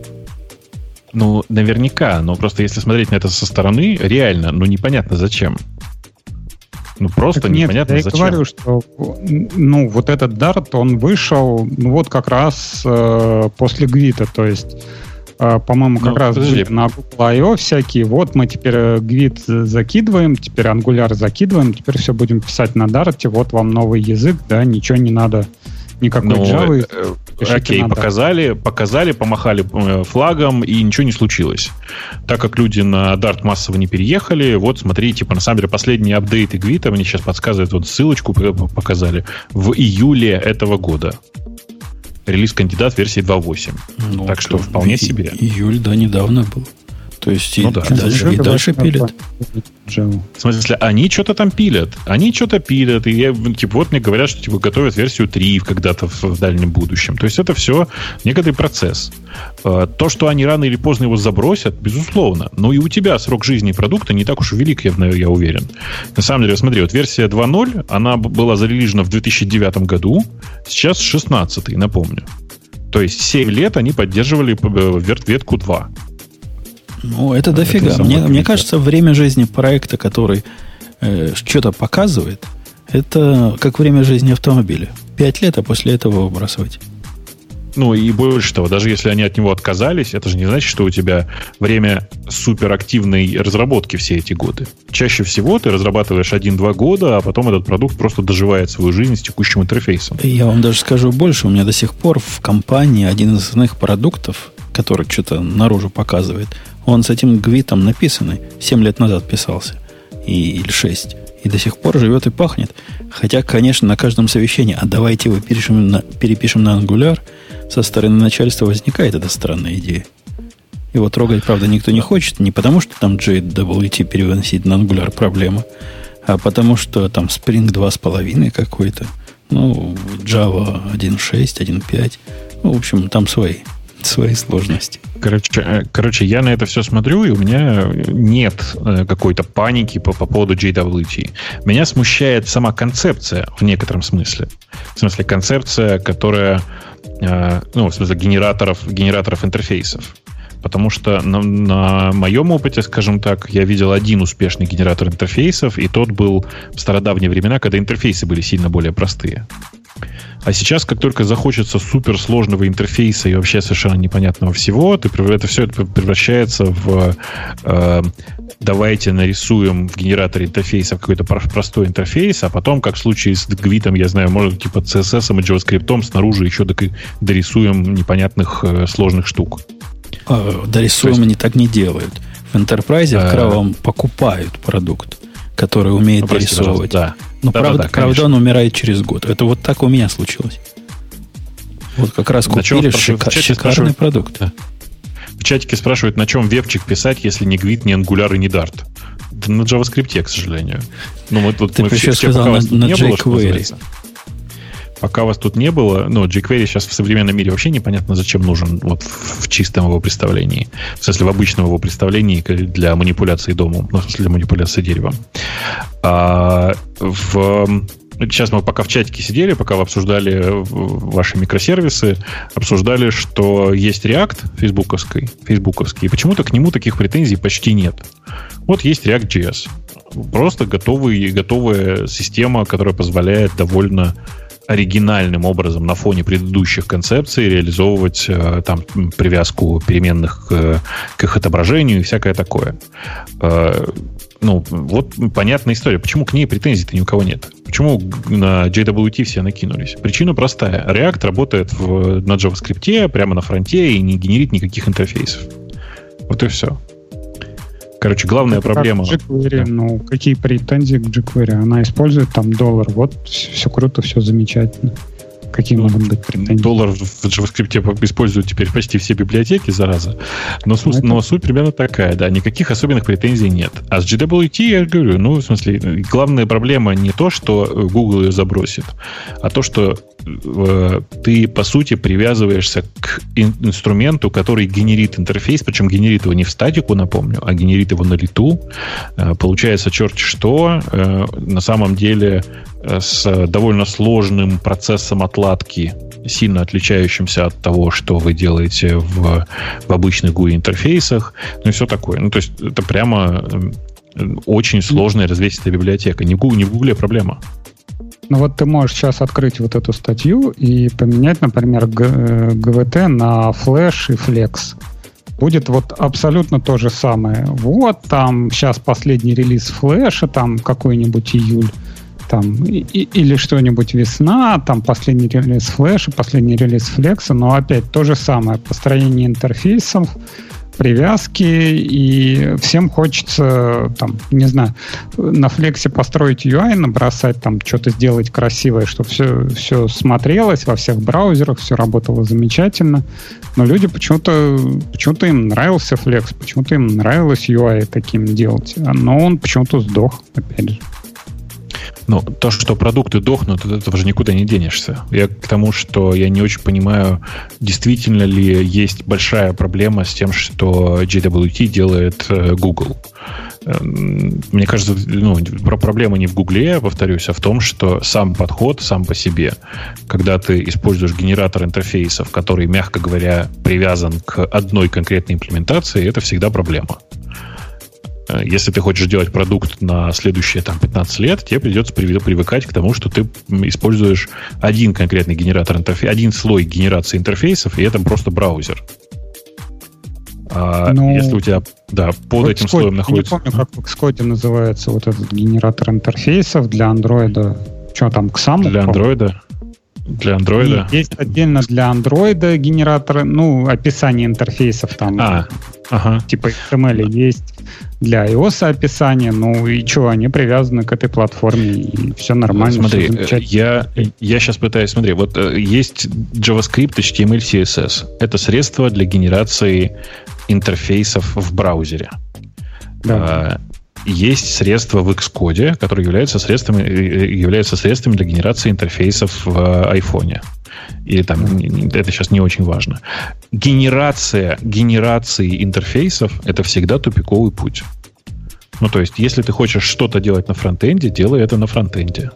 B: Ну, наверняка, но просто если смотреть на это со стороны, реально, ну непонятно зачем. Ну, просто так непонятно нет, я зачем. Я говорю, что
C: ну, вот этот Dart, он вышел, ну, вот как раз э, после Гвита, то есть по-моему, как ну, раз подожди. на Google I.O. всякие. Вот мы теперь э, закидываем, теперь Angular закидываем, теперь все будем писать на Dart, вот вам новый язык, да, ничего не надо никакой ну, Java. Э,
B: окей, показали, показали, помахали э, флагом, и ничего не случилось. Так как люди на Dart массово не переехали, вот смотрите, типа, на самом деле последние апдейты Гвита мне сейчас подсказывают, вот ссылочку показали, в июле этого года релиз-кандидат версии 2.8. Ну, так что вполне себе.
A: Июль, да, недавно был. То есть ну, и, да. и дальше, и дальше пилят.
B: В смысле, они что-то там пилят. Они что-то пилят. И я, типа, вот мне говорят, что типа, готовят версию 3 когда-то в, в дальнем будущем. То есть это все некоторый процесс. А, то, что они рано или поздно его забросят, безусловно. Но и у тебя срок жизни продукта не так уж и велик, я, я уверен. На самом деле, смотри, вот версия 2.0, она была зарелижена в 2009 году, сейчас 16 напомню. То есть 7 лет они поддерживали э, ветку 2.
A: Ну, это дофига. Это мне, мне кажется, время жизни проекта, который э, что-то показывает, это как время жизни автомобиля. Пять лет, а после этого выбрасывать.
B: Ну и больше того, даже если они от него отказались, это же не значит, что у тебя время суперактивной разработки все эти годы. Чаще всего ты разрабатываешь один-два года, а потом этот продукт просто доживает свою жизнь с текущим интерфейсом.
A: Я вам даже скажу больше. У меня до сих пор в компании один из основных продуктов который что-то наружу показывает, он с этим гвитом написанный, 7 лет назад писался, и, или 6, и до сих пор живет и пахнет. Хотя, конечно, на каждом совещании, а давайте его перепишем на, перепишем на Angular, со стороны начальства возникает эта странная идея. Его трогать, правда, никто не хочет, не потому что там JWT переносить на Angular проблема, а потому что там Spring 2.5 какой-то, ну, Java 1.6, 1.5, ну, в общем, там свои свои сложности.
B: Короче, э, короче, я на это все смотрю, и у меня нет э, какой-то паники по, по поводу JWT. Меня смущает сама концепция в некотором смысле. В смысле, концепция, которая, э, ну, в смысле, генераторов, генераторов интерфейсов. Потому что на, на моем опыте, скажем так, я видел один успешный генератор интерфейсов, и тот был в стародавние времена, когда интерфейсы были сильно более простые. А сейчас, как только захочется суперсложного интерфейса и вообще совершенно непонятного всего, ты, это все это превращается в э, давайте нарисуем в генераторе интерфейса какой-то простой интерфейс, а потом, как в случае с Gvit, я знаю, может, типа CSS и JavaScript снаружи еще дорисуем непонятных э, сложных штук.
A: А, дорисуем есть... они так не делают. В Enterprise а... в кровом покупают продукт, который умеет ну, дорисовывать. Да. Но да, правда, да, да, правда он умирает через год. Это вот так у меня случилось. Вот как раз купили шика- шикарный продукт. Да.
B: В чатике спрашивают, на чем вебчик писать, если не Git, не Angular и не Dart. Да на JavaScript, к сожалению.
A: Ну, вот, вот Ты мы все, сказал на, на jQuery.
B: Пока вас тут не было, ну, jQuery сейчас в современном мире вообще непонятно, зачем нужен вот в, в чистом его представлении. В смысле, в обычном его представлении для манипуляции домом, ну, в смысле, для манипуляции деревом. А в Сейчас мы пока в чатике сидели, пока вы обсуждали ваши микросервисы, обсуждали, что есть React фейсбуковский, фейсбуковский, и почему-то к нему таких претензий почти нет. Вот есть React.js. Просто готовый, готовая система, которая позволяет довольно оригинальным образом на фоне предыдущих концепций реализовывать э, там привязку переменных к, к их отображению и всякое такое. Э, ну, вот понятная история. Почему к ней претензий-то ни у кого нет? Почему на JWT все накинулись? Причина простая. React работает в, на JavaScript прямо на фронте и не генерит никаких интерфейсов. Вот и все. Короче, главная Это проблема...
C: jQuery, да. ну, какие претензии к jQuery? Она использует там доллар. Вот, все круто, все замечательно. Какие ну, могут быть претензии?
B: Доллар в JavaScript используют теперь почти все библиотеки, зараза. Но, суть, Это... но суть примерно такая, да, никаких особенных претензий нет. А с GWT, я говорю, ну, в смысле, главная проблема не то, что Google ее забросит, а то, что э, ты, по сути, привязываешься к ин- инструменту, который генерит интерфейс, причем генерит его не в статику, напомню, а генерит его на лету. Э, получается черт что. Э, на самом деле Э, с довольно сложным процессом отладки, сильно отличающимся от того, что вы делаете в, в обычных GUI интерфейсах, ну и все такое. Ну, то есть это прямо э, очень сложная развесистая библиотека. Не в Google, не в Google проблема.
C: Ну вот ты можешь сейчас открыть вот эту статью и поменять, например, GVT э, на Flash и Flex. Будет вот абсолютно то же самое. Вот там сейчас последний релиз флеша, там какой-нибудь июль там, и, или что-нибудь весна, там последний релиз флеша, последний релиз флекса, но опять то же самое, построение интерфейсов, привязки, и всем хочется, там, не знаю, на флексе построить UI, набросать там, что-то сделать красивое, чтобы все, все смотрелось во всех браузерах, все работало замечательно, но люди почему-то, почему-то им нравился флекс, почему-то им нравилось UI таким делать, но он почему-то сдох, опять же.
B: Ну, то, что продукты дохнут, от этого же никуда не денешься. Я к тому, что я не очень понимаю, действительно ли есть большая проблема с тем, что JWT делает э, Google. Эм, мне кажется, ну, проблема не в Гугле, повторюсь, а в том, что сам подход сам по себе, когда ты используешь генератор интерфейсов, который, мягко говоря, привязан к одной конкретной имплементации, это всегда проблема. Э, если ты хочешь делать продукт на следующие там, 15 лет, тебе придется привыкать к тому, что ты используешь один конкретный генератор интерфейса, один слой генерации интерфейсов, и это просто браузер. А ну, если у тебя, да, под этим Xcode, слоем находится...
C: Я не помню, как в Xcode называется вот этот генератор интерфейсов для андроида. Что там, XAML?
B: Для андроида? Для андроида?
C: Есть отдельно для андроида генератор, ну, описание интерфейсов там. А, ага. Типа XML есть для iOS описание, ну и что, они привязаны к этой платформе, и все нормально.
B: Смотри, все я, я сейчас пытаюсь, смотри, вот э, есть JavaScript, HTML, CSS. Это средства для генерации интерфейсов в браузере. Да. Есть средства в Xcode, которые являются средствами, э, являются средствами для генерации интерфейсов в iPhone. Или там, это сейчас не очень важно. Генерация, генерации интерфейсов – это всегда тупиковый путь. Ну, то есть, если ты хочешь что-то делать на фронтенде, делай это на фронтенде.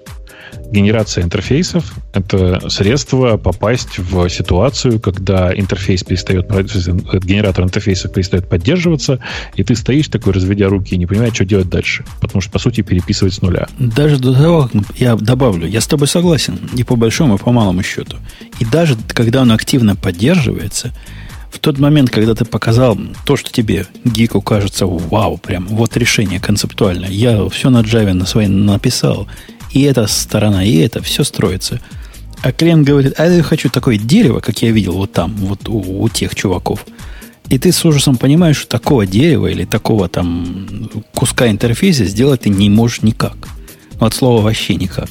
B: Генерация интерфейсов — это средство попасть в ситуацию, когда интерфейс перестает, генератор интерфейсов перестает поддерживаться, и ты стоишь такой, разведя руки, и не понимаешь, что делать дальше. Потому что, по сути, переписывать с нуля.
A: Даже до того, я добавлю, я с тобой согласен, и по большому, и по малому счету. И даже когда он активно поддерживается, в тот момент, когда ты показал то, что тебе, гику, кажется, вау, прям вот решение концептуальное. Я все на Java на своей написал, и эта сторона, и это, все строится. А клиент говорит, а я хочу такое дерево, как я видел вот там, вот у, у тех чуваков. И ты с ужасом понимаешь, что такого дерева или такого там куска интерфейса сделать ты не можешь никак. Ну, от слова вообще никак.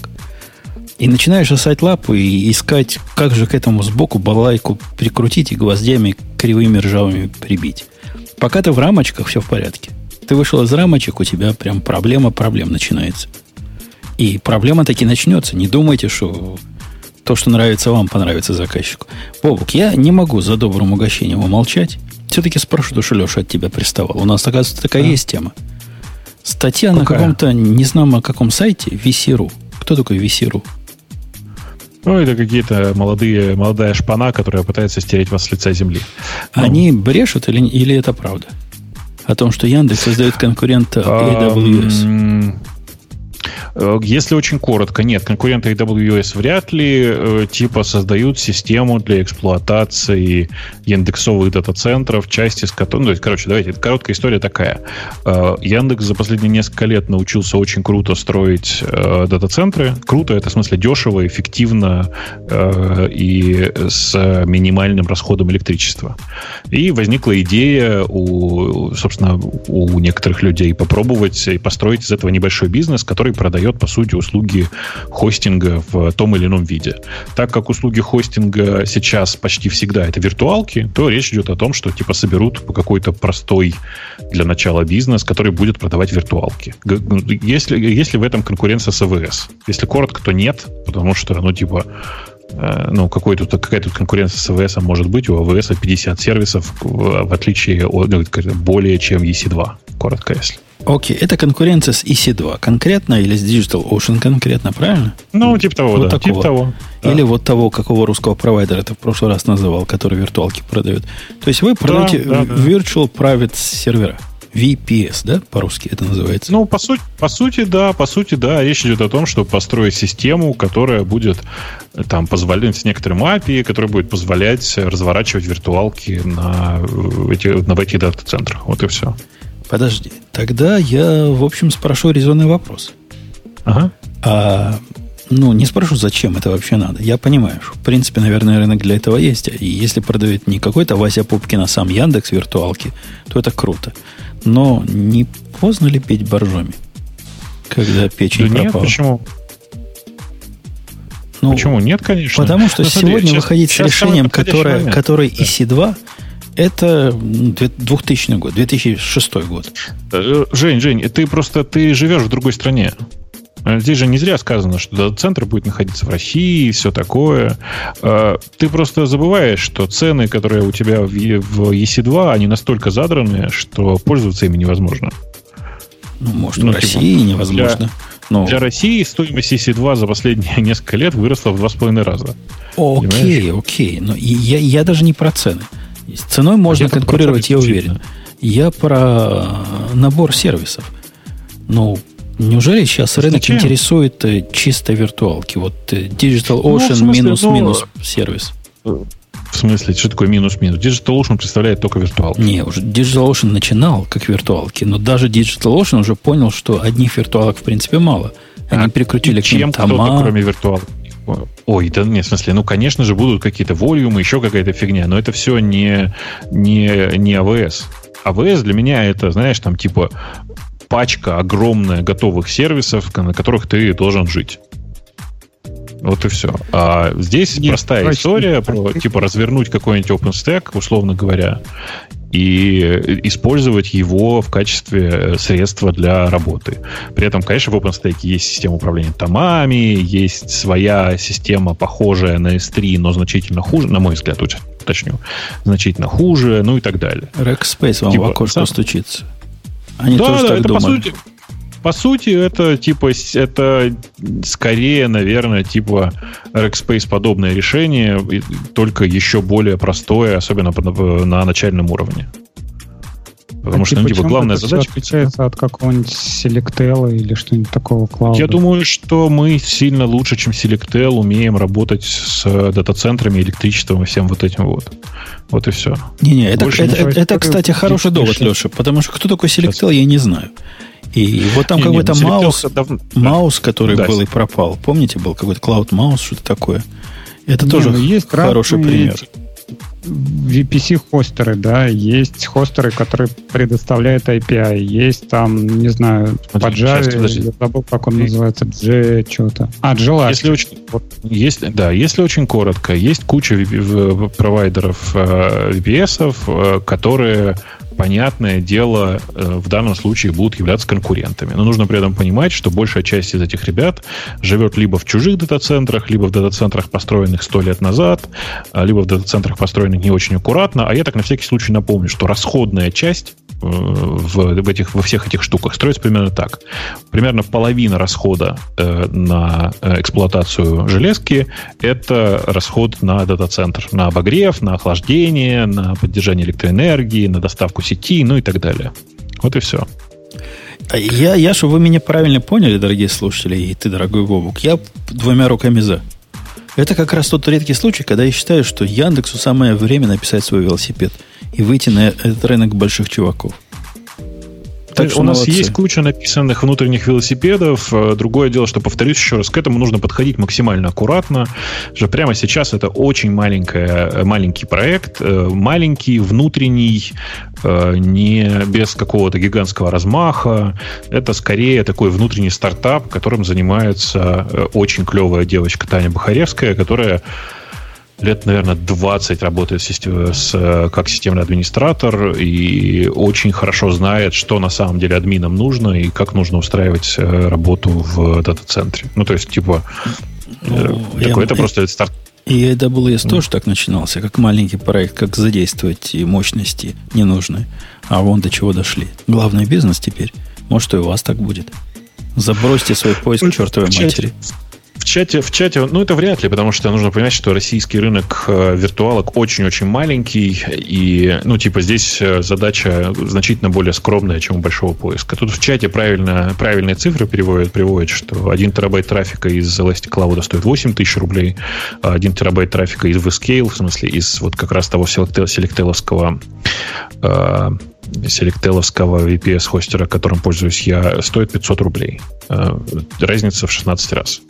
A: И начинаешь осать лапу и искать, как же к этому сбоку балайку прикрутить и гвоздями кривыми ржавыми прибить. Пока ты в рамочках, все в порядке. Ты вышел из рамочек, у тебя прям проблема проблем начинается. И проблема таки начнется. Не думайте, что то, что нравится вам, понравится заказчику. Бобук, я не могу за добрым угощением умолчать. Все-таки спрошу, что Леша от тебя приставал. У нас, оказывается, такая да. есть тема. Статья Какая? на каком-то, не знаю, на каком сайте, VC.ru. Кто такой VC.ru?
B: Ну, это какие-то молодые, молодая шпана, которая пытается стереть вас с лица земли.
A: Ну. Они брешут или, или это правда? О том, что Яндекс создает конкурента AWS.
B: Э, если очень коротко, нет, конкуренты AWS вряд ли э, типа создают систему для эксплуатации индексовых дата-центров, части с которой... Ну, то есть, короче, давайте, короткая история такая. Э, Яндекс за последние несколько лет научился очень круто строить дата-центры. Круто, это в смысле дешево, эффективно и с минимальным расходом электричества. И возникла идея у, собственно, у некоторых людей попробовать и построить из этого небольшой бизнес, который продает продает, по сути, услуги хостинга в том или ином виде. Так как услуги хостинга сейчас почти всегда это виртуалки, то речь идет о том, что типа соберут какой-то простой для начала бизнес, который будет продавать виртуалки. Если, если в этом конкуренция с АВС. Если коротко, то нет, потому что, ну, типа, ну, какой тут, какая тут конкуренция с АВС может быть? У АВС 50 сервисов, в отличие от ну, более чем EC2, коротко если.
A: Окей, это конкуренция с EC2 конкретно или с Digital Ocean конкретно, правильно?
B: Ну, типа того, вот да. Такого. Типа того.
A: Или да. вот того, какого русского провайдера ты в прошлый раз называл, который виртуалки продает. То есть вы продаете да, да, Virtual Private сервера. VPS, да, по-русски это называется?
B: Ну, по сути, по сути, да, по сути, да. Речь идет о том, чтобы построить систему, которая будет э, там позволять с некоторым API, которая будет позволять разворачивать виртуалки на э, эти, на этих дата-центрах. Вот и все.
A: Подожди, тогда я, в общем, спрошу резонный вопрос. Ага. А, ну, не спрошу, зачем это вообще надо. Я понимаю, что, в принципе, наверное, рынок для этого есть. И если продает не какой-то Вася Пупкин, а сам Яндекс виртуалки, то это круто. Но не поздно ли петь боржоми, когда печень да пропала?
B: Нет, почему?
A: Ну, Почему? Нет, конечно. Потому что ну, смотри, сегодня сейчас, выходить с решением, которое, которое да. EC2, это 2000 год, 2006 год.
B: Жень, Жень, ты просто ты живешь в другой стране. Э, здесь же не зря сказано, что центр будет находиться в России и все такое. Э, ты просто забываешь, что цены, которые у тебя в EC2, они настолько задраны, что пользоваться ими невозможно.
A: Ну, может, ну, в типа, России невозможно.
B: Для, но... для России стоимость EC2 за последние несколько лет выросла в 2,5 раза.
A: Окей, Понимаешь? окей. Но я, я даже не про цены. С ценой можно а конкурировать, я уверен. Я про набор сервисов. Ну, неужели сейчас рынок Зачем? интересует э, чисто виртуалки? Вот э, Digital ну, Ocean ну, минус ну, сервис.
B: В смысле, что такое минус-минус? Digital Ocean представляет только виртуалки.
A: Не, уже Digital Ocean начинал как виртуалки, но даже Digital Ocean уже понял, что одних виртуалок в принципе мало. Они а прикрутили к ним
B: тома. кроме виртуалок? Ой, да нет, в смысле, ну, конечно же, будут какие-то волюмы, еще какая-то фигня, но это все не, не, не AWS. AWS для меня это, знаешь, там типа пачка огромная готовых сервисов, на которых ты должен жить. Вот и все. А здесь Нет, простая история про типа развернуть какой-нибудь OpenStack, условно говоря, и использовать его в качестве средства для работы. При этом, конечно, в OpenStack есть система управления томами, есть своя система, похожая на S3, но значительно хуже, на мой взгляд, уточню, значительно хуже, ну и так далее.
A: Rackspace вам типа, в окошко сам... стучится.
B: Они да, тоже да, так это думали. по сути, по сути, это типа это скорее, наверное, типа Rackspace подобное решение, только еще более простое, особенно на начальном уровне.
C: Потому а что, ну, типа, главная задача... отличается от какого-нибудь Selectel или что-нибудь такого клауда?
B: Я думаю, что мы сильно лучше, чем Selectel, умеем работать с дата-центрами, электричеством и всем вот этим вот. Вот и все.
A: Не-не, это, это, это, это, кстати, хороший довод, Леша, потому что кто такой Selectel, я не знаю. И вот там какой-то маус, дав... маус, который да. был и пропал. Помните, был какой-то Cloud Mouse, что-то такое. Это не, тоже ну, есть хороший пример.
C: VPC-хостеры, да, есть хостеры, которые предоставляют API, есть там, не знаю, Смотри, по Java, сейчас, я забыл, как он называется, G что-то.
B: А, G если очень, вот. есть, Да, если очень коротко, есть куча провайдеров э, VPS, э, которые понятное дело, э, в данном случае будут являться конкурентами. Но нужно при этом понимать, что большая часть из этих ребят живет либо в чужих дата-центрах, либо в дата-центрах, построенных сто лет назад, а, либо в дата-центрах, построенных не очень аккуратно. А я так на всякий случай напомню, что расходная часть э, в, этих, во всех этих штуках строится примерно так. Примерно половина расхода э, на э, эксплуатацию железки – это расход на дата-центр, на обогрев, на охлаждение, на поддержание электроэнергии, на доставку сети, ну и так далее. Вот и все.
A: А я, я, чтобы вы меня правильно поняли, дорогие слушатели, и ты, дорогой Вовук, я двумя руками за. Это как раз тот редкий случай, когда я считаю, что Яндексу самое время написать свой велосипед и выйти на этот рынок больших чуваков.
B: Так что у нас молодцы. есть куча написанных внутренних велосипедов. Э, другое дело, что, повторюсь еще раз, к этому нужно подходить максимально аккуратно. Что прямо сейчас это очень маленькая, э, маленький проект, э, маленький, внутренний, не без какого-то гигантского размаха. Это скорее такой внутренний стартап, которым занимается очень клевая девочка Таня Бахаревская, которая лет, наверное, 20 работает с, как системный администратор и очень хорошо знает, что на самом деле админам нужно и как нужно устраивать э, работу в дата-центре. Ну, то есть, типа, ну,
A: э, такой, это просто старт. И AWS mm. тоже так начинался, как маленький проект, как задействовать мощности ненужные. А вон до чего дошли. Главный бизнес теперь. Может, и у вас так будет. Забросьте свой поиск к чертовой матери.
B: В чате, в чате, ну это вряд ли, потому что нужно понимать, что российский рынок э, виртуалок очень-очень маленький, и, ну, типа, здесь э, задача значительно более скромная, чем у большого поиска. Тут в чате правильно, правильные цифры переводят, приводят, что 1 терабайт трафика из Elastic стоит 8 тысяч рублей, а 1 терабайт трафика из VScale, в смысле, из вот как раз того селектеловского э, селектеловского VPS-хостера, которым пользуюсь я, стоит 500 рублей. Разница в 16 раз.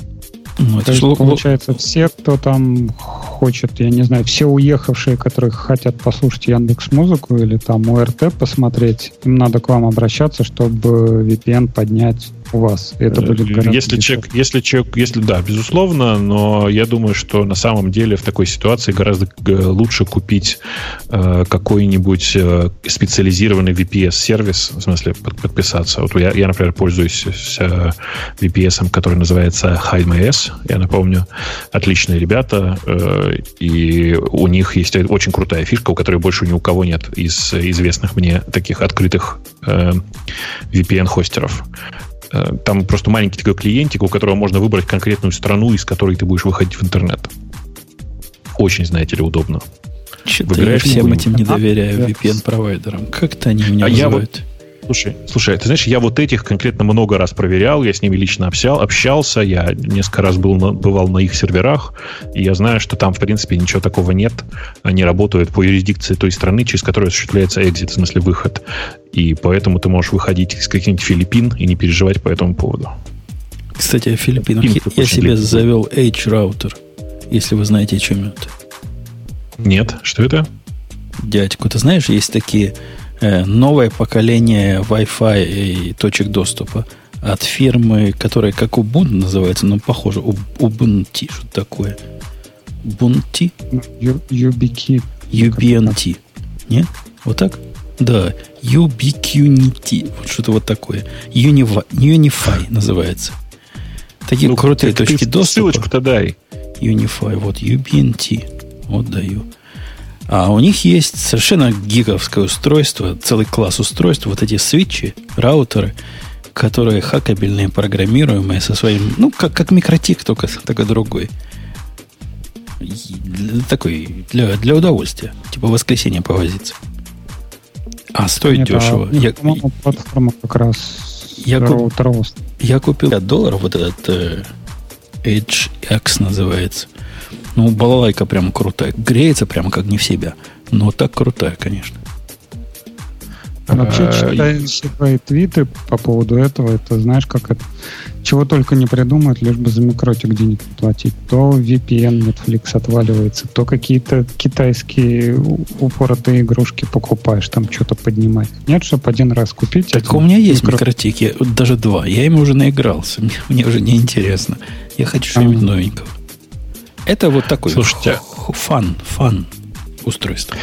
C: Ну, это То есть, получается, все, кто там хочет, я не знаю, все уехавшие, которые хотят послушать Яндекс Музыку или там ОРТ посмотреть, им надо к вам обращаться, чтобы VPN поднять у вас. Это э, будет
B: гораздо если человек, если человек, если да, безусловно, но я думаю, что на самом деле в такой ситуации гораздо лучше купить э, какой-нибудь э, специализированный VPS-сервис, в смысле под, подписаться. Вот я, я, например, пользуюсь э, VPS, который называется Я напомню, отличные ребята, э, и у них есть очень крутая фишка, у которой больше ни у кого нет из известных мне таких открытых э, VPN-хостеров. Э, там просто маленький такой клиентик, у которого можно выбрать конкретную страну, из которой ты будешь выходить в интернет. Очень, знаете ли, удобно.
A: Что-то я всем этим не доверяю VPN-провайдерам. Как-то они меня а вызывают. Я вот,
B: Слушай, слушай, ты знаешь, я вот этих конкретно много раз проверял, я с ними лично общал, общался, я несколько раз был на, бывал на их серверах, и я знаю, что там, в принципе, ничего такого нет. Они работают по юрисдикции той страны, через которую осуществляется экзит, в смысле выход. И поэтому ты можешь выходить из каких-нибудь Филиппин и не переживать по этому поводу.
A: Кстати, о Филиппинах. Я, я себе завел H-раутер, если вы знаете, о чем это.
B: Нет, что это?
A: Дядьку, ты знаешь, есть такие новое поколение Wi-Fi и точек доступа от фирмы, которая как Ubuntu называется, но похоже, Ubuntu, что такое. Ubuntu?
C: UBK.
A: UBNT. Нет? Вот так? Да. Ubiquinity. Вот что-то вот такое. Unify, Unify называется. Такие ну, крутые точки ты доступа.
B: Ссылочку-то дай.
A: Unify. Вот UBNT. Вот даю. А у них есть совершенно гиговское устройство, целый класс устройств, вот эти свитчи, раутеры, которые хакабельные, программируемые со своим, ну, как, как микротик, только, только другой. Для, такой, для, для удовольствия. Типа воскресенье повозиться. А стоит Нет, дешево. А,
C: я, платформа как раз
A: я, куп, я купил 5 долларов вот этот э, Edge X называется. Ну, балалайка прям крутая. Греется прямо как не в себя. Но так крутая, конечно.
C: Вообще, читая все твои твиты по поводу этого, это знаешь, как это... Чего только не придумают, лишь бы за микротик денег платить. То VPN Netflix отваливается, то какие-то китайские упоротые игрушки покупаешь, там что-то поднимать. Нет, чтобы один раз купить.
A: Так у меня есть микро... микротики, даже два. Я им уже наигрался, мне, мне уже не интересно. Я хочу что-нибудь новенького. Это вот такой Слушайте, фан, фан устройство.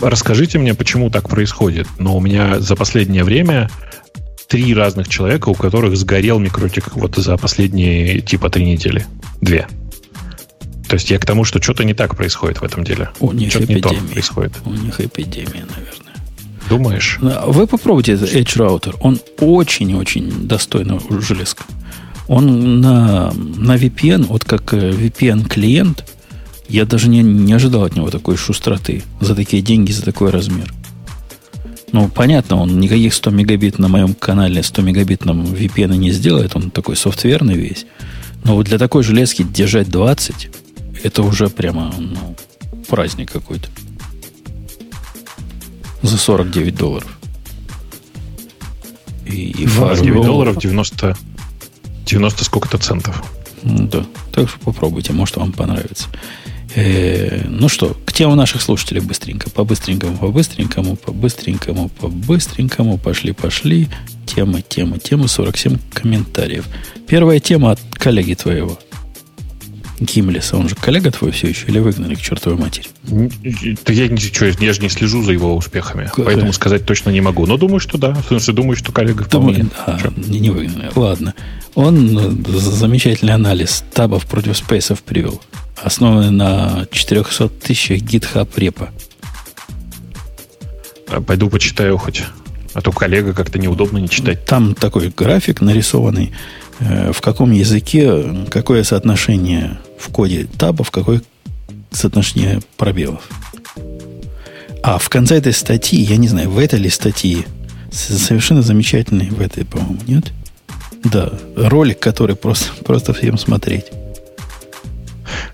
B: Расскажите мне, почему так происходит. Но у меня за последнее время три разных человека, у которых сгорел микротик вот за последние типа три недели. Две. То есть я к тому, что что-то не так происходит в этом деле.
A: У них что-то
B: эпидемия. не то происходит.
A: У них эпидемия, наверное.
B: Думаешь?
A: Вы попробуйте этот Edge Router. Он очень-очень достойный железка. Он на, на VPN, вот как э, VPN-клиент, я даже не, не ожидал от него такой шустроты за такие деньги, за такой размер. Ну, понятно, он никаких 100 мегабит на моем канале 100 мегабитном VPN не сделает, он такой софтверный весь. Но вот для такой железки держать 20, это уже прямо ну, праздник какой-то. За 49 долларов.
B: И, и 49 долларов 90, 90 сколько-то центов.
A: Ну, да. Так что попробуйте, может вам понравится. Э, ну что, к темам наших слушателей быстренько. По-быстренькому, по-быстренькому, по-быстренькому, по-быстренькому. Пошли-пошли. Тема, тема, тема. 47 комментариев. Первая тема от коллеги твоего. Гимлиса. Он же коллега твой все еще или выгнали к чертовой матери?
B: Да я, ничего, я же не слежу за его успехами. Какая? Поэтому сказать точно не могу. Но думаю, что да. В смысле, думаю, что коллега
A: вполне... а, не, не выгнали. Ладно. Он ну, замечательный анализ табов против спейсов привел основанный на 400 тысячах GitHub репа.
B: А, пойду почитаю хоть. А то коллега как-то неудобно не читать.
A: Там такой график нарисованный, э, в каком языке, какое соотношение в коде табов, какое соотношение пробелов. А в конце этой статьи, я не знаю, в этой ли статьи, совершенно замечательный в этой, по-моему, нет? Да, ролик, который просто, просто всем смотреть.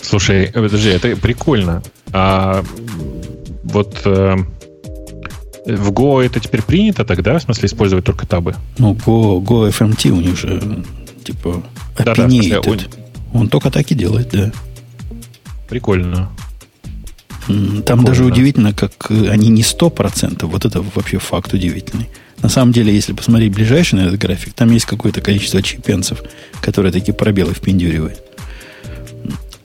B: Слушай, подожди, это прикольно. А вот э, в Go это теперь принято тогда? В смысле, использовать только табы?
A: Ну, Go, Go FMT у них же, типа, да, да, смысле, он... он только так и делает, да.
B: Прикольно.
A: Там Прикольно. даже удивительно, как они не 100%. Вот это вообще факт удивительный. На самом деле, если посмотреть ближайший на этот график, там есть какое-то количество чипенцев, которые такие пробелы впендюривают.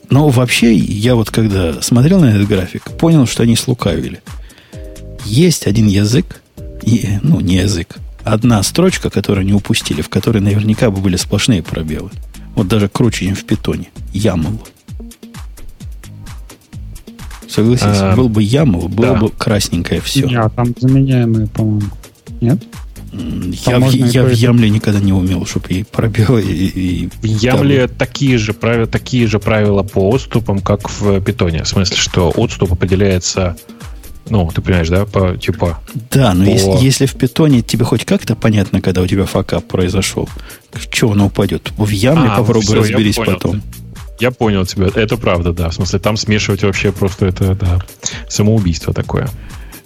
A: Но вообще, я вот когда смотрел на этот график, понял, что они слукавили. Есть один язык, и, ну, не язык, одна строчка, которую они упустили, в которой наверняка бы были сплошные пробелы. Вот даже круче, чем в питоне. YAML. Согласись, а, был бы YAML, было да. бы красненькое все.
C: Нет, там заменяемые, по-моему. Нет?
A: Я, в, я в Ямле никогда не умел, чтобы и пробел, и, и
B: В Ямле там... такие же, правила, такие же правила по отступам, как в Питоне. В смысле, что отступ определяется ну, ты понимаешь, да, по типа.
A: Да, но по... если, если в питоне тебе хоть как-то понятно, когда у тебя факап произошел, что оно упадет. В ямле а, попробуй все, разберись
B: я
A: потом.
B: Я понял тебя. Это правда, да. В смысле, там смешивать вообще просто это, да, самоубийство такое.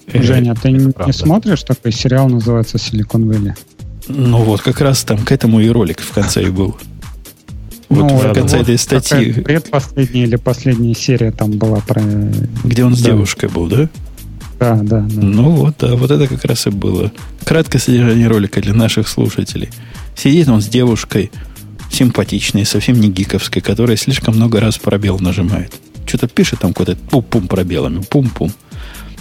C: Э, Женя, ты не, не смотришь такой сериал, называется Silicon Valley?
A: Ну вот, как раз там к этому и ролик в конце и был.
C: Вот ну, в конце этой статьи. Предпоследняя или последняя серия там была про...
A: Где он с да. девушкой был, да?
C: Да, да, да.
A: Ну вот, да, вот это как раз и было. Краткое содержание ролика для наших слушателей. Сидит он с девушкой, симпатичной, совсем не гиковской, которая слишком много раз пробел нажимает. Что-то пишет там какой-то пум-пум пробелами, пум-пум.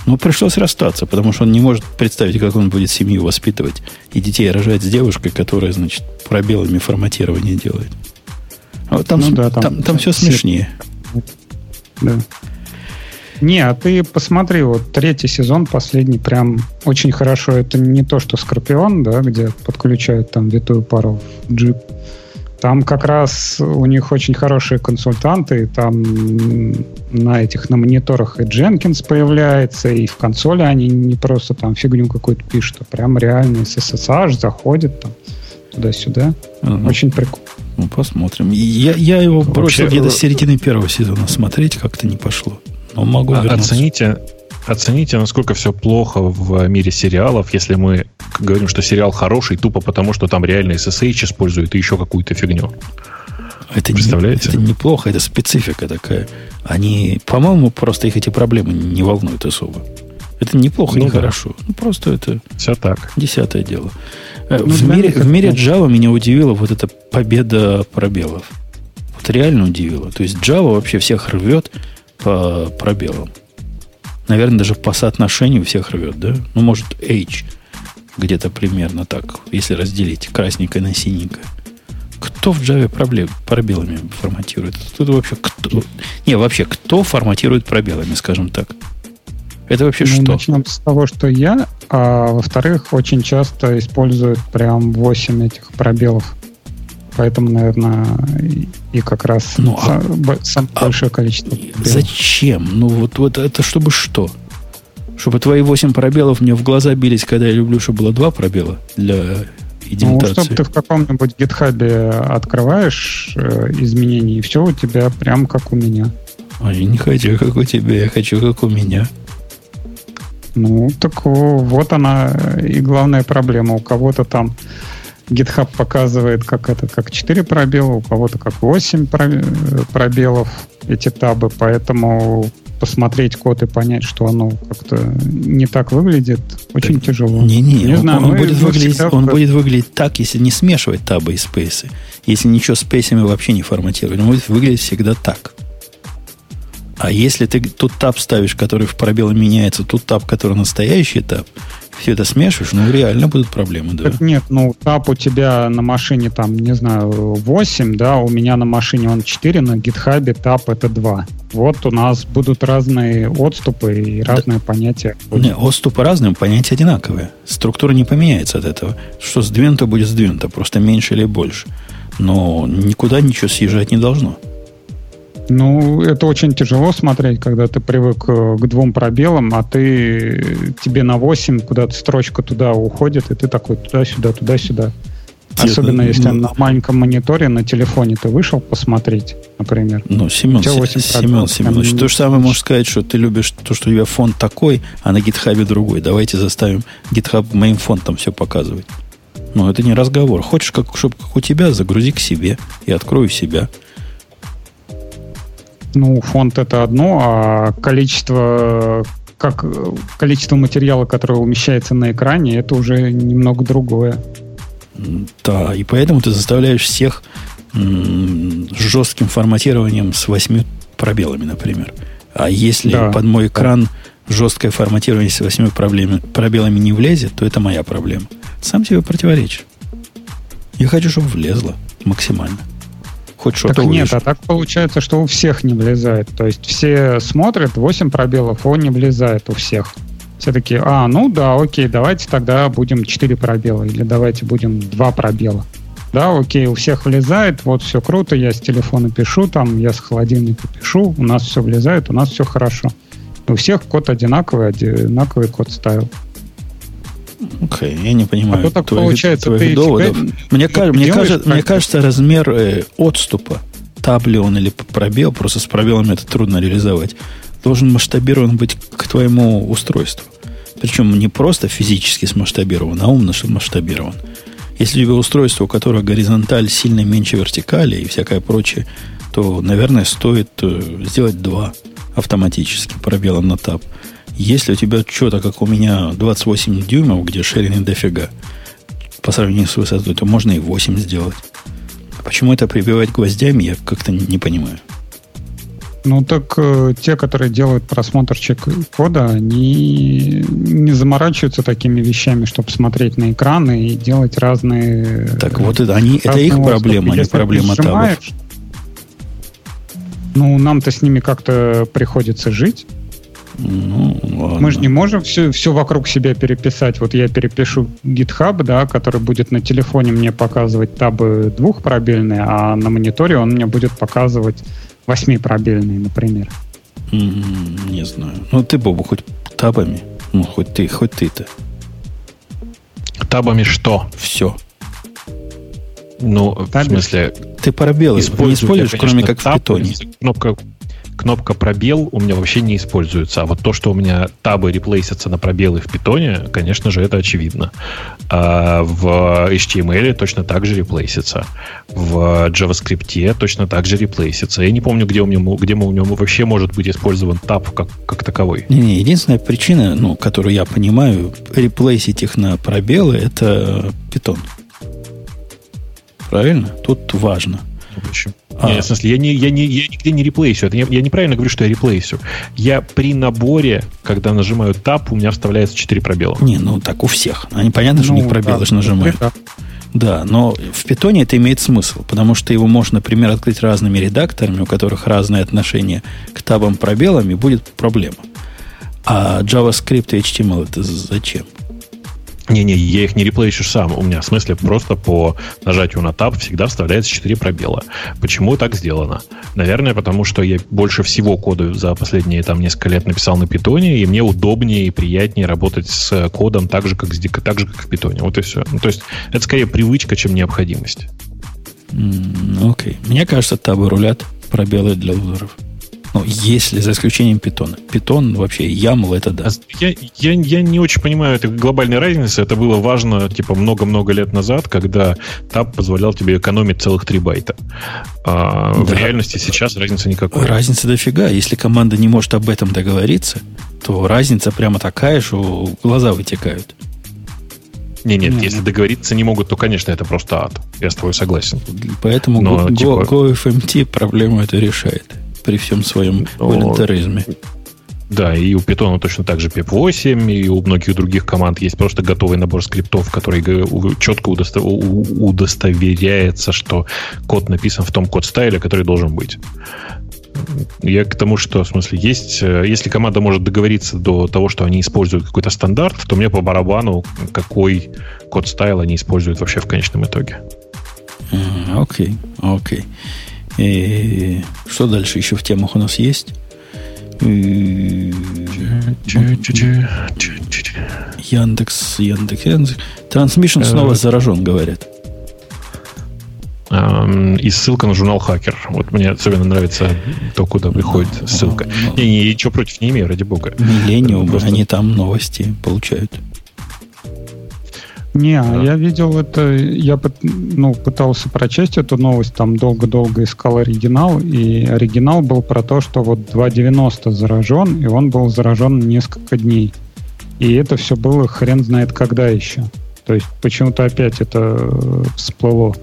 A: Но пришлось расстаться, потому что он не может представить, как он будет семью воспитывать и детей рожать с девушкой, которая, значит, пробелами форматирование делает. А вот там, ну, да, там, там, там все смешнее.
C: Да. Не, а ты посмотри, вот третий сезон, последний, прям очень хорошо. Это не то, что Скорпион, да, где подключают там витую пару в джип. Там как раз у них очень хорошие консультанты, там на этих, на мониторах и Jenkins появляется, и в консоли они не просто там фигню какую-то пишут, а прям реальный SSH заходит там туда-сюда. Угу. Очень прикольно.
A: Ну, посмотрим. Я, я его бросил Вообще, где-то с середины первого сезона смотреть, как-то не пошло. Но могу
B: а, Оцените, оцените, насколько все плохо в мире сериалов, если мы говорим, что сериал хороший тупо потому, что там реально SSH используют и еще какую-то фигню.
A: Это Представляете? Не, это неплохо, это специфика такая. Они, по-моему, просто их эти проблемы не волнуют особо. Это неплохо, ну, не да. хорошо. Ну, просто это
B: все так.
A: Десятое дело. Э, ну, в, мире, в мире Java меня удивила вот эта победа пробелов. Вот реально удивила. То есть Java вообще всех рвет по пробелам. Наверное, даже по соотношению всех рвет, да? Ну, может, H где-то примерно так, если разделить красненькое на синенькое. Кто в Java проблем, пробелами форматирует? Тут вообще кто? Не, вообще, кто форматирует пробелами, скажем так? Это вообще ну, что?
C: Начнем с того, что я, а во-вторых, очень часто используют прям 8 этих пробелов. Поэтому, наверное, и как раз ну, а, самое а, большое количество. Пробелов.
A: Зачем? Ну, вот, вот это чтобы что? Чтобы твои 8 пробелов мне в глаза бились, когда я люблю, чтобы было 2 пробела для идентации. Ну, чтобы
C: ты в каком-нибудь гитхабе открываешь э, изменения, и все у тебя прям как у меня.
A: А я не хочу, как у тебя, я хочу, как у меня.
C: Ну, так вот она и главная проблема. У кого-то там GitHub показывает, как это, как 4 пробела, у кого-то как 8 пробелов эти табы, поэтому посмотреть код и понять, что оно как-то не так выглядит, очень так, тяжело.
A: Не-не, не он, знаю, он, будет выглядеть, он будет выглядеть так, если не смешивать табы и спейсы. Если ничего с спейсами вообще не форматировать, он будет выглядеть всегда так. А если ты тут таб ставишь, который в пробелы меняется, тут таб, который настоящий таб, все это смешиваешь, ну, реально будут проблемы, да.
C: Так нет, ну, таб у тебя на машине, там, не знаю, 8, да, у меня на машине он 4, на гитхабе таб это 2. Вот у нас будут разные отступы и разные да. понятия.
A: Не, отступы разные, понятия одинаковые. Структура не поменяется от этого. Что сдвинуто, будет сдвинуто, просто меньше или больше. Но никуда ничего съезжать не должно.
C: Ну, это очень тяжело смотреть, когда ты привык э, к двум пробелам, а ты тебе на 8 куда-то строчка туда уходит, и ты такой туда-сюда, туда-сюда. Особенно ну, если ну, на маленьком мониторе на телефоне ты вышел посмотреть, например.
A: Ну, Семен, Семен Семенович, то же самое можешь сказать, что ты любишь то, что у тебя фон такой, а на гитхабе другой. Давайте заставим GitHub моим фонтом все показывать. Ну, это не разговор. Хочешь, как, чтобы как у тебя, загрузи к себе и открой у себя.
C: Ну, фонд это одно, а количество как количество материала, которое умещается на экране, это уже немного другое.
A: Да, и поэтому ты заставляешь всех м- жестким форматированием с восьми пробелами, например. А если да, под мой экран жесткое форматирование с восьми пробелами не влезет, то это моя проблема. Сам себе противоречишь. Я хочу, чтобы влезло максимально
C: хоть что-то Так увидишь. нет, а так получается, что у всех не влезает. То есть все смотрят, 8 пробелов, он не влезает у всех. Все такие, а, ну да, окей, давайте тогда будем 4 пробела, или давайте будем 2 пробела. Да, окей, у всех влезает, вот все круто, я с телефона пишу, там, я с холодильника пишу, у нас все влезает, у нас все хорошо. У всех код одинаковый, одинаковый код ставил.
A: Окей, okay, я не понимаю а так твоих, получается, твоих доводов. Тебя... Мне, мне, кажется, мне кажется, размер э, отступа, табли он или пробел, просто с пробелами это трудно реализовать, должен масштабирован быть к твоему устройству. Причем не просто физически смасштабирован, а умно масштабирован. Если у тебя устройство, у которого горизонталь сильно меньше вертикали и всякое прочее, то, наверное, стоит э, сделать два автоматически пробелом на таб. Если у тебя что-то, как у меня, 28 дюймов, где шеринг дофига, по сравнению с высотой, то можно и 8 сделать. Почему это прибивать гвоздями, я как-то не понимаю.
C: Ну так э, те, которые делают просмотрчик кода, они не заморачиваются такими вещами, чтобы смотреть на экраны и делать разные.
A: Так вот это они, это их проблема, а не проблема табов.
C: Ну, нам-то с ними как-то приходится жить. Ну, ладно. Мы же не можем все, все вокруг себя переписать. Вот я перепишу GitHub, да, который будет на телефоне мне показывать табы двухпробельные, а на мониторе он мне будет показывать восьмипробельные, например.
A: Не знаю. Ну, ты, Бобу, хоть табами. Ну, хоть ты, хоть ты-то.
B: Табами что?
A: Все.
B: Ну, Табель? в смысле...
A: Ты пробелы не используешь, кроме как в питоне.
B: Кнопка кнопка пробел у меня вообще не используется. А вот то, что у меня табы реплейсятся на пробелы в питоне, конечно же, это очевидно. А в HTML точно так же реплейсится. В JavaScript точно так же реплейсится. Я не помню, где у меня, где у него вообще может быть использован таб как, как таковой.
A: Не, не, единственная причина, ну, которую я понимаю, реплейсить их на пробелы, это питон. Правильно? Тут важно.
B: Почему? А. Нет, в смысле, я, не, я, не, я нигде не реплейсю. Это не, я неправильно говорю, что я реплейсю. Я при наборе, когда нажимаю Tab, у меня вставляется 4 пробела.
A: Не, ну так у всех. Они понятно, что ну, у них пробелы да, же нажимают. Да. да, но в питоне это имеет смысл, потому что его можно, например, открыть разными редакторами, у которых разные отношения к табам пробелами, будет проблема. А JavaScript и HTML это зачем?
B: Не-не, я их не реплейщу сам. У меня в смысле просто по нажатию на Tab всегда вставляется 4 пробела. Почему так сделано? Наверное, потому что я больше всего кода за последние там несколько лет написал на питоне, и мне удобнее и приятнее работать с кодом так же, как, с, так же, как в питоне. Вот и все. Ну, то есть это скорее привычка, чем необходимость.
A: Окей. Mm, okay. Мне кажется, табы рулят пробелы для лузеров. Ну, если за исключением питона. Питон вообще, YAML это да.
B: Я, я, я не очень понимаю этой глобальной разницы. Это было важно, типа, много-много лет назад, когда TAB позволял тебе экономить целых 3 байта. А да. В реальности сейчас разницы никакой.
A: Разница дофига. Если команда не может об этом договориться, то разница прямо такая, что глаза вытекают.
B: Не, нет, нет, если договориться не могут, то, конечно, это просто ад. Я с тобой согласен.
A: Поэтому Но, Go, типа... GoFMT проблему эту решает при всем своем Но... волонтаризме.
B: Да, и у Python точно так же PEP8, и у многих других команд есть просто готовый набор скриптов, который четко удостоверяется, что код написан в том code style е, который должен быть. Я к тому, что, в смысле, есть, э, если команда может договориться до того, что они используют какой-то стандарт, то мне по барабану, какой code style они используют вообще в конечном итоге.
A: Окей, окей. Okay, okay. И что дальше еще в темах у нас есть? Яндекс, Яндекс, Яндекс. Трансмишн снова заражен, говорят.
B: И ссылка на журнал Хакер. Вот мне особенно нравится то, куда приходит ссылка. Не, не, ничего против не имею, ради бога.
A: Миллениум, они там новости получают.
C: Не, да. я видел это, я ну, пытался прочесть эту новость, там долго-долго искал оригинал, и оригинал был про то, что вот 2.90 заражен, и он был заражен несколько дней. И это все было хрен знает когда еще. То есть почему-то опять это всплыло.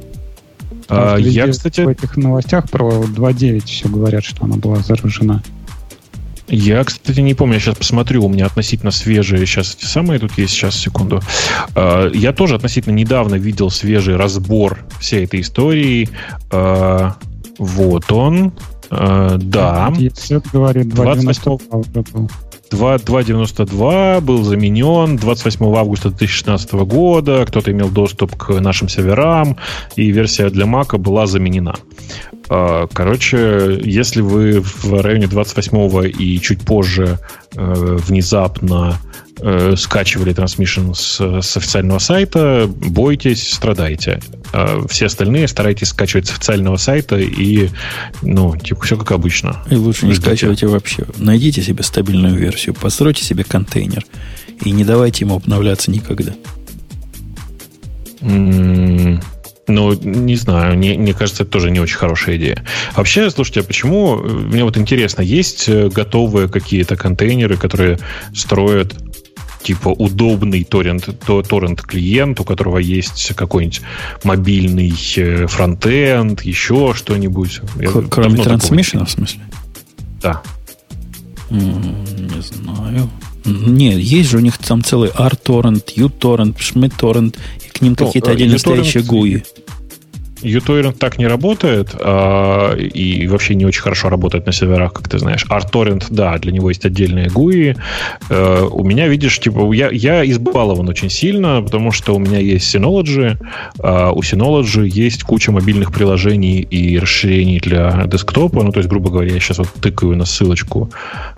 C: А, я, кстати... В этих новостях про 2.9 все говорят, что она была заражена.
B: Я, кстати, не помню, я сейчас посмотрю, у меня относительно свежие сейчас эти самые тут есть, сейчас, секунду. А, я тоже относительно недавно видел свежий разбор всей этой истории. А, вот он. А, да.
C: говорит, 28
B: 2.92 был заменен 28 августа 2016 года. Кто-то имел доступ к нашим серверам, и версия для Mac была заменена. А, короче, если вы в районе 28 и чуть позже э, внезапно э, скачивали трансмишн с, с официального сайта, бойтесь, страдайте. А все остальные старайтесь скачивать с официального сайта и, ну, типа, все как обычно.
A: И лучше не скачивайте вообще. Найдите себе стабильную версию, постройте себе контейнер и не давайте ему обновляться никогда.
B: Mm, Ну, не знаю, не, мне кажется, это тоже не очень хорошая идея. Вообще, слушайте, а почему, мне вот интересно, есть э, готовые какие-то контейнеры, которые строят типа удобный торрент, торрент клиент, у которого есть какой-нибудь мобильный э, фронтенд, еще что-нибудь.
A: Кроме трансмиссиона, в смысле?
B: Да.
A: Не знаю. Нет, есть же у них там целый R-торрент, U-торрент, Schmidt-торрент, и к ним ну, какие-то э, отдельно стоящие GUI
B: uTorrent так не работает а, и вообще не очень хорошо работает на серверах, как ты знаешь. ArtTorrent, да, для него есть отдельные GUI. А, у меня, видишь, типа, я, я избалован очень сильно, потому что у меня есть Synology, а у Synology есть куча мобильных приложений и расширений для десктопа. Ну, то есть, грубо говоря, я сейчас вот тыкаю на ссылочку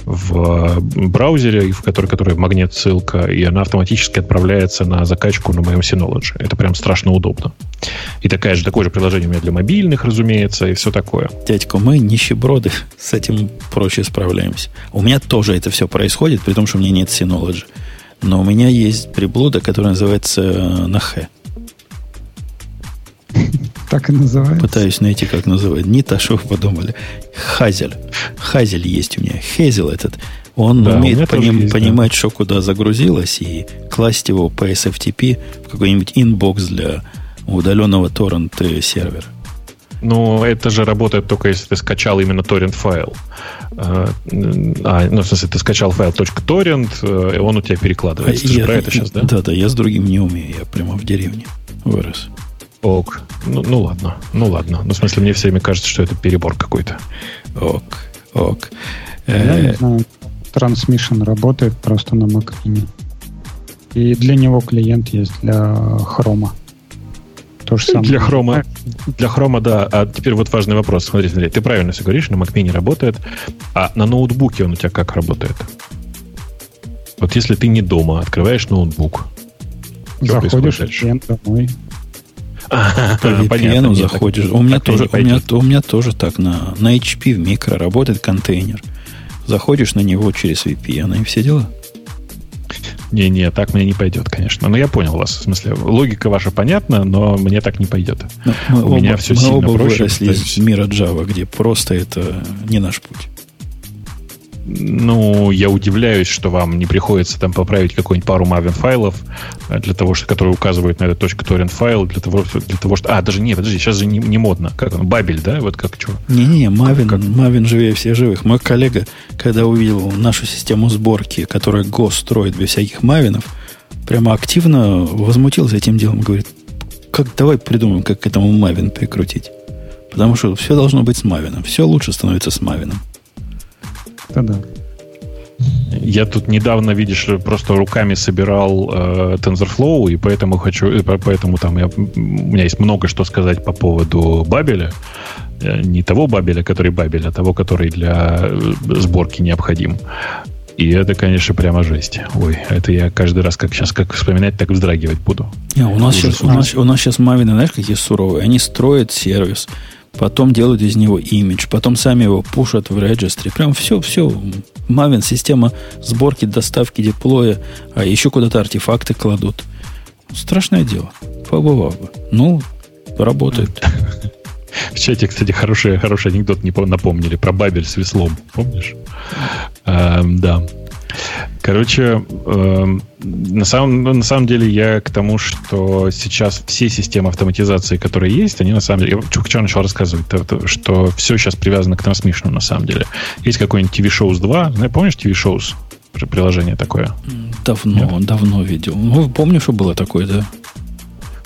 B: в браузере, в который, который магнит ссылка, и она автоматически отправляется на закачку на моем Synology. Это прям страшно удобно. И такая же, такой же приложение у меня для мобильных, разумеется, и все такое.
A: Дядька, мы нищеброды, с этим проще справляемся. У меня тоже это все происходит, при том, что у меня нет Synology. Но у меня есть приблуда, которая называется э, Нахе.
C: Так и называется.
A: Пытаюсь найти, как называют. Не то, что вы подумали. Хазель. Хазель есть у меня. Хезел этот. Он да, умеет поним, есть, понимать, да. что куда загрузилось, и класть его по SFTP в какой-нибудь inbox для удаленного торрент сервера.
B: Ну, это же работает только если ты скачал именно торрент файл. А, ну, в смысле, ты скачал файл .torrent, э, и он у тебя перекладывается. Ты я, же про это сейчас, да?
A: Да, да, я с другим не умею, я прямо в деревне вырос.
B: Ок. Ну, ну ладно, ну ладно. Ну, в смысле, мне все время кажется, что это перебор какой-то.
A: Ок, ок.
C: Я не знаю, Transmission работает просто на Mac Mini. И для него клиент есть для Chrome.
B: То же самое. Для хрома, для хрома, да. А теперь вот важный вопрос. Смотри, смотри, ты правильно все говоришь, на Mac Mini работает, а на ноутбуке он у тебя как работает? Вот если ты не дома, открываешь ноутбук,
C: заходишь в домой.
A: По VPN заходишь. у, меня тоже, у, меня, у меня тоже так. На, на HP в микро работает контейнер. Заходишь на него через VPN и все дела.
B: Не-не, так мне не пойдет, конечно. Но я понял вас. В смысле, логика ваша понятна, но мне так не пойдет.
A: Но ну, У оба, меня все мы сильно оба проще. выросли из мира Java, где просто это не наш путь.
B: Ну, я удивляюсь, что вам не приходится там поправить какую-нибудь пару Maven файлов, э, для того, что, которые указывают на этот торрент файл, для того, для того, что... А, даже не, подожди, сейчас же не, не модно. Как он? Бабель, да? Вот как что?
A: Не-не, Maven, как? Maven живее всех живых. Мой коллега, когда увидел нашу систему сборки, которая Go строит без всяких Мавинов, прямо активно возмутился этим делом. Говорит, как давай придумаем, как к этому Maven прикрутить. Потому что все должно быть с Мавином. Все лучше становится с Мавином
C: да.
B: Я тут недавно, видишь, просто руками собирал э, TensorFlow, и поэтому хочу, э, поэтому там я, у меня есть много что сказать по поводу Бабеля. Э, не того Бабеля, который Бабель, а того, который для э, сборки необходим. И это, конечно, прямо жесть. Ой, это я каждый раз, как сейчас, как вспоминать, так вздрагивать буду.
A: Не, у, нас сейчас, у, нас, у нас сейчас Мавины, знаешь, какие суровые. Они строят сервис, потом делают из него имидж, потом сами его пушат в регистре. Прям все, все. Maven, система сборки, доставки, деплоя, а еще куда-то артефакты кладут. Страшное дело. Побывал бы. Ну, работает.
B: В чате, кстати, хороший, хороший анекдот не напомнили про Бабель с веслом. Помнишь? А, да. Короче, э, на, самом, на самом деле я к тому, что сейчас все системы автоматизации, которые есть, они на самом деле... Я что начал рассказывать, что все сейчас привязано к трансмишну на самом деле. Есть какой-нибудь TV Shows 2. Помнишь TV Shows? Приложение такое?
A: Давно, Нет? давно видел. Ну, помню, что было такое, да.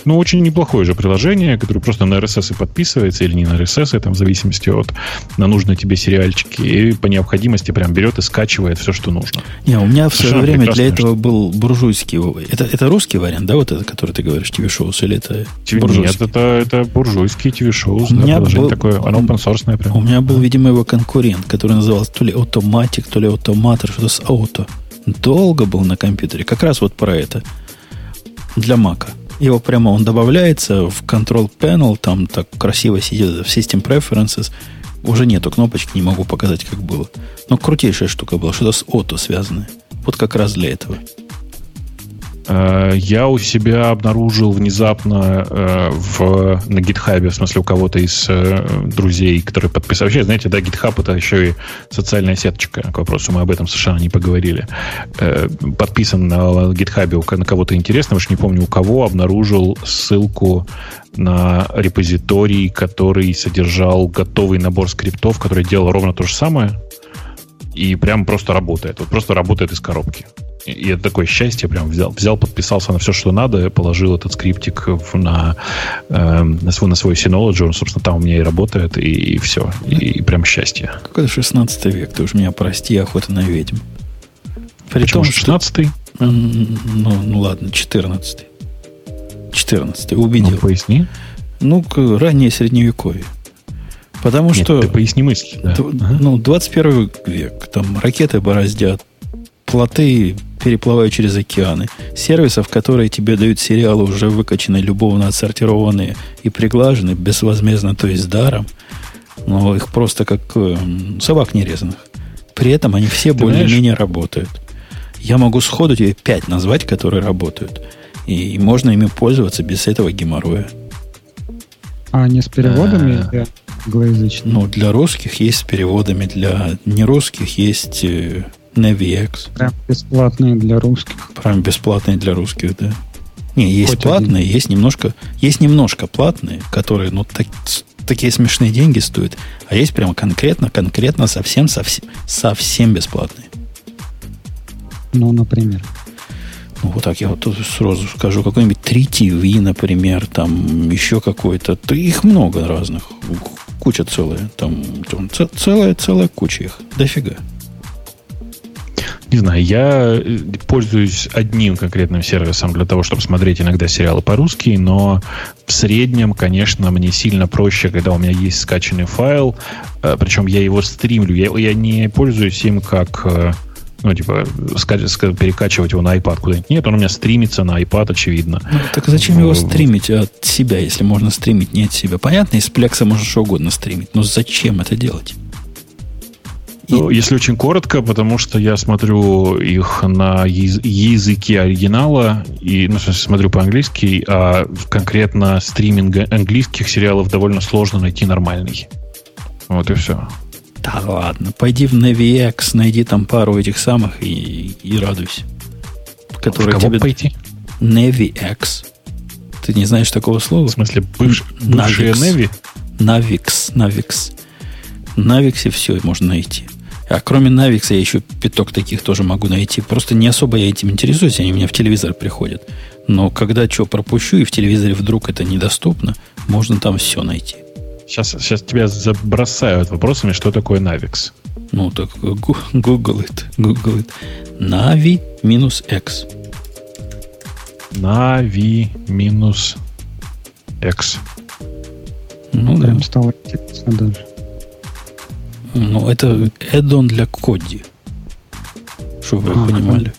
B: Ну, очень неплохое же приложение, которое просто на RSS подписывается или не на RSS, там, в зависимости от на нужные тебе сериальчики, и по необходимости прям берет и скачивает все, что нужно.
A: Не, у меня в свое время для этого был буржуйский. Это, это русский вариант, да, вот это, который ты говоришь, TV-шоу, или это
B: буржуйский? Нет, это, это буржуйский TV-шоу, да, меня был, такое, оно open source прям.
A: У меня был, видимо, его конкурент, который назывался то ли Automatic, то ли Automator, что-то с Auto. Долго был на компьютере, как раз вот про это. Для Мака. Его прямо он добавляется в Control Panel, там так красиво сидит в System Preferences. Уже нету кнопочки, не могу показать, как было. Но крутейшая штука была, что-то с ото связанное. Вот как раз для этого.
B: Э, я у себя обнаружил внезапно э, в, на гитхабе, в смысле у кого-то из э, друзей, которые подписали. Вообще, знаете, да, гитхаб это еще и социальная сеточка. К вопросу, мы об этом совершенно не поговорили. Подписан на гитхабе на кого-то интересного, уж не помню у кого, обнаружил ссылку на репозиторий, который содержал готовый набор скриптов, который делал ровно то же самое, и прям просто работает. Вот просто работает из коробки. И это такое счастье, прям взял, взял, подписался на все, что надо, положил этот скриптик в, на, э, на, свой, на свой Synology, он, собственно, там у меня и работает, и, и все. И, и прям счастье.
A: Какой-то 16 век, ты уж меня прости, охота на ведьм.
B: При Почему том, 16
A: что... ну, ну ладно, 14 14 убедил. Ну,
B: поясни.
A: Ну, раннее средневековье. Потому Нет, что...
B: Ты поясни мысли. Да.
A: Ну, 21 век. Там ракеты бороздят, плоты переплывают через океаны. Сервисов, которые тебе дают сериалы, уже выкачанные, любовно отсортированные и приглажены безвозмездно, то есть даром. Но их просто как э, собак нерезанных. При этом они все более-менее работают. Я могу сходу тебе пять назвать, которые работают. И можно ими пользоваться без этого геморроя.
C: А не с переводами для англоязычных?
A: Ну, для русских есть с переводами, для нерусских есть э, NaviX.
C: Прям бесплатные для русских.
A: Прям бесплатные для русских, да. Не, есть Хоть платные, один. есть немножко, есть немножко платные, которые, ну, так, такие смешные деньги стоят, а есть прямо конкретно, конкретно совсем, совсем, совсем бесплатные.
C: Ну, например.
A: Ну, вот так я вот тут сразу скажу. Какой-нибудь 3TV, например, там еще какой-то. Их много разных. Куча целая. Там, там целая, целая куча их. Дофига.
B: Не знаю, я э, пользуюсь одним конкретным сервисом для того, чтобы смотреть иногда сериалы по-русски, но в среднем, конечно, мне сильно проще, когда у меня есть скачанный файл, э, причем я его стримлю. Я, я не пользуюсь им как э, ну, типа, перекачивать его на iPad куда-нибудь. Нет, он у меня стримится на iPad, очевидно.
A: Ну, так зачем его стримить от себя, если можно стримить не от себя? Понятно, из плекса можно что угодно стримить, но зачем это делать?
B: Ну, если очень коротко, потому что я смотрю их на языке оригинала, и, ну, смотрю по-английски, а конкретно стриминг английских сериалов довольно сложно найти нормальный. Вот и все.
A: Да ладно, пойди в NaviX, найди там пару этих самых и, и радуйся.
B: Которые в кого тебе... пойти?
A: NaviX. Ты не знаешь такого слова? В
B: смысле, бывш... бывшие Navi?
A: Navix, Navix. Navix все можно найти. А кроме Navix я еще пяток таких тоже могу найти. Просто не особо я этим интересуюсь, они у меня в телевизор приходят. Но когда что пропущу, и в телевизоре вдруг это недоступно, можно там все найти.
B: Сейчас, сейчас тебя забросают вопросами, что такое Navix.
A: Ну, так Google it. Google it. Navi минус X.
B: Navi минус X.
C: Ну, Прям да. стало интересно даже.
A: Ну, это add для Коди. Чтобы вы а, понимали.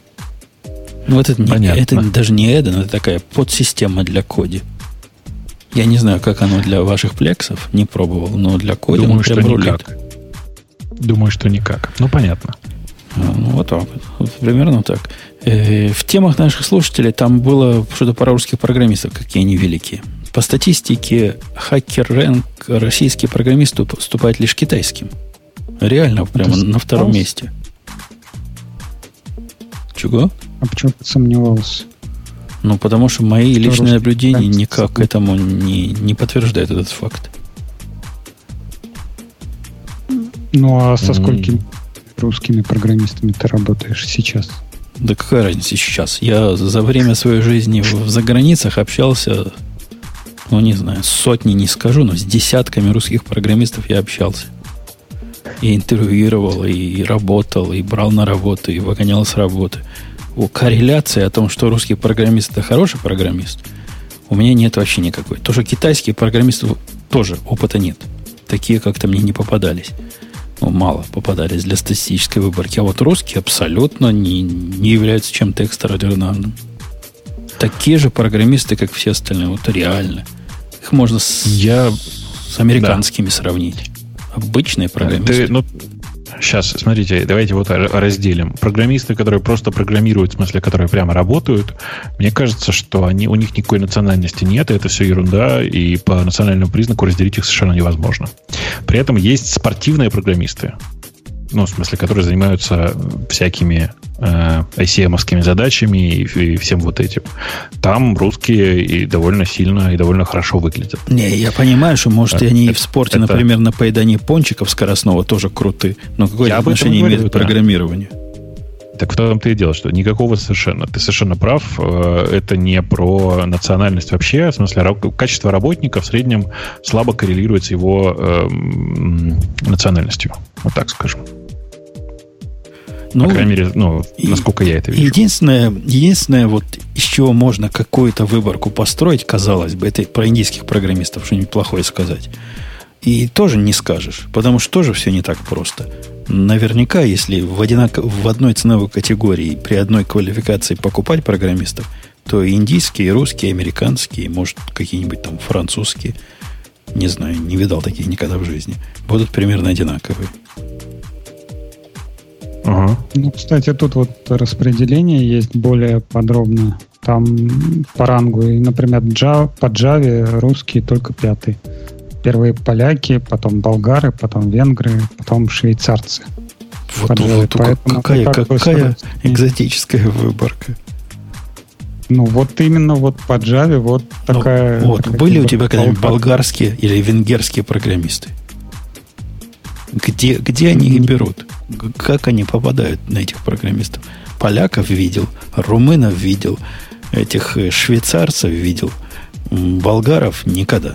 A: Ну, это, не, это даже не add это такая подсистема для Коди. Я не знаю, как оно для ваших плексов, не пробовал, но для Коди
B: Думаю, что никак. Думаю, что никак. Ну, понятно.
A: А, ну, вот так. Вот, примерно так. Э, в темах наших слушателей там было что-то про русских программистов, какие они великие. По статистике, хакер рэнк российские программисты уступают лишь китайским. Реально, прямо на втором месте. Чего?
C: А почему ты сомневался?
A: Ну, потому что мои что личные наблюдения никак к этому не, не подтверждают этот факт.
C: Ну, а со сколькими русскими программистами ты работаешь сейчас?
A: Да какая разница сейчас? Я за время своей жизни в заграницах общался, ну, не знаю, сотни не скажу, но с десятками русских программистов я общался и интервьюировал, и работал, и брал на работу, и выгонял с работы. У корреляции о том, что русский программист это хороший программист, у меня нет вообще никакой. То, что китайские программисты тоже опыта нет. Такие как-то мне не попадались. Ну, мало попадались для статистической выборки. А вот русские абсолютно не, не являются чем-то экстраординарным. Такие же программисты, как все остальные. Вот реально. Их можно с, Я... с американскими да. сравнить. Обычные программисты.
B: Ты, ну, сейчас, смотрите, давайте вот разделим. Программисты, которые просто программируют, в смысле, которые прямо работают, мне кажется, что они, у них никакой национальности нет, и это все ерунда, и по национальному признаку разделить их совершенно невозможно. При этом есть спортивные программисты, ну, в смысле, которые занимаются всякими э, ICM-овскими задачами и, и всем вот этим. Там русские и довольно сильно и довольно хорошо выглядят.
A: Не, я понимаю, что, может, и они и в спорте, это... например, на поедании пончиков скоростного тоже круты, но какое отношение имеет к программированию?
B: Так в том-то и дело, что никакого совершенно. Ты совершенно прав. Э, это не про национальность вообще. В смысле, качество работника в среднем слабо коррелирует с его э, национальностью. Вот так скажем. Ну, По крайней мере, ну, насколько я это вижу.
A: Единственное, единственное, вот из чего можно какую-то выборку построить, казалось бы, это про индийских программистов что-нибудь плохое сказать. И тоже не скажешь, потому что тоже все не так просто. Наверняка, если в, одинак... в одной ценовой категории при одной квалификации покупать программистов, то и индийские, и русские, и американские, может, какие-нибудь там французские, не знаю, не видал таких никогда в жизни, будут примерно одинаковые.
C: Ага. Ну, кстати, тут вот распределение есть более подробное. Там по рангу, и, например, Java, по Java русские только пятый. Первые поляки, потом болгары, потом венгры, потом швейцарцы.
A: Вот, вот Поэтому какая, какая экзотическая выборка.
C: Ну, вот именно вот по Java вот ну, такая...
A: Вот, такая были у тебя когда-нибудь болгарские или венгерские программисты? Где, где они их берут? Как они попадают на этих программистов? Поляков видел, румынов видел, этих э, швейцарцев видел, болгаров никогда.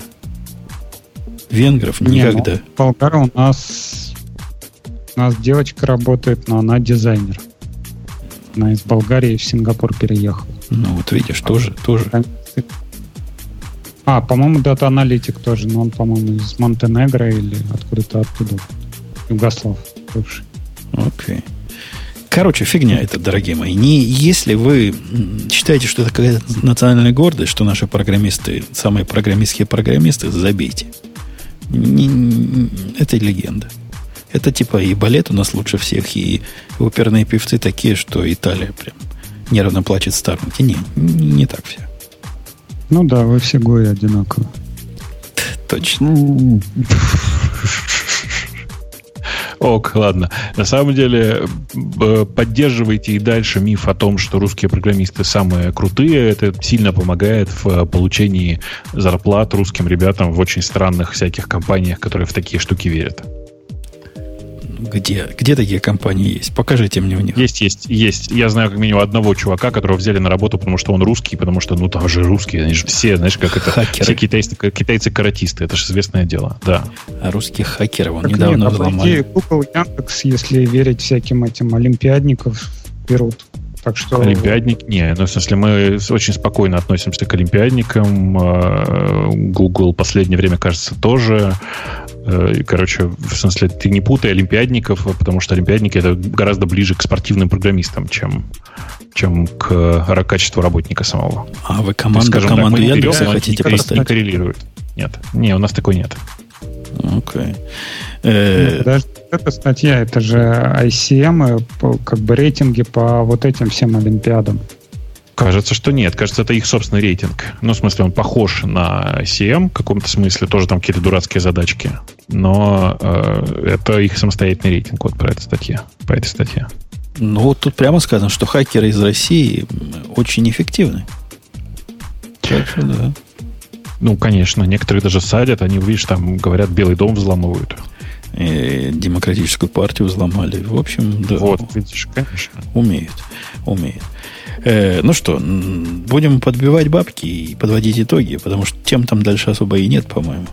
A: Венгров никогда. Не, ну,
C: болгары у нас у нас девочка работает, но она дизайнер. Она из Болгарии в Сингапур переехала.
A: Ну, вот видишь, а тоже, тоже.
C: А, по-моему, дата-аналитик тоже, но он, по-моему, из Монтенегро или откуда-то оттуда. Югослав бывший.
A: Окей. Короче, фигня это, дорогие мои. Не, если вы считаете, что это какая-то национальная гордость, что наши программисты, самые программистские программисты, забейте. Не, не, это легенда. Это типа и балет у нас лучше всех, и оперные певцы такие, что Италия прям нервно плачет в Старнуте. Не, не так все.
C: Ну да, вы все гои одинаково.
A: Точно.
B: Ок, ладно. На самом деле, поддерживайте и дальше миф о том, что русские программисты самые крутые. Это сильно помогает в получении зарплат русским ребятам в очень странных всяких компаниях, которые в такие штуки верят.
A: Где, где такие компании есть? Покажите мне у них.
B: Есть, есть, есть. Я знаю как минимум одного чувака, которого взяли на работу, потому что он русский, потому что, ну, там же русские, они же все, знаешь, как это... Хакеры. Все китайцы, китайцы-каратисты, это же известное дело, да.
A: А русских хакеров он так недавно нет, взломали.
C: Google, Яндекс, если верить всяким этим олимпиадников, берут. Так что...
B: Олимпиадник, не. Ну, в смысле, мы очень спокойно относимся к олимпиадникам. А, Google в последнее время, кажется, тоже. Э, короче, в смысле, ты не путай олимпиадников, потому что олимпиадники это гораздо ближе к спортивным программистам, чем, чем к качеству работника самого.
A: А вы команду, скажем команду так, Яндекса хотите поставить?
B: Не коррелирует. Нет. Не, у нас такой нет.
A: Окей. Okay.
C: Э, Подожди, это статья, это же ICM, э, как бы рейтинги по вот этим всем олимпиадам.
B: Кажется, что нет. Кажется, это их собственный рейтинг. Ну, в смысле, он похож на CM в каком-то смысле, тоже там какие-то дурацкие задачки. Но э, это их самостоятельный рейтинг вот по этой статье. По этой статье.
A: Ну, вот тут прямо сказано, что хакеры из России очень эффективны.
B: Так что да. Ну, конечно, некоторые даже садят, они, видишь, там говорят, Белый дом взламывают.
A: И демократическую партию взломали. В общем, да.
B: Вот, видишь, конечно.
A: Умеют, умеют. Э, ну что, будем подбивать бабки и подводить итоги, потому что тем там дальше особо и нет, по-моему.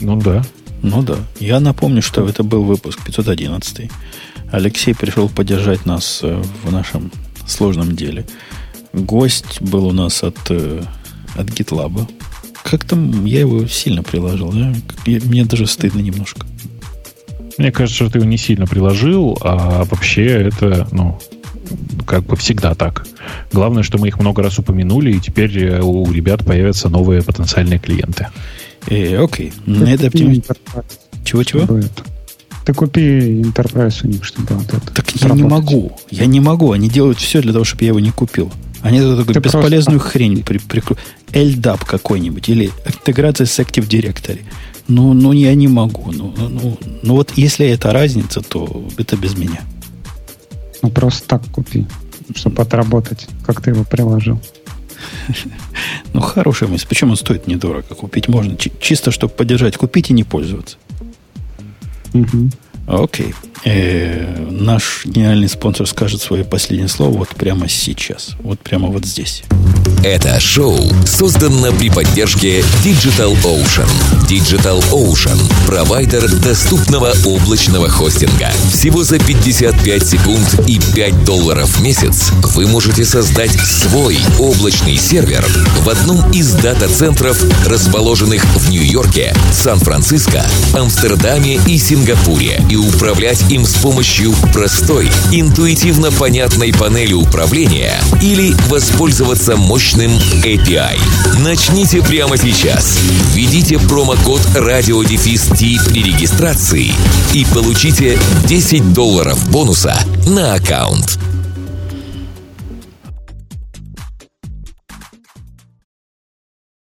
B: Ну да.
A: Ну да. Я напомню, что это был выпуск 511. Алексей пришел поддержать нас э, в нашем сложном деле. Гость был у нас от, э, от GitLab. Как там я его сильно приложил, да? Мне даже стыдно немножко.
B: Мне кажется, что ты его не сильно приложил, а вообще это, ну, как бы всегда так. Главное, что мы их много раз упомянули, и теперь э, у ребят появятся новые потенциальные клиенты.
A: Э, окей. На это оптимизм. Чего-чего?
C: Ты купи Enterprise у них, чтобы вот
A: это Так я не могу. Я не могу. Они делают все для того, чтобы я его не купил. Они такую Ты бесполезную просто... хрень при, при, LDAP какой-нибудь или интеграция с Active Directory. Ну, ну, я не могу. Ну, ну, ну, ну, вот если это разница, то это без меня.
C: Ну, просто так купи, чтобы отработать, как ты его приложил.
A: Ну, хорошая мысль. Почему он стоит недорого? Купить можно. Чисто, чтобы поддержать, купить и не пользоваться. Угу. Окей. Э, наш гениальный спонсор скажет свое последнее слово вот прямо сейчас. Вот прямо вот здесь.
D: Это шоу создано при поддержке Digital Ocean. Digital Ocean – провайдер доступного облачного хостинга. Всего за 55 секунд и 5 долларов в месяц вы можете создать свой облачный сервер в одном из дата-центров, расположенных в Нью-Йорке, Сан-Франциско, Амстердаме и Сингапуре, и управлять им с помощью простой, интуитивно понятной панели управления или воспользоваться мощным API. Начните прямо сейчас. Введите промокод радиодефис при регистрации и получите 10 долларов бонуса на аккаунт.